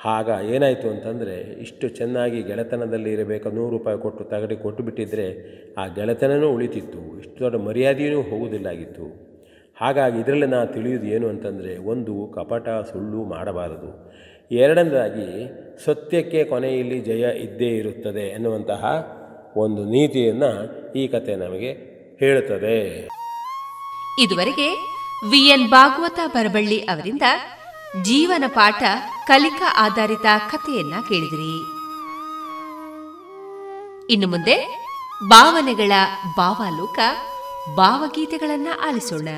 [SPEAKER 13] ಆಗ ಏನಾಯಿತು ಅಂತಂದರೆ, ಇಷ್ಟು ಚೆನ್ನಾಗಿ ಗೆಳೆತನದಲ್ಲಿ ಇರಬೇಕು, ನೂರು ರೂಪಾಯಿ ಕೊಟ್ಟು ತಗಡಿ ಕೊಟ್ಟು ಬಿಟ್ಟಿದ್ದರೆ ಆ ಗೆಳೆತನವೂ ಉಳಿತಿತ್ತು, ಇಷ್ಟು ದೊಡ್ಡ ಮರ್ಯಾದೆಯೂ ಹೋಗುವುದಿಲ್ಲಾಗಿತ್ತು ಹಾಗಾಗಿ ಇದರಲ್ಲಿ ನಾನು ತಿಳಿಯೋದು ಏನು ಅಂತಂದರೆ, ಒಂದು ಕಪಟ ಸುಳ್ಳು ಮಾಡಬಾರದು. ಎರಡನೇದಾಗಿ, ಸತ್ಯಕ್ಕೆ ಕೊನೆಯಲ್ಲಿ ಜಯ ಇದ್ದೇ ಇರುತ್ತದೆ ಎನ್ನುವಂತಹ ಒಂದು ನೀತಿಯನ್ನು ಈ ಕತೆ ನಮಗೆ ಹೇಳುತ್ತದೆ.
[SPEAKER 2] ಇದುವರೆಗೆ ವಿಎನ್ ಭಾಗವತ ಬರಬಳ್ಳಿ ಅವರಿಂದ ಜೀವನ ಪಾಠ ಕಲಿಕಾ ಆಧಾರಿತ ಕಥೆಯನ್ನ ಕೇಳಿದಿರಿ. ಇನ್ನು ಮುಂದೆ ಭಾವನೆಗಳ ಭಾವಾಲೋಕ ಭಾವಗೀತೆಗಳನ್ನ ಆಲಿಸೋಣ.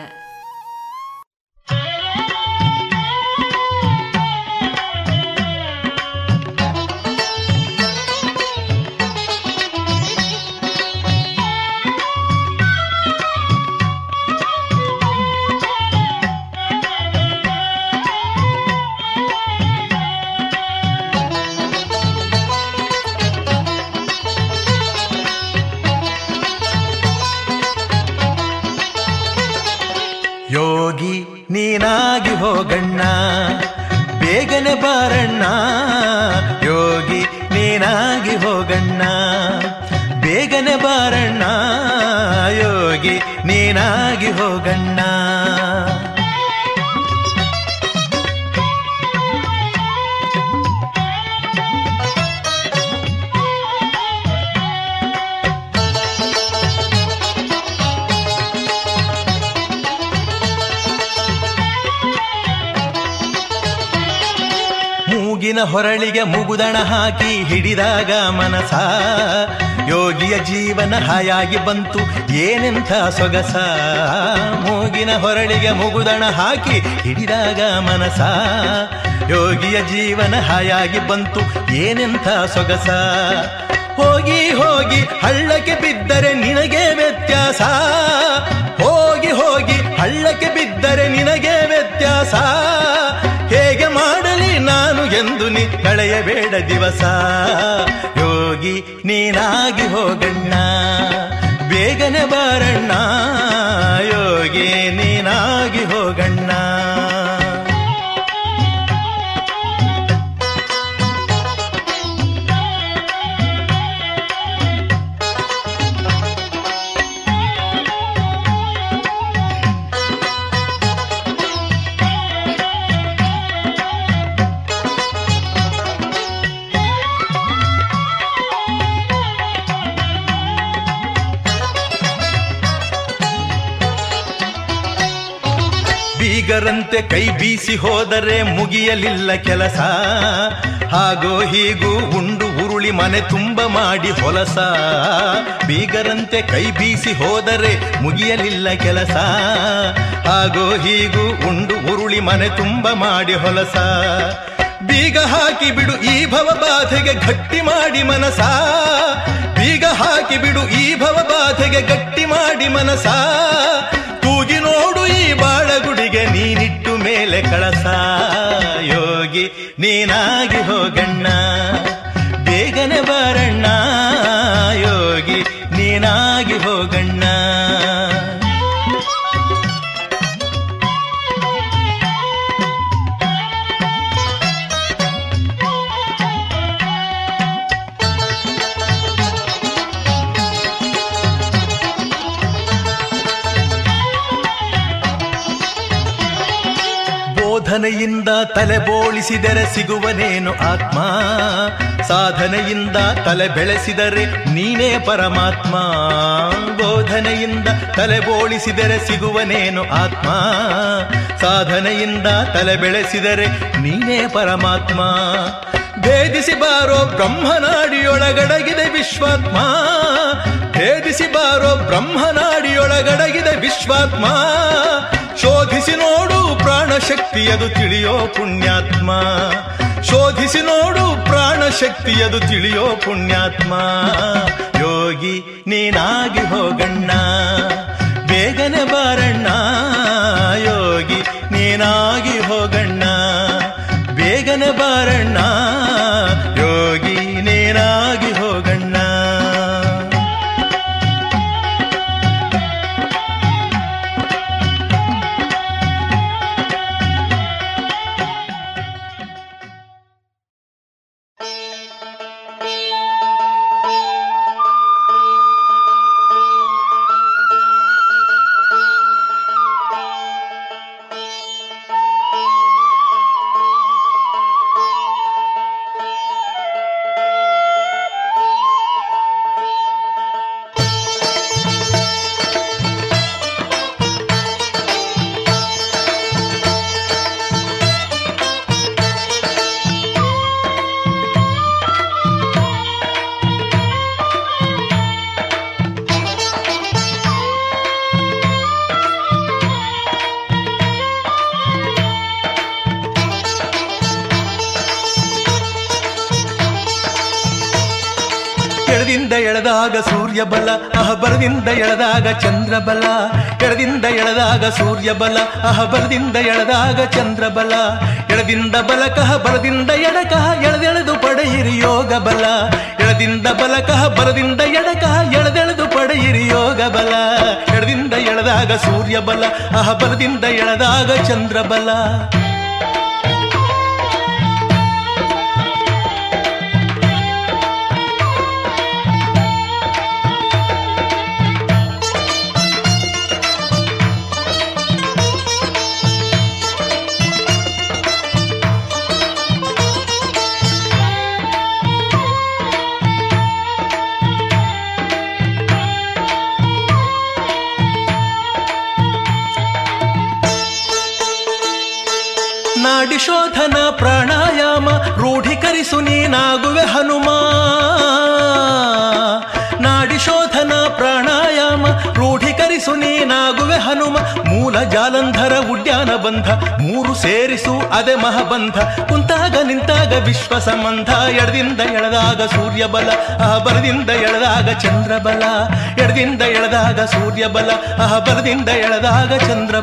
[SPEAKER 14] ಹೋಗಣ್ಣ ಬೇಗನೆ ಬಾರಣ್ಣ ಯೋಗಿ ನೀನಾಗಿ ಹೋಗಣ್ಣ ಬೇಗನೆ ಬಾರಣ್ಣ ಯೋಗಿ ನೀನಾಗಿ ಹೋಗಣ್ಣ ಮೂಗಿನ ಹೊರಳಿಗೆ ಮುಗುದಣ ಹಾಕಿ ಹಿಡಿದಾಗ ಮನಸ. ಯೋಗಿಯ ಜೀವನ ಹಾಯಾಗಿ ಬಂತು, ಏನೆಂಥ ಸೊಗಸ? ಮೂಗಿನ ಹೊರಳಿಗೆ ಮುಗುದಣ ಹಾಕಿ ಹಿಡಿದಾಗ ಮನಸ. ಯೋಗಿಯ ಜೀವನ ಹಾಯಾಗಿ ಬಂತು, ಏನೆಂಥ ಸೊಗಸ? ಹೋಗಿ ಹೋಗಿ ಹಳ್ಳಕ್ಕೆ ಬಿದ್ದರೆ ನಿನಗೆ ವ್ಯತ್ಯಾಸ. ಹೋಗಿ ಹೋಗಿ ಹಳ್ಳಕ್ಕೆ ಬಿದ್ದರೆ ನಿನಗೆ ವ್ಯತ್ಯಾಸ. ಎಂದು ನೀ ಕಳೆಯಬೇಡ ದಿವಸ. ಯೋಗಿ ನೀನಾಗಿ ಹೋಗಣ್ಣ. ಬೇಗನೆ ಬಾರಣ್ಣ. ಯೋಗಿ ನೀನಾಗಿ ಹೋಗಣ್ಣ. ಬೀಗರಂತೆ ಕೈ ಬೀಸಿ ಹೋದರೆ ಮುಗಿಯಲಿಲ್ಲ ಕೆಲಸ. ಹಾಗೋ ಹೀಗೂ ಉಂಡು ಉರುಳಿ ಮನೆ ತುಂಬ ಮಾಡಿ ಹೊಲಸ. ಬೀಗರಂತೆ ಕೈ ಬೀಸಿ ಹೋದರೆ ಮುಗಿಯಲಿಲ್ಲ ಕೆಲಸ. ಹಾಗೋ ಹೀಗೂ ಉಂಡು ಉರುಳಿ ಮನೆ ತುಂಬ ಮಾಡಿ ಹೊಲಸ. ಬೀಗ ಹಾಕಿ ಬಿಡು ಈ ಭವ ಬಾಧೆಗೆ ಗಟ್ಟಿ ಮಾಡಿ ಮನಸ. ಬೀಗ ಹಾಕಿ ಬಿಡು ಈ ಭವ ಬಾಧೆಗೆ ಗಟ್ಟಿ ಮಾಡಿ ಮನಸ. ತೂಗಿ ನೋಡು ಈ ಬಾಳಗುಡಿಗೆ ನೀನಿಟ್ಟು ಮೇಲೆ ಕಳಸ. ಯೋಗಿ, ನೀನಾಗಿ ಹೋಗಣ್ಣ, ಬೇಗನೆ ಬರಣ್ಣ. ಯೋಗಿ, ನೀನಾಗಿ ಹೋಗಣ್ಣ. ಬೋಧನೆಯಿಂದ ತಲೆ ಬೋಳಿಸಿದರೆ ಸಿಗುವನೇನು ಆತ್ಮ? ಸಾಧನೆಯಿಂದ ತಲೆ ಬೆಳೆಸಿದರೆ ನೀನೇ ಪರಮಾತ್ಮ? ಬೋಧನೆಯಿಂದ ತಲೆ ಬೋಳಿಸಿದರೆ ಸಿಗುವನೇನು ಆತ್ಮ? ಸಾಧನೆಯಿಂದ ತಲೆ ಬೆಳೆಸಿದರೆ ನೀನೇ ಪರಮಾತ್ಮ? ಭೇದಿಸಿ ಬಾರೋ ಬ್ರಹ್ಮನಾಡಿಯೊಳಗಡಗಿದೆ ವಿಶ್ವಾತ್ಮ. ಭೇದಿಸಿ ಬಾರೋ ಬ್ರಹ್ಮನಾಡಿಯೊಳಗಡಗಿದೆ ವಿಶ್ವಾತ್ಮ. ಶೋಧಿಸಿ ನೋಡು ಪ್ರಾಣ ಶಕ್ತಿಯದು ತಿಳಿಯೋ ಪುಣ್ಯಾತ್ಮ. ಶೋಧಿಸಿ ನೋಡು ಪ್ರಾಣ ಶಕ್ತಿಯದು ತಿಳಿಯೋ ಪುಣ್ಯಾತ್ಮ. ಯೋಗಿ, ನೀನಾಗಿ ಹೋಗಣ್ಣ. ಬೇಗನೆ ಬಾರಣ್ಣ. ಯೋಗಿ, ನೀನಾಗಿ ಹೋಗಣ್ಣ. ಬೇಗನೆ ಬಾರಣ್ಣ. ಎಳೆದಾಗ ಚಂದ್ರ ಬಲ ಎಡದಿಂದ ಎಳೆದಾಗ ಸೂರ್ಯ ಬಲ ಅಹಬಲದಿಂದ ಎಳೆದಾಗ ಚಂದ್ರ ಬಲ ಎಡದಿಂದ ಬಲಕಹ, ಬಲದಿಂದ ಎಡಕಹ, ಎಳೆದೆಳೆದು ಪಡೆಯಿರಿ ಯೋಗ ಬಲ ಎಡದಿಂದ ಬಲಕಹ, ಬಲದಿಂದ ಎಡಕಹ, ಎಳೆದೆಳೆದು ಪಡೆಯಿರಿ ಯೋಗ ಬಲ ಎಡದಿಂದ ಎಳೆದಾಗ ಸೂರ್ಯ ಬಲ ಅಹ ಬಲದಿಂದ ಎಳೆದಾಗ ಚಂದ್ರ ಶೋಧನ ಪ್ರಾಣಾಯಾಮ, ರೂಢಿಕರಿಸು ನೀನಾಗುವೆ ಹನುಮ. ನಾಡಿ ಶೋಧನ, ಪ್ರಾಣಾಯಾಮ, ರೂಢಿಕರಿಸು ನೀನಾಗುವೆ ಹನುಮ. ಮೂಲ ಜಾಲಂಧರ ಉಡ್ಯಾನ ಬಂಧ, ಮೂರು ಸೇರಿಸು ಅದೇ ಮಹಬಂಧ. ಕುಂತಾಗ ನಿಂತಾಗ ವಿಶ್ವ ಸಂಬಂಧ ಎಡದಿಂದ ಎಳೆದಾಗ ಸೂರ್ಯ ಬಲ ಬಲದಿಂದ ಎಳೆದಾಗ ಚಂದ್ರಬಲ. ಎಡದಿಂದ ಎಳೆದಾಗ ಸೂರ್ಯ ಬಲ ಬಲದಿಂದ ಎಳೆದಾಗ ಚಂದ್ರ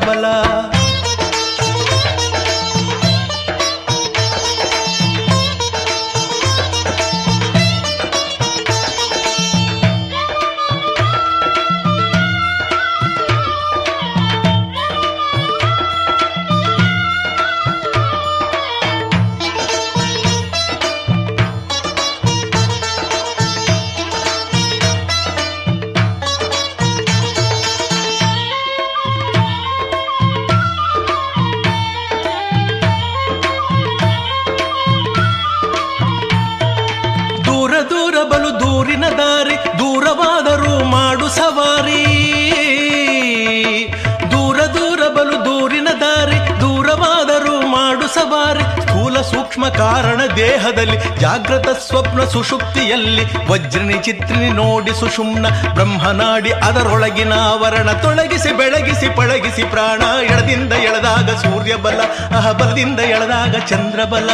[SPEAKER 14] ದೇಹದಲ್ಲಿ ಜಾಗೃತ ಸ್ವಪ್ನ ಸುಷುಪ್ತಿಯಲ್ಲಿ ವಜ್ರನಿ ಚಿತ್ರಿನಿ ನೋಡಿ ಸುಷುಮ್ನ ಬ್ರಹ್ಮನಾಡಿ ಅದರೊಳಗಿನ ಆವರಣ ತೊಳಗಿಸಿ ಬೆಳಗಿಸಿ ಪಳಗಿಸಿ ಪ್ರಾಣ ಎಡದಿಂದ ಎಳೆದಾಗ ಸೂರ್ಯ ಬಲ ಅಹ ಬಲದಿಂದ ಎಳೆದಾಗ ಚಂದ್ರ ಬಲ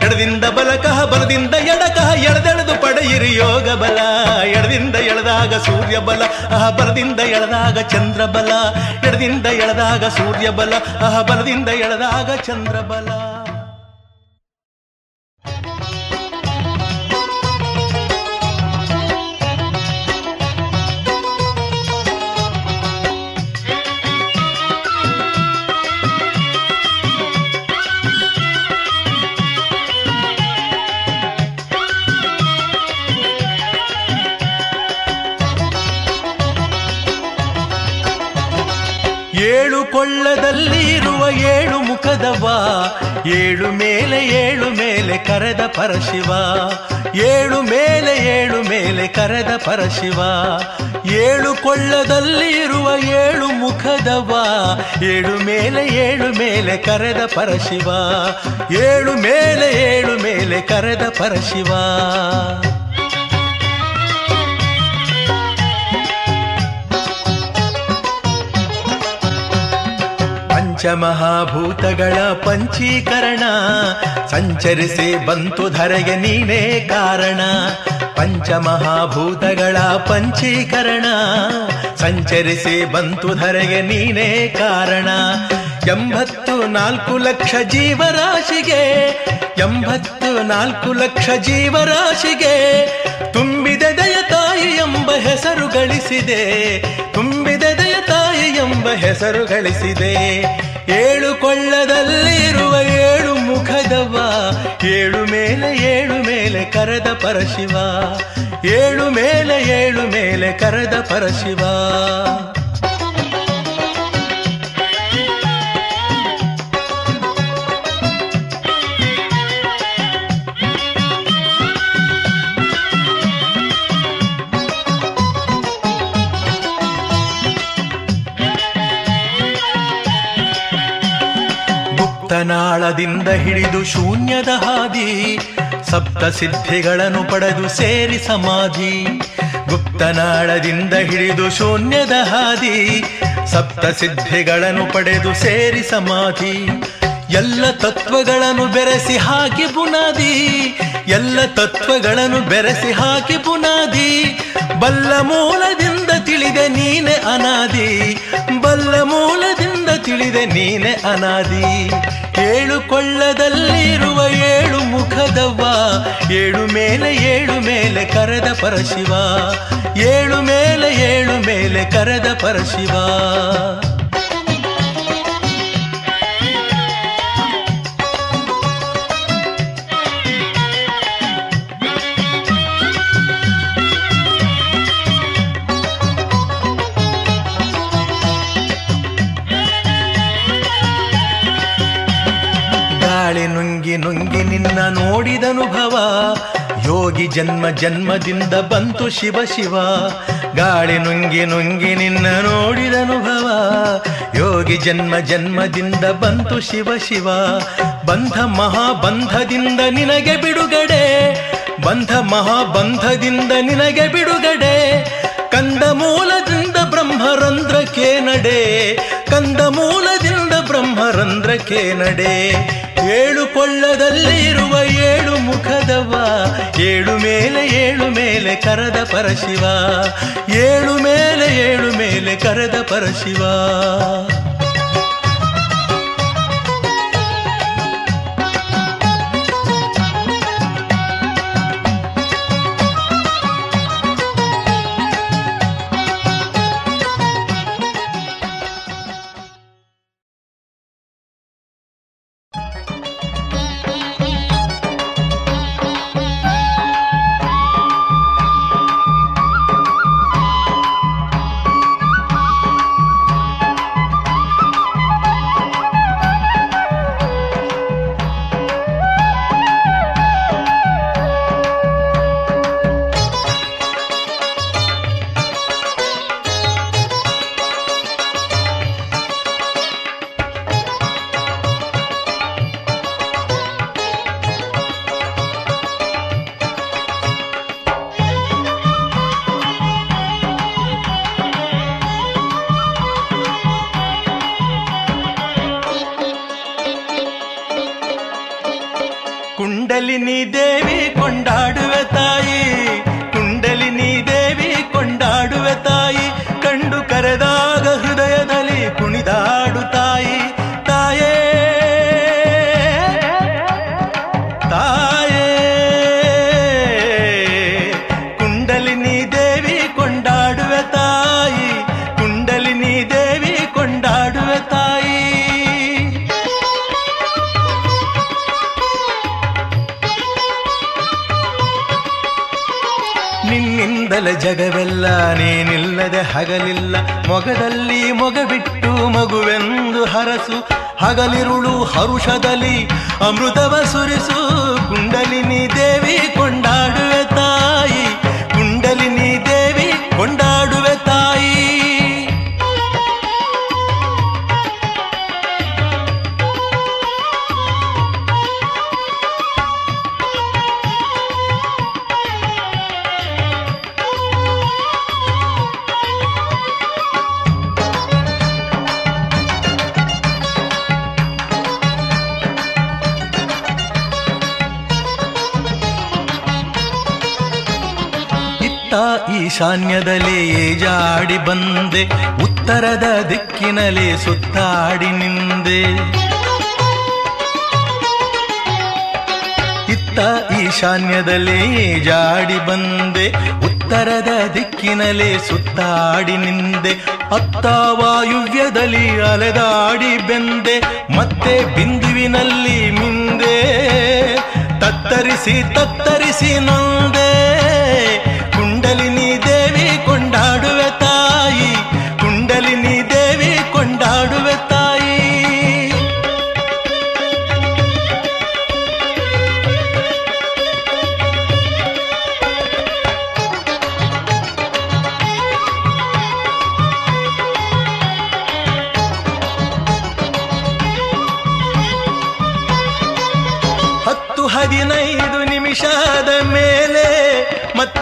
[SPEAKER 14] ಎಡದಿಂದ ಬಲಕಹ ಬಲದಿಂದ ಎಡಕಹ ಎಳೆದೆಳೆದು ಪಡೆಯಿರಿ ಯೋಗ ಬಲ ಎಡದಿಂದ ಎಳೆದಾಗ ಸೂರ್ಯ ಬಲ ಅಹ ಬಲದಿಂದ ಎಳೆದಾಗ ಚಂದ್ರ ಬಲ ಎಡದಿಂದ ಎಳೆದಾಗ ಸೂರ್ಯ ಬಲ ಅಹ ಬಲದಿಂದ ಎಳೆದಾಗ ಚಂದ್ರ ಬಲ ಪರಶಿವ. ಏಳು ಮೇಲೆ ಏಳು ಮೇಲೆ ಕರೆದ ಪರಶಿವ. ಏಳು ಕೊಳ್ಳದಲ್ಲಿ ಇರುವ ಏಳು ಮುಖದವ. ಏಳು ಮೇಲೆ ಏಳು ಮೇಲೆ ಕರೆದ ಪರಶಿವ. ಏಳು ಮೇಲೆ ಏಳು ಮೇಲೆ ಕರೆದ ಪರಶಿವ. ಪಂಚಮಹಾಭೂತಗಳ ಪಂಚೀಕರಣ. ಸಂಚರಿಸಿ ಬಂತು ಧರೆಗೆ ನೀನೇ ಕಾರಣ. ಪಂಚಮಹಾಭೂತಗಳ ಪಂಚೀಕರಣ. ಸಂಚರಿಸಿ ಬಂತು ಧರೆಗೆ ನೀನೇ ಕಾರಣ. ಎಂಬತ್ತು ನಾಲ್ಕು ಲಕ್ಷ ಜೀವರಾಶಿಗೆ, ಎಂಬತ್ತು ನಾಲ್ಕು ಲಕ್ಷ ಜೀವರಾಶಿಗೆ ತಾಯಿ ಎಂಬ ಹೆಸರು ಗಳಿಸಿದೆ. ತುಂಬಿದ ದಯ ತಾಯಿ ಎಂಬ ಹೆಸರು ಗಳಿಸಿದೆ. ಏಳು ಕೊಳ್ಳದಲ್ಲಿರುವ ಏಳು ಮುಖದವ, ಏಳು ಮೇಲೆ ಏಳು ಮೇಲೆ ಕರೆದ ಪರಶಿವ, ಏಳು ಮೇಲೆ ಏಳು ಮೇಲೆ ಕರೆದ ಪರಶಿವ. ಗುಪ್ತನಾಳದಿಂದ ಹಿಡಿದು ಶೂನ್ಯದ ಹಾದಿ, ಸಪ್ತ ಸಿದ್ಧಿಗಳನ್ನು ಪಡೆದು ಸೇರಿ ಸಮಾಧಿ. ಗುಪ್ತನಾಳದಿಂದ ಹಿಡಿದು ಶೂನ್ಯದ ಹಾದಿ, ಸಪ್ತ ಸಿದ್ಧಿಗಳನ್ನು ಪಡೆದು ಸೇರಿ ಸಮಾಧಿ. ಎಲ್ಲ ತತ್ವಗಳನ್ನು ಬೆರೆಸಿ ಹಾಕಿ ಬುನಾದಿ, ಎಲ್ಲ ತತ್ವಗಳನ್ನು ಬೆರೆಸಿ ಹಾಕಿ ಬುನಾದಿ. ಬಲ್ಲ ಮೂಲದಿಂದ ತಿಳಿದೆ ನೀನೆ ಅನಾದಿ ತಿಳಿದೆ ನೀನೆ ಅನಾದಿ. ಹೇಳುಕೊಳ್ಳದಲ್ಲಿರುವ ಏಳು ಮುಖದವ್ವ. ಏಳು ಮೇಲೆ ಏಳು ಮೇಲೆ ಕರೆದ ಪರಶಿವ. ಏಳು ಮೇಲೆ ಏಳು ಮೇಲೆ ಕರೆದ ಪರಶಿವ. ನಿನ್ನ ನೋಡಿದನುಭವ ಯೋಗಿ ಜನ್ಮ ಜನ್ಮದಿಂದ ಬಂತು ಶಿವ ಶಿವ. ಗಾಳಿ ನುಂಗಿ ನುಂಗಿ ನಿನ್ನ ನೋಡಿದನುಭವ ಯೋಗಿ ಜನ್ಮ ಜನ್ಮದಿಂದ ಬಂತು ಶಿವ ಶಿವ. ಬಂಧ ಮಹಾಬಂಧದಿಂದ ನಿನಗೆ ಬಿಡುಗಡೆ. ಬಂಧ ಮಹಾಬಂಧದಿಂದ ನಿನಗೆ ಬಿಡುಗಡೆ. ಕಂದ ಮೂಲದಿಂದ ಬ್ರಹ್ಮರಂಧ್ರಕ್ಕೆ ನಡೆ. ಕಂದ ಮೂಲದಿಂದ ಬ್ರಹ್ಮರಂಧ್ರಕ್ಕೆ ನಡೆ. ಏಳು ಕೊಳ್ಳದಲ್ಲಿರುವ ಏಳು ಮುಖದವ. ಏಳು ಮೇಲೆ ಏಳು ಮೇಲೆ ಕರದ ಪರಶಿವ. ಏಳು ಮೇಲೆ ಏಳು ಮೇಲೆ ಕರದ ಪರಶಿವ. ನಿನ್ನಿಂದಲೇ ಜಗವೆಲ್ಲ ನೀನಿಲ್ಲದೆ ಹಗಲಿಲ್ಲ. ಮೊಗದಲ್ಲಿ ಮೊಗ ಬಿಟ್ಟು ಮಗುವೆಂದು ಹರಸು, ಹಗಲಿರುಳು ಹರುಷದಲ್ಲಿ ಅಮೃತವ ಸುರಿಸು ಕುಂಡಲಿನಿ ದೇವಿ ಕೊಂಡಾಡುವೆ ತಾಯಿ, ಕುಂಡಲಿನಿ ದೇವಿ ಕೊಂಡಾಡುವೆ ಈಶಾನ್ಯದಲ್ಲಿ ಜಾಡಿ ಬಂದೆ, ಉತ್ತರದ ದಿಕ್ಕಿನಲ್ಲಿ ಸುತ್ತಾಡಿ ನಿಂದೆ. ಇತ್ತ ಈಶಾನ್ಯದಲ್ಲಿ ಜಾಡಿ ಬಂದೆ, ಉತ್ತರದ ದಿಕ್ಕಿನಲ್ಲಿ ಸುತ್ತಾಡಿ ನಿಂದೆ. ಅತ್ತ ವಾಯುವ್ಯದಲ್ಲಿ ಅಲೆದಾಡಿ ಬೆಂದೆ, ಮತ್ತೆ ಬಿಂದುವಿನಲ್ಲಿ ಮಿಂದೆ. ತತ್ತರಿಸಿ ತತ್ತರಿಸಿ ನೊಂದೆ.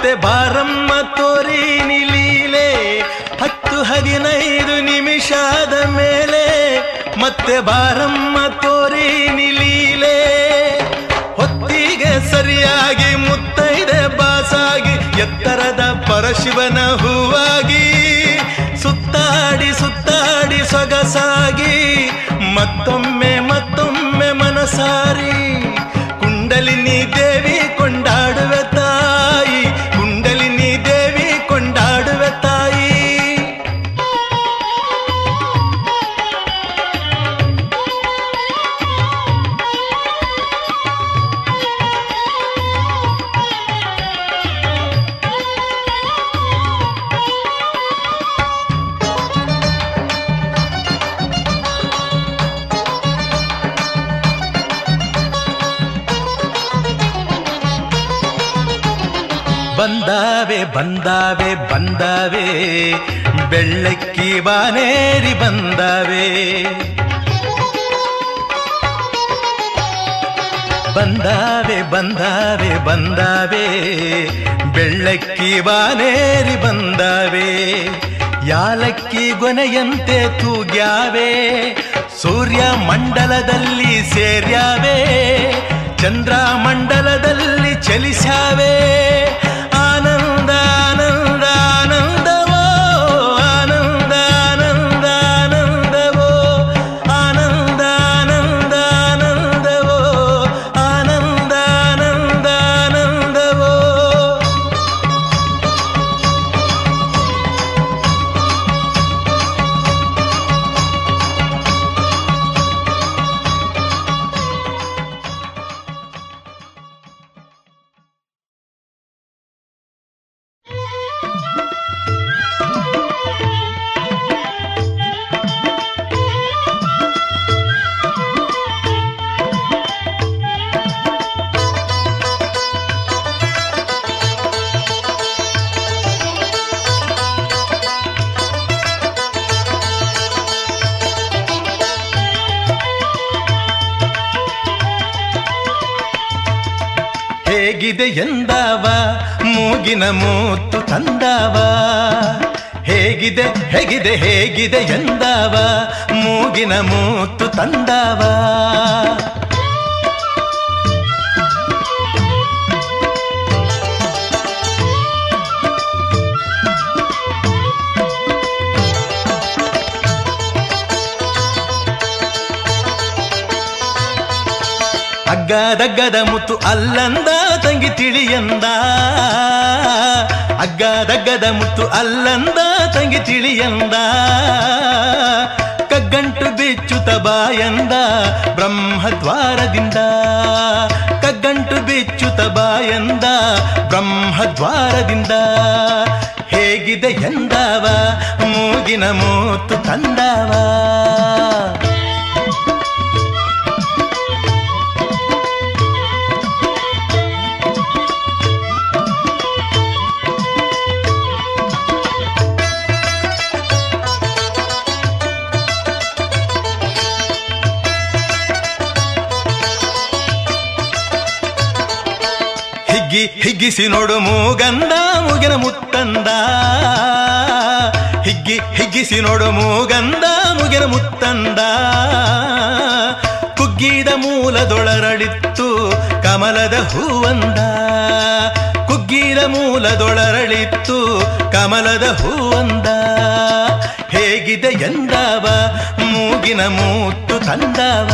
[SPEAKER 14] ಮತ್ತೆ ಬಾರಮ್ಮ ತೋರಿ ನಿಲೀಲೆ ಹತ್ತು ಹದಿನೈದು ನಿಮಿಷದ ಮೇಲೆ ಮತ್ತೆ ಬಾರಮ್ಮ ತೋರಿ ನಿಲೀಲೆ ಹೊತ್ತಿಗೆ ಸರಿಯಾಗಿ ಮುತ್ತೈದೆ ಬಾಸಾಗಿ, ಎತ್ತರದ ಪರಶಿವನ ಹೂವಾಗಿ, ಸುತ್ತಾಡಿ ಸುತ್ತಾಡಿ ಸೊಗಸಾಗಿ, ಮತ್ತೊಮ್ಮೆ ಮತ್ತೊಮ್ಮೆ ಮನಸಾರಿ, ಕುಂಡಲಿನಿ ದೇವಿ ಕೊಂಡಾಡುವೆ ಬಾನೇರಿ ಬಂದಾವೆ. ಬಂದಾವೆ ಬಂದಾವೆ ಬಂದಾವೆ. ಬೆಳ್ಳಕ್ಕಿ ಬಾನೇರಿ ಬಂದಾವೆ. ಯಾಲಕ್ಕಿ ಗೊನೆಯಂತೆ ತೂಗ್ಯಾವೆ. ಸೂರ್ಯ ಮಂಡಲದಲ್ಲಿ ಸೇರ್ಯಾವೆ. ಚಂದ್ರ ಮಂಡಲದಲ್ಲಿ ಚಲಿಸ್ಯಾವೆ. ಮೂಗಿನ ಮೂತು ತಂದಾವ. ಹೇಗಿದೆ ಹೇಗಿದೆ ಹೇಗಿದೆ ಎಂದಾವ. ಮೂಗಿನ ಮೂತು ತಂದಾವ. ಅಗ್ಗದಗ್ಗದ ಮುತ್ತು ಅಲ್ಲಂದ ತಂಗಿ ತಿಳಿಯಂದ ಅಗ್ಗದಗ್ಗದ ಮುತ್ತು ಅಲ್ಲಂದ ತಂಗಿ ತಿಳಿಯಂದ ಕಗ್ಗಂಟು ಬಿಚ್ಚುತ ಬಾಯಂದ ಬ್ರಹ್ಮದ್ವಾರದಿಂದ. ಕಗ್ಗಂಟು ಬಿಚ್ಚುತ ಬಾಯಂದ ಬ್ರಹ್ಮದ್ವಾರದಿಂದ. ಹೇಗಿದೆ ಎಂದವ, ಮೂಗಿನ ಮೂತು ತಂದವ. ಹಿಗ್ಗಿಸಿ ನೋಡು ಮೂಗಂದ, ಮುಗಿನ ಮುತ್ತಂದ. ಹಿಗ್ಗಿ, ಹಿಗ್ಗಿಸಿ ನೋಡು ಮೂಗಂದ, ಮುಗಿನ ಮುತ್ತಂದ. ಕುಗ್ಗಿದ ಮೂಲದೊಳರಳಿತ್ತು ಕಮಲದ ಹೂವಂದ. ಕುಗ್ಗಿದ ಮೂಲದೊಳರಳಿತ್ತು ಕಮಲದ ಹೂವಂದ. ಹೇಗಿದೆ ಎಂದವ, ಮೂಗಿನ ಮೂತ್ತು ತಂದವ.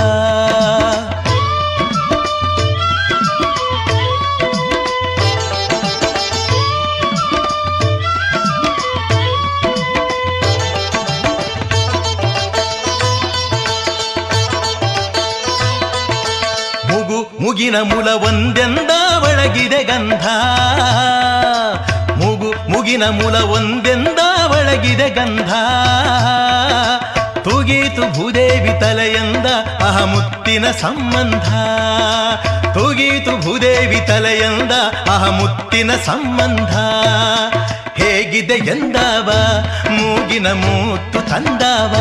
[SPEAKER 14] ಮುಗಿನ ಮುಲ ಒಂದೆಂದ ಒಳಗಿದೆ ಗಂಧ. ಮುಗು, ಮುಗಿನ ಮುಲ ಒಂದೆಂದ ಒಳಗಿದೆ ಗಂಧ. ತೂಗೀತು ಭೂದೇವಿ ತಲೆಯಂದ ಅಹಮುತ್ತಿನ ಸಂಬಂಧ. ತೂಗೀತು ಭೂದೇವಿ ತಲೆಯಂದ ಅಹಮುತ್ತಿನ ಸಂಬಂಧ. ಹೇಗಿದೆ ಎಂದವ, ಮೂಗಿನ ಮೂತ್ತು ತಂದವ.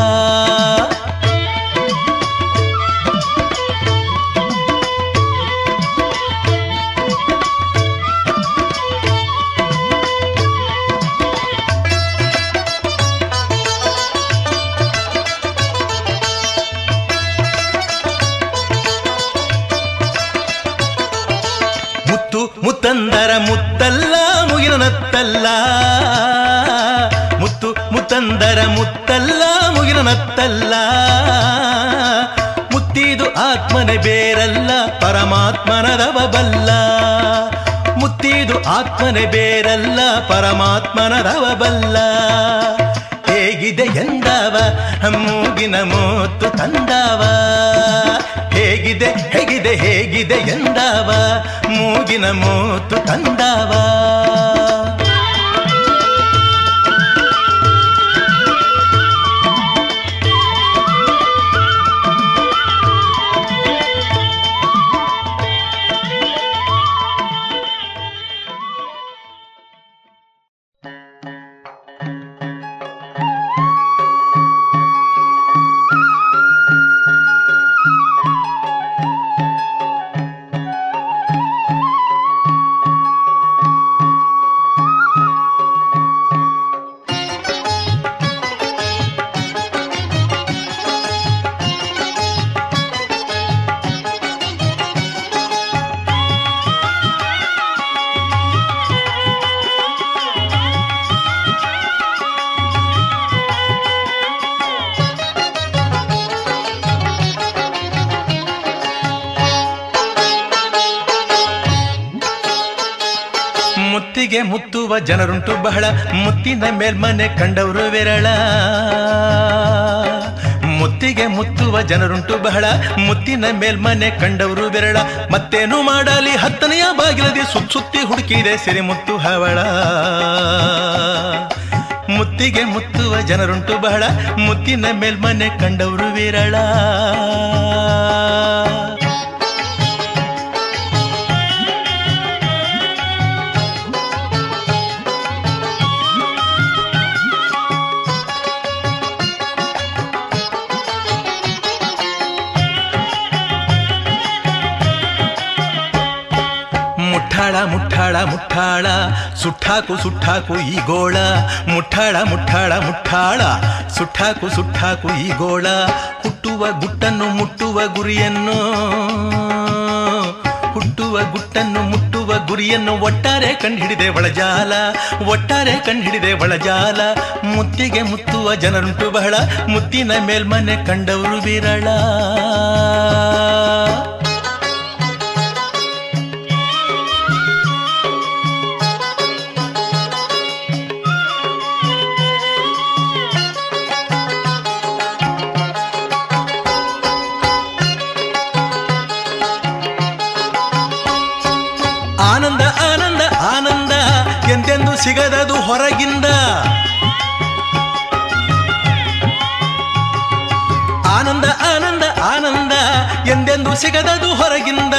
[SPEAKER 14] ಮುತ್ತಂದರ ಮುತ್ತಲ್ಲ, ಮುಗಿನ ನತ್ತಲ್ಲ. ಮುತ್ತು, ಮುತ್ತಂದರ ಮುತ್ತಲ್ಲ, ಮುಗಿನ ನತ್ತಲ್ಲ. ಮುತ್ತಿದು ಆತ್ಮನೆ ಬೇರಲ್ಲ ಪರಮಾತ್ಮನದವ ಬಲ್ಲ. ಮುತ್ತಿದು ಆತ್ಮನೆ ಬೇರಲ್ಲ ಪರಮಾತ್ಮನದವ ಬಲ್ಲ. ಹೇಗಿದೆ ಎಂದವ, ಮೂಗಿನ ಮೂತ್ತು ತಂದವ. ಹೇಗಿದೆ ಹೇಗಿದೆ ಹೇಗಿದೆ ಎಂದವ? ಮೂಗಿನ ಮೂತು ತಂದವ? ಬಹಳ ಮುತ್ತಿನ ಮೇಲ್ಮನೆ ಕಂಡವರು ವಿರಳ. ಮುತ್ತಿಗೆ ಮುತ್ತುವ ಜನರುಂಟು ಬಹಳ, ಮುತ್ತಿನ ಮೇಲ್ಮನೆ ಕಂಡವರು ವಿರಳ. ಮತ್ತೇನು ಮಾಡಲಿ, ಹತ್ತನೆಯ ಬಾಗಿಲದಿ ಸುತ್ ಸುತ್ತಿ ಹುಡುಕಿದೆ ಸಿರಿ ಮುತ್ತು ಹವಳ. ಮುತ್ತಿಗೆ ಮುತ್ತುವ ಜನರುಂಟು ಬಹಳ, ಮುತ್ತಿನ ಮೇಲ್ಮನೆ ಕಂಡವರು ವಿರಳ. ಮುಠಾಳ ಮುಠಾಳ ಸುಟ್ಟಾಕು ಸುಟ್ಟಾಕು ಈ ಗೋಳ. ಮುಠಾಳ ಮುಠಾಳ ಮುಠಾಳ ಸುಟ್ಟಾಕು ಸುಟ್ಟಾಕು ಈ ಗೋಳ. ಹುಟ್ಟುವ ಗುಟ್ಟನ್ನು ಮುಟ್ಟುವ ಗುರಿಯನ್ನು, ಹುಟ್ಟುವ ಗುಟ್ಟನ್ನು ಮುಟ್ಟುವ ಗುರಿಯನ್ನು ಒಟ್ಟಾರೆ ಕಂಡುಹಿಡಿದೆ ಒಳಜಾಲ. ಒಟ್ಟಾರೆ ಕಂಡುಹಿಡಿದೆ ಒಳಜಾಲ. ಮುತ್ತಿಗೆ ಮುತ್ತುವ ಜನರುಂಟು ಬಹಳ. ಮುತ್ತಿನ ಮೇಲ್ಮನೆ ಕಂಡವರು ವಿರಳ. ಎಂದೆಂದು ಸಿಗದದು ಹೊರಗಿಂದ. ಆನಂದ ಆನಂದ ಆನಂದ ಎಂದೆಂದು ಸಿಗದದು ಹೊರಗಿಂದ.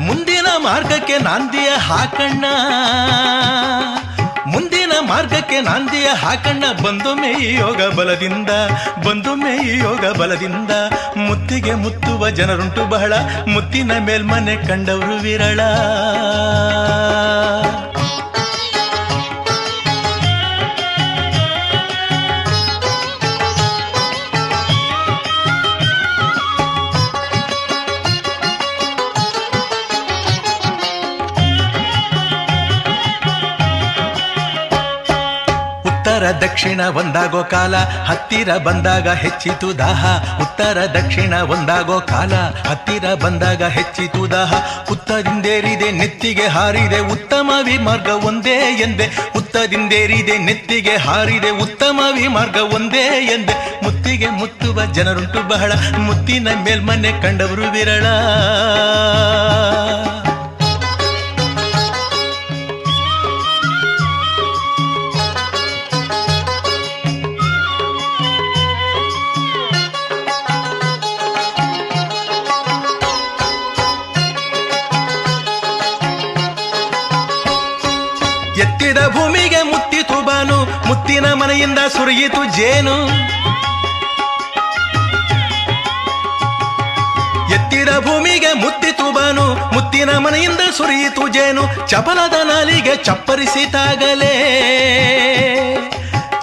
[SPEAKER 14] ಮುಂದಿನ ಮಾರ್ಗಕ್ಕೆ ನಾಂದಿಯ ಹಾಕಣ್ಣ. ಮುಂದಿನ ಮಾರ್ಗಕ್ಕೆ ನಾಂದಿಯ ಹಾಕಣ್ಣ. ಬಂದು ಈ ಯೋಗ ಬಲದಿಂದ, ಬಂದು ಈ ಯೋಗ ಬಲದಿಂದ. ಮುತ್ತಿಗೆ ಮುತ್ತುವ ಜನರುಂಟು ಬಹಳ, ಮುತ್ತಿನ ಮೇಲ್ಮನೆ ಕಂಡವರು ವಿರಳ. ಉತ್ತರ ದಕ್ಷಿಣ ಒಂದಾಗೋ ಕಾಲ, ಹತ್ತಿರ ಬಂದಾಗ ಹೆಚ್ಚಿತು ದಾಹ. ಉತ್ತರ ದಕ್ಷಿಣ ಒಂದಾಗೋ ಕಾಲ, ಹತ್ತಿರ ಬಂದಾಗ ಹೆಚ್ಚಿತು ದಾಹ. ಉತ್ತದಿಂದೇರಿದೆ ನೆತ್ತಿಗೆ ಹಾರಿದೆ ಉತ್ತಮ ವಿಮಾರ್ಗ ಒಂದೇ ಎಂದೆ. ಉತ್ತದಿಂದೇರಿದೆ ನೆತ್ತಿಗೆ ಹಾರಿದೆ ಉತ್ತಮ ವಿಮಾರ್ಗ ಒಂದೇ ಎಂದೆ. ಮುತ್ತಿಗೆ ಮುತ್ತುವ ಜನರುಂಟು ಬಹಳ, ಮುತ್ತಿನ ಮೇಲ್ಮನೆ ಕಂಡವರು ವಿರಳ. ಭೂಮಿಗೆ ಮುತ್ತಿತು ಬಾನು, ಮುತ್ತಿನ ಮನೆಯಿಂದ ಸುರಿಯಿತು ಜೇನು. ಎತ್ತಿದ ಭೂಮಿಗೆ ಮುತ್ತಿತು ಬಾನು, ಮುತ್ತಿನ ಮನೆಯಿಂದ ಸುರಿಯಿತು ಜೇನು, ಚಪಲದ ನಾಲಿಗೆ ಚಪ್ಪರಿಸಿತಾಗಲೇ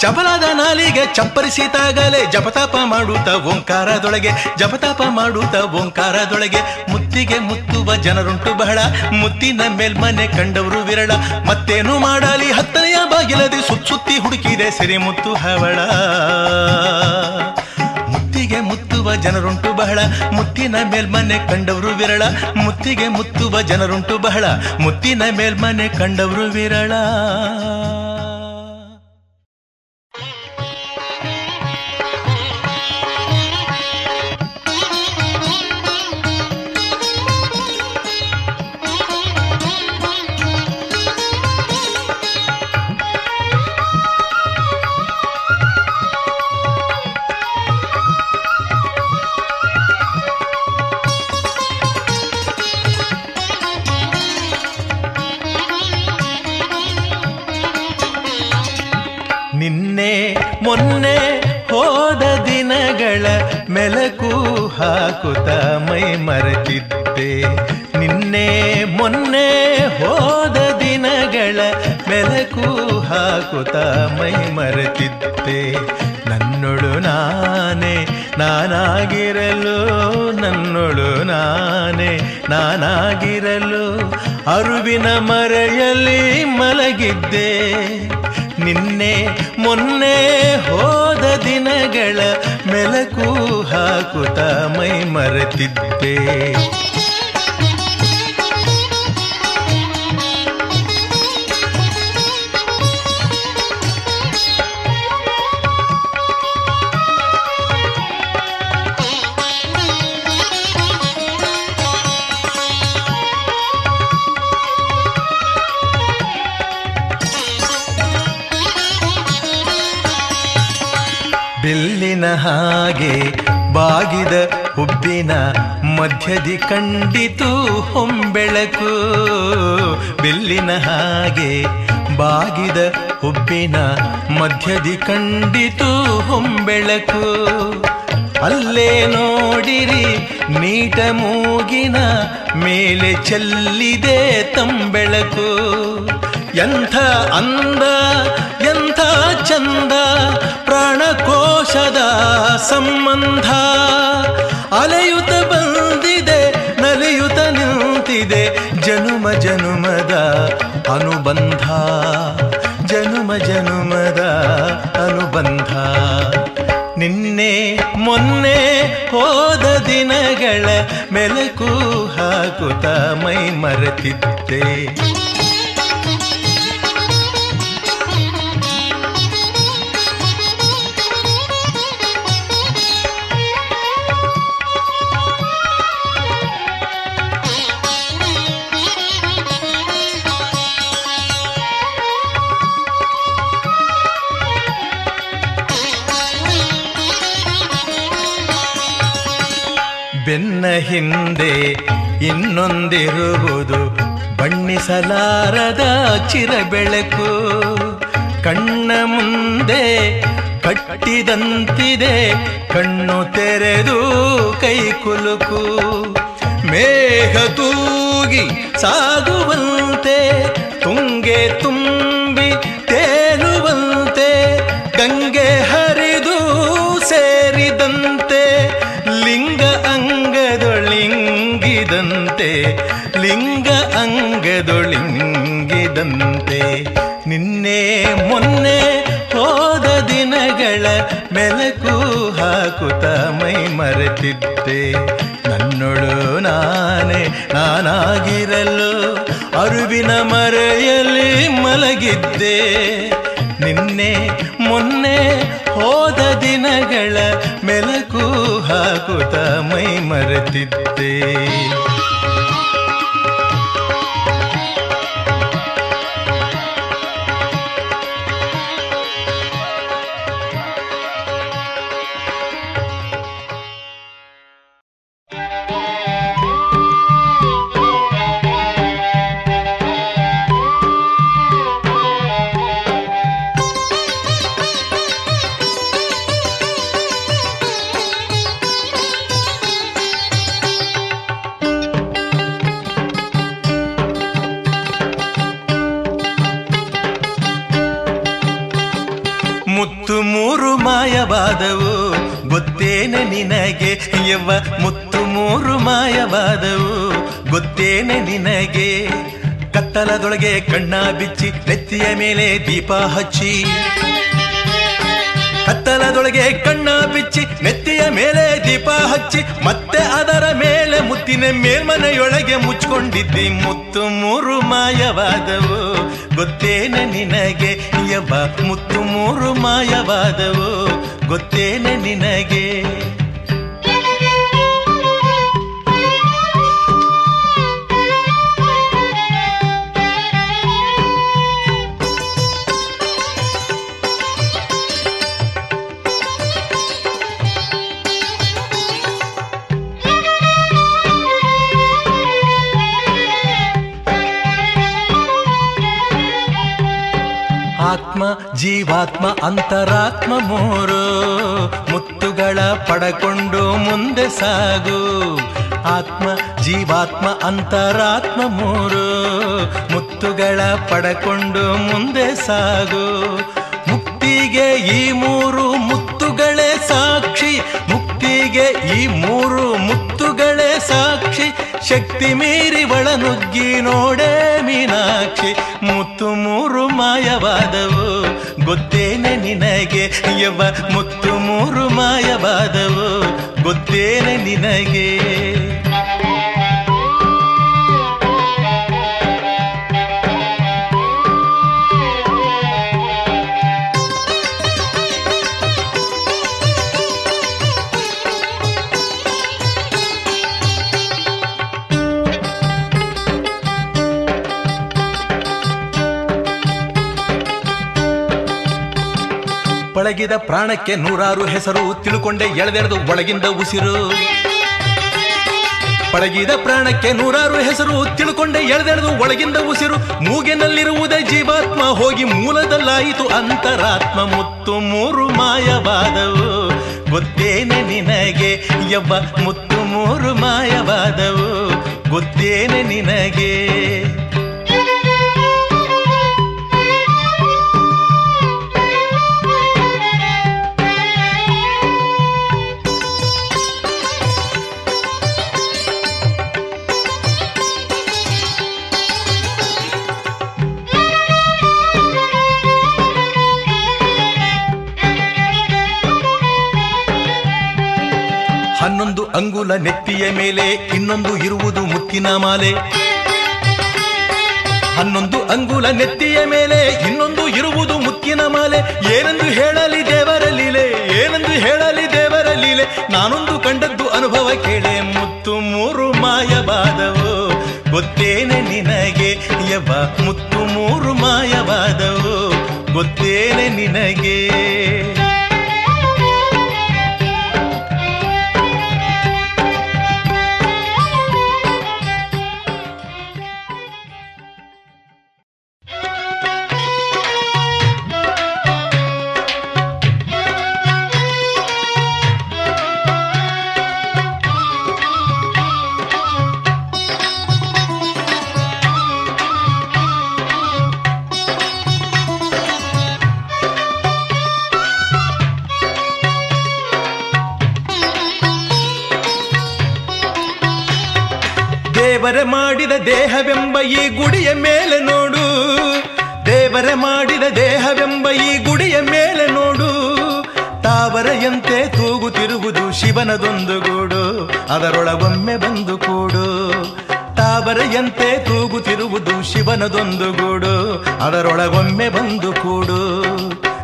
[SPEAKER 14] ಚಪಲದ ನಾಲಿಗೆ ಚಪ್ಪರಿಸಿತಾಗಲೇ ಜಪತಾಪ ಮಾಡುತ್ತ ಓಂಕಾರದೊಳಗೆ, ಜಪತಾಪ ಮಾಡುತ್ತ ಓಂಕಾರದೊಳಗೆ. ಮುತ್ತಿಗೆ ಮುತ್ತುವ ಜನರುಂಟು ಬಹಳ, ಮುತ್ತಿನ ಮೇಲ್ಮನೆ ಕಂಡವರು ವಿರಳ. ಮತ್ತೇನು ಮಾಡಲಿ, ಹತ್ತನೆಯ ಬಾಗಿಲದೆ ಸುತ್ ಸುತ್ತಿ ಹುಡುಕಿದೆ ಸಿರಿ ಮುತ್ತು ಹವಳ. ಮುತ್ತಿಗೆ ಮುತ್ತುವ ಜನರುಂಟು ಬಹಳ, ಮುತ್ತಿನ ಮೇಲ್ಮನೆ ಕಂಡವರು ವಿರಳ. ಮುತ್ತಿಗೆ ಮುತ್ತುವ ಜನರುಂಟು ಬಹಳ, ಮುತ್ತಿನ ಮೇಲ್ಮನೆ ಕಂಡವರು ವಿರಳ. ಮೊನ್ನೆ ಹೋದ ದಿನಗಳ ಮೆಲಕು ಹಾಕುತ್ತ ಮೈ ಮರೆತಿದ್ದೆ. ನನ್ನೊಳು ನಾನೇ, ನಾನಾಗಿರಲು, ನನ್ನೊಳು ನಾನೇ, ನಾನಾಗಿರಲು ಅರುವಿನ ಮರೆಯಲ್ಲಿ ಮಲಗಿದ್ದೆ. ನಿನ್ನೆ, ಮೊನ್ನೆ ಹೋದ ದಿನಗಳ ಮೆಲಕು ಹಾಕುತ್ತ ಮೈ ಮರೆತಿದ್ದೆ. ಬಾಗಿದ ಹುಬ್ಬಿನ ಮಧ್ಯದಿ ಕಂಡಿತು ಹೊಂಬೆಳಕು. ಬೆಲ್ಲಿನ ಹಾಗೆ ಬಾಗಿದ ಹುಬ್ಬಿನ ಮಧ್ಯದಿ ಕಂಡಿತು ಹೊಂಬೆಳಕು. ಅಲ್ಲೇ ನೋಡಿರಿ ನೀಟ ಮೂಗಿನ ಮೇಲೆ ಚೆಲ್ಲಿದೆ ತಂಬೆಳಕು. ಎಂಥ ಅಂದ, ಎಂಥ ಚಂದ, ಪ್ರಾಣಕೋಶದ ಸಂಬಂಧ. ಅಲೆಯುತ ಬಂದಿದೆ, ನಲಿಯುತ ನಿಂತಿದೆ. ಜನುಮ, ಜನುಮದ ಅನುಬಂಧ, ಜನುಮ, ಜನುಮದ ಅನುಬಂಧ. ನಿನ್ನೆ, ಮೊನ್ನೆ ಹೋದ ದಿನಗಳ ಮೆಲುಕು ಹಾಕುತ್ತ ಮೈ ಮರೆತಿದ್ದೆ. ಹಿಂದೆ ಇನ್ನೊಂದಿರುವುದು ಬಣ್ಣಿಸಲಾರದ ಚಿರ ಬೆಳಕು ಕಣ್ಣ ಮುಂದೆ ಕಟ್ಟಿದಂತಿದೆ, ಕಣ್ಣು ತೆರೆದು ಕೈ ಕುಲುಕು. ಮೇಘ ತೂಗಿ ಸಾಗುವಂತೆ ತುಂಗೆ ತುಂಬಿ ಮೊನ್ನೆ ಹೋದ ದಿನಗಳ ಮೆಲಕು ಹಾಕುತ್ತ ಮೈ ಮರೆತಿದ್ದೆ. ನನ್ನೊಳು ನಾನೇ, ನಾನಾಗಿರಲು ಅರುವಿನ ಮರೆಯಲ್ಲಿ ಮಲಗಿದ್ದೆ. ನಿನ್ನೆ ಮೊನ್ನೆ ಹೋದ ದಿನಗಳ ಮೆಲಕು ಹಾಕುತ್ತ ಮೈ ಮರೆತಿದ್ದೆ. ಕಣ್ಣ ಬಿಚ್ಚಿ ನೆತ್ತಿಯ ಮೇಲೆ ದೀಪ ಹಚ್ಚಿ. ಕತ್ತಲದೊಳಗೆ ಕಣ್ಣ ಬಿಚ್ಚಿ ನೆತ್ತಿಯ ಮೇಲೆ ದೀಪ ಹಚ್ಚಿ, ಮತ್ತೆ ಅದರ ಮೇಲೆ ಮುತ್ತಿನ ಮೇಲ್ಮನೆಯೊಳಗೆ ಮುಚ್ಕೊಂಡಿದ್ದಿ ಮುತ್ತು ಮೂರು ಮಾಯವಾದವು. ಗೊತ್ತೇನೆ ನಿನಗೆ ಯಬ್ಬ ಮುತ್ತು ಮೂರು ಮಾಯವಾದವು. ಗೊತ್ತೇನೆ ನಿನಗೆ. ಜೀವಾತ್ಮ ಅಂತರಾತ್ಮ ಮೂರು. ಮುತ್ತುಗಳ ಪಡಕೊಂಡು ಮುಂದೆ ಸಾಗು. ಆತ್ಮ, ಜೀವಾತ್ಮ ಅಂತರಾತ್ಮ ಮೂರು. ಮುತ್ತುಗಳ ಪಡಕೊಂಡು ಮುಂದೆ ಸಾಗು. ಮುಕ್ತಿಗೆ ಈ ಮೂರು ಮುತ್ತುಗಳೇ ಸಾಕ್ಷಿ. ಮುಕ್ತಿಗೆ ಈ ಮೂರು ಮುತ್ತುಗಳೇ ಸಾಕ್ಷಿ. ಶಕ್ತಿ ಮೀರಿ ಒಳನುಗ್ಗಿ ನೋಡೆ ಮೀನಾಕ್ಷಿ, ಮುತ್ತು ಮೂರು ಮಾಯವಾದವು. ಗೊತ್ತೇನೆ ನಿನಗೆ ಯವ ಮುತ್ತು ಮೂರು ಮಾಯವಾದವು. ಗೊತ್ತೇನೆ ನಿನಗೆ. ಪಳಗಿದ ಪ್ರಾಣಕ್ಕೆ ನೂರಾರು ಹೆಸರು ತಿಳ್ಕೊಂಡೆ ಎಳೆದೆರೆದು ಒಳಗಿಂದ ಉಸಿರು. ಪಳಗಿದ ಪ್ರಾಣಕ್ಕೆ ನೂರಾರು ಹೆಸರು ತಿಳ್ಕೊಂಡೆ ಎಳೆದೆಳೆದು ಒಳಗಿಂದ ಉಸಿರು. ಮೂಗಿನಲ್ಲಿರುವುದೇ ಜೀವಾತ್ಮ, ಹೋಗಿ ಮೂಲದಲ್ಲಾಯಿತು ಅಂತರಾತ್ಮ. ಮುತ್ತು ಮೂರು ಮಾಯವಾದವು. ಗೊತ್ತೇನೆ ನಿನಗೆ, ಯವ್ವ, ಮುತ್ತು ಮೂರು ಮಾಯವಾದವು. ಗೊತ್ತೇನೆ ನಿನಗೆ. ಹನ್ನೊಂದು ಅಂಗುಲ ನೆತ್ತಿಯ ಮೇಲೆ, ಇನ್ನೊಂದು ಇರುವುದು ಮುತ್ತಿನ ಮಾಲೆ. ಹನ್ನೊಂದು ಅಂಗುಲ ನೆತ್ತಿಯ ಮೇಲೆ, ಇನ್ನೊಂದು ಇರುವುದು ಮುತ್ತಿನ ಮಾಲೆ. ಏನೆಂದು ಹೇಳಲಿ ದೇವರ ಲೀಲೆ ಏನೆಂದು ಹೇಳಲಿ ದೇವರ ಲೀಲೆ ನಾನೊಂದು ಕಂಡದ್ದು ಅನುಭವ ಕೇಳೆ, ಮುತ್ತು ಮೂರು ಮಾಯವಾದವು. ಗೊತ್ತೇನೆ ನಿನಗೆ ಯವ ಮುತ್ತು ಮೂರು ಮಾಯವಾದವು. ಗೊತ್ತೇನೆ ನಿನಗೆ. ಶಿವನದೊಂದು ಗೂಡು, ಅದರೊಳಗೊಮ್ಮೆ ಬಂದು ಕೂಡು. ತಾವರೆಯಂತೆ ತೂಗುತ್ತಿರುವುದು ಶಿವನದೊಂದು ಗೂಡು, ಅದರೊಳಗೊಮ್ಮೆ ಬಂದು ಕೂಡು.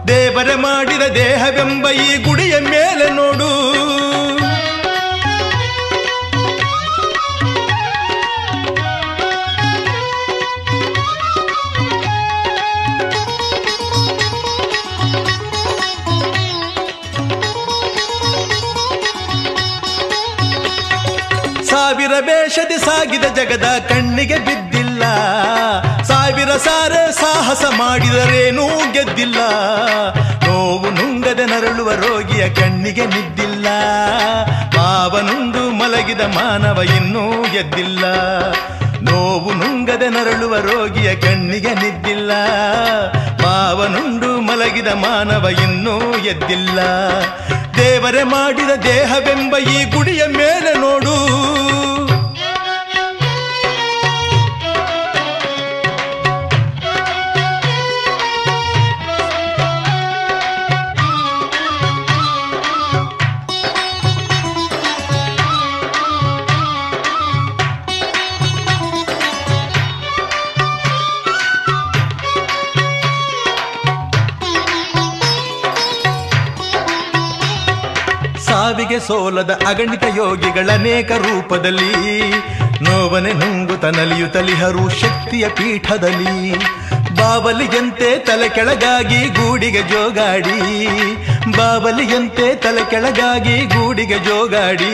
[SPEAKER 14] ದೇವರ ಮಾಡಿದ ದೇಹವೆಂಬ ಈ ಗುಡಿಯ ಮೇಲೆ ನೋಡು. ವೇಷದಿ ಸಾಗಿದ ಜಗದ ಕಣ್ಣಿಗೆ ಬಿದ್ದಿಲ್ಲ. ಸಾವಿರ ಸಾರ ಸಾಹಸ ಮಾಡಿದರೇನೂ ಗೆದ್ದಿಲ್ಲ. ನೋವು ನುಂಗದೆ ನರಳುವ ರೋಗಿಯ ಕಣ್ಣಿಗೆ ನಿದ್ದಿಲ್ಲ. ಮಾವನುಂದು ಮಲಗಿದ ಮಾನವ ಇನ್ನೂ ಗೆದ್ದಿಲ್ಲ. ನೋವು ನುಂಗದೆ ನರಳುವ ರೋಗಿಯ ಕಣ್ಣಿಗೆ ನಿದ್ದಿಲ್ಲ. ಮಾವನುಂಡು ಮಲಗಿದ ಮಾನವ ಇನ್ನೂ ಎದ್ದಿಲ್ಲ. ದೇವರೇ ಮಾಡಿದ ದೇಹವೆಂಬ ಈ ಗುಡಿಯ ಮೇಲೆ ನೋಡು. ಸಾವಿಗೆ ಸೋಲದ ಅಗಣಿತ ಯೋಗಿಗಳ ಅನೇಕ ರೂಪದಲ್ಲಿ ನೋವನೆ ನುಂಗು ತನಲಿಯು ತಲಿಹರು ಶಕ್ತಿಯ ಪೀಠದಲ್ಲಿ ಬಾಬಲಿಯಂತೆ ತಲೆ ಕೆಳಗಾಗಿ ಗೂಡಿಗೆ ಜೋಗಾಡಿ ಬಾಬಲಿಯಂತೆ ತಲೆ ಕೆಳಗಾಗಿ ಗೂಡಿಗೆ ಜೋಗಾಡಿ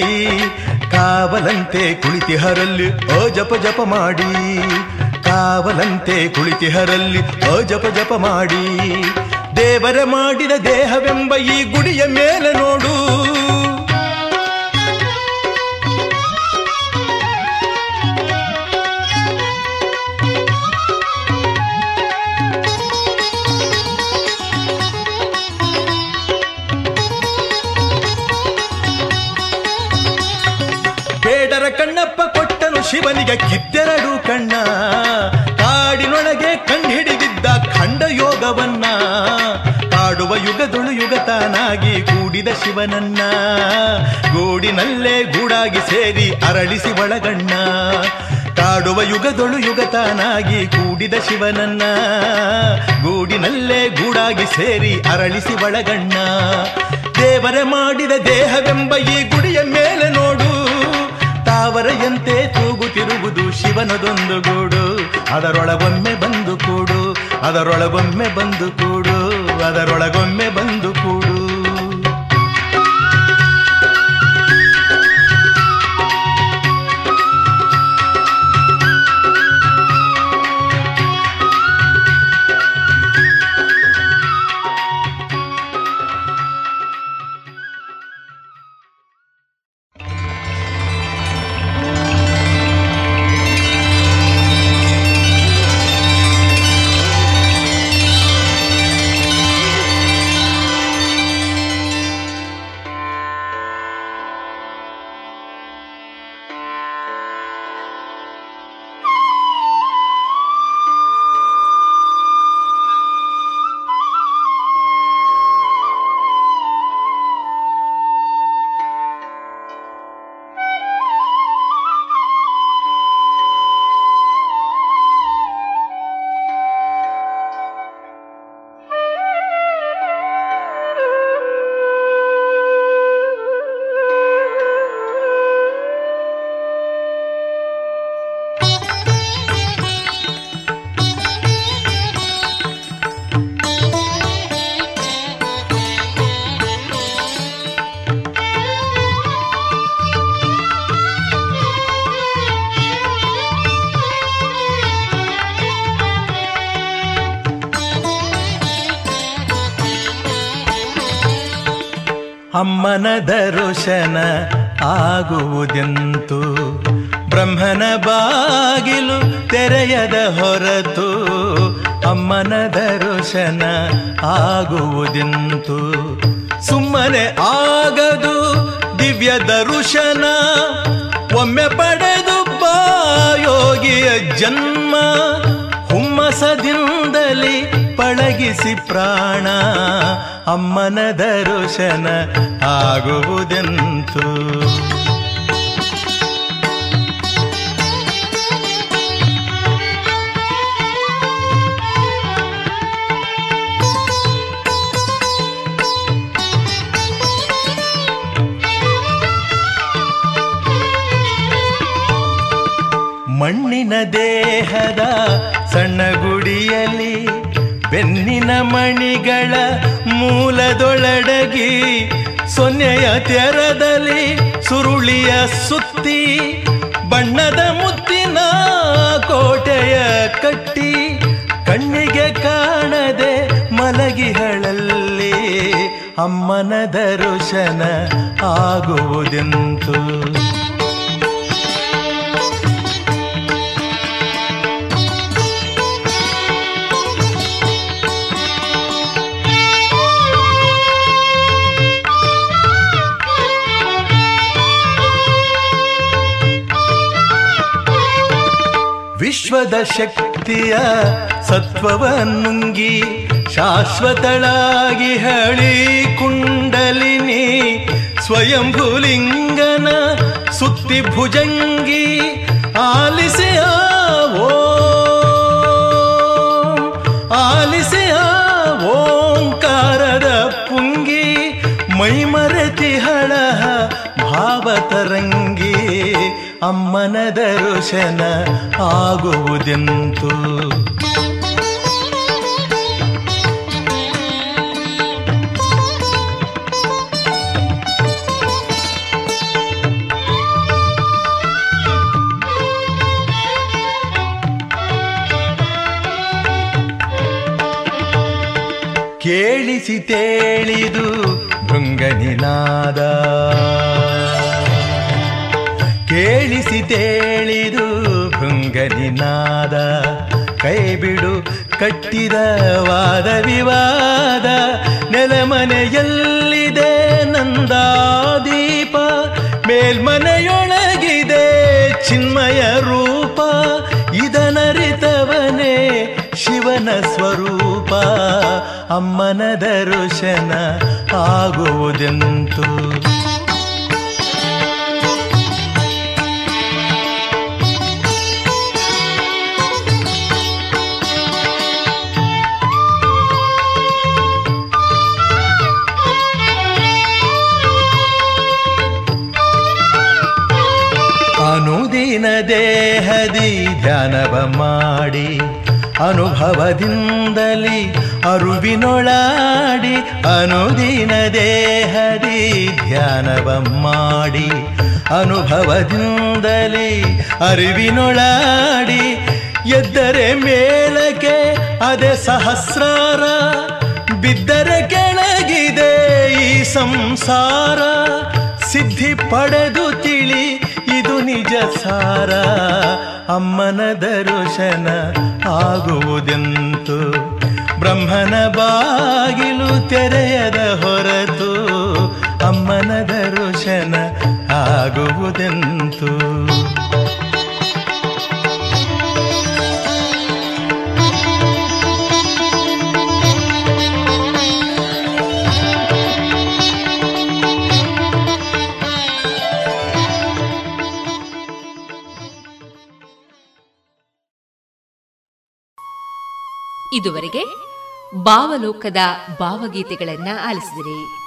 [SPEAKER 14] ಕಾವಲಂತೆ ಕುಳಿತಿಹರಲ್ಲಿ ಓ ಜಪ ಜಪ ಮಾಡಿ ಕಾವಲಂತೆ ಕುಳಿತಿಹರಲ್ಲಿ ಓ ಜಪ ಜಪ ಮಾಡಿ ದೇವರ ಮಾಡಿದ ದೇಹವೆಂಬ ಈ ಗುಡಿಯ ಮೇಲೆ ನೋಡು ಶಿವನಿಗೆ ಕಿತ್ತೆರಡು ಕಣ್ಣ. ಕಾಡಿನೊಳಗೆ ಕಂಡುಹಿಡಿದಿದ್ದ ಖಂಡ ಯೋಗವನ್ನ. ಕಾಡುವ ಯುಗದೊಳು ಯುಗತಾನಾಗಿ ಕೂಡಿದ ಶಿವನನ್ನ. ಗೂಡಿನಲ್ಲೇ ಗೂಡಾಗಿ ಸೇರಿ ಅರಳಿಸಿ ಒಳಗಣ್ಣ. ಕಾಡುವ ಯುಗದೊಳು ಯುಗತಾನಾಗಿ ಕೂಡಿದ ಶಿವನನ್ನ. ಗೂಡಿನಲ್ಲೇ ಗೂಡಾಗಿ ಸೇರಿ ಅರಳಿಸಿ ಒಳಗಣ್ಣ. ದೇವರ ಮಾಡಿದ ದೇಹವೆಂಬ ಈ ಗುಡಿಯ ಮೇಲೆ ನೋಡು. ತಾವರೆಯಂತೆ ತೂಗುತ್ತಿರುವುದು ಶಿವನದೊಂದು ಗೂಡು. ಅದರೊಳಗೊಮ್ಮೆ ಬಂದು ಕೂಡು ಅದರೊಳಗೊಮ್ಮೆ ಬಂದು ಕೂಡು ಅದರೊಳಗೊಮ್ಮೆ ಬಂದು ಕೂಡು. ಅಮ್ಮನ ದರ್ಶನ ಆಗುವುದೆಂತು? ಬ್ರಹ್ಮನ ಬಾಗಿಲು ತೆರೆಯದ ಹೊರತು ಅಮ್ಮನ ದರ್ಶನ ಆಗುವುದೆಂತು? ಸುಮ್ಮನೆ ಆಗದು ದಿವ್ಯ ದರ್ಶನ, ಒಮ್ಮೆ ಪಡೆದು ಬಾ ಯೋಗಿಯ ಜನ್ಮ ಹುಮ್ಮಸದಿಂದಲೇ ಪಳಗಿಸಿ ಪ್ರಾಣ ಅಮ್ಮನ ದರ್ಶನ ಆಗುವುದೆಂತು? ಮಣ್ಣಿನ ದೇಹದ ಸಣ್ಣ ಗುಡಿಯಲ್ಲಿ ಬೆನ್ನಿನ ಮಣಿಗಳ ಮೂಲದೊಳಡಗಿ ಸೊನ್ನೆಯ ತೆರದಲ್ಲಿ ಸುರುಳಿಯ ಸುತ್ತಿ ಬಣ್ಣದ ಮುತ್ತಿನ ಕೋಟೆಯ ಕಟ್ಟಿ ಕಣ್ಣಿಗೆ ಕಾಣದೆ ಮಲಗಿಗಳಲ್ಲಿ ಅಮ್ಮನ ದರ್ಶನ ಆಗುವುದೆಂತು? ವಿಶ್ವದ ಶಕ್ತಿಯ ಸತ್ವವನ್ನುಂಗಿ ಶಾಶ್ವತಳಾಗಿ ಹಳಿ ಕುಂಡಲಿನಿ ಸ್ವಯಂಭುಲಿಂಗನ ಸುತ್ತಿ ಭುಜಂಗಿ ಆಲಿಸಿ ಅಮ್ಮನ ದರ್ಶನ ಆಗುವುದೆಂತು? ಕೇಳಿಸಿ ತೇಳಿದು ಭೃಂಗನಿನಾದ ಕೇಳಿಸಿ ತೇಳಿದು ಭೃಂಗನಿನಾದ ಕೈಬಿಡು ಕಟ್ಟಿದ ವಾದ ವಿವಾದ ನೆಲಮನೆಯಲ್ಲಿದೆ ನಂದಾದೀಪ, ಮೇಲ್ಮನೆಯೊಳಗಿದೆ ಚಿನ್ಮಯ ರೂಪ ಇದನರಿತವನೇ ಶಿವನ ಸ್ವರೂಪ, ಅಮ್ಮನ ದರ್ಶನ ಆಗುವುದೆಂತು? ದೇಹದಿ ಧ್ಯಾನವ ಮಾಡಿ ಅನುಭವದಿಂದಲಿ ಅರುವಿನೊಳಾಡಿ ಅನುದಿನ ದೇಹದಿ ಧ್ಯಾನವ ಮಾಡಿ ಅನುಭವದಿಂದಲಿ ಅರಿವಿನೊಳಾಡಿ ಎದ್ದರೆ ಮೇಲಕ್ಕೆ ಅದೇ ಸಹಸ್ರಾರ, ಬಿದ್ದರೆ ಕೆಳಗಿದೆ ಈ ಸಂಸಾರ. ಸಿದ್ಧಿ ಪಡೆದು ತಿಳಿ ನಿಜ ಸಾರ ಅಮ್ಮನ ದರ್ಶನ ಆಗುವುದೆಂತು? ಬ್ರಹ್ಮನ ಬಾಗಿಲು ತೆರೆಯದ ಹೊರತು ಅಮ್ಮನ ದರ್ಶನ ಆಗುವುದೆಂತು?
[SPEAKER 2] ಇದುವರೆಗೆ ಭಾವಲೋಕದ ಭಾವಗೀತೆಗಳನ್ನ ಆಲಿಸಿದಿರಿ.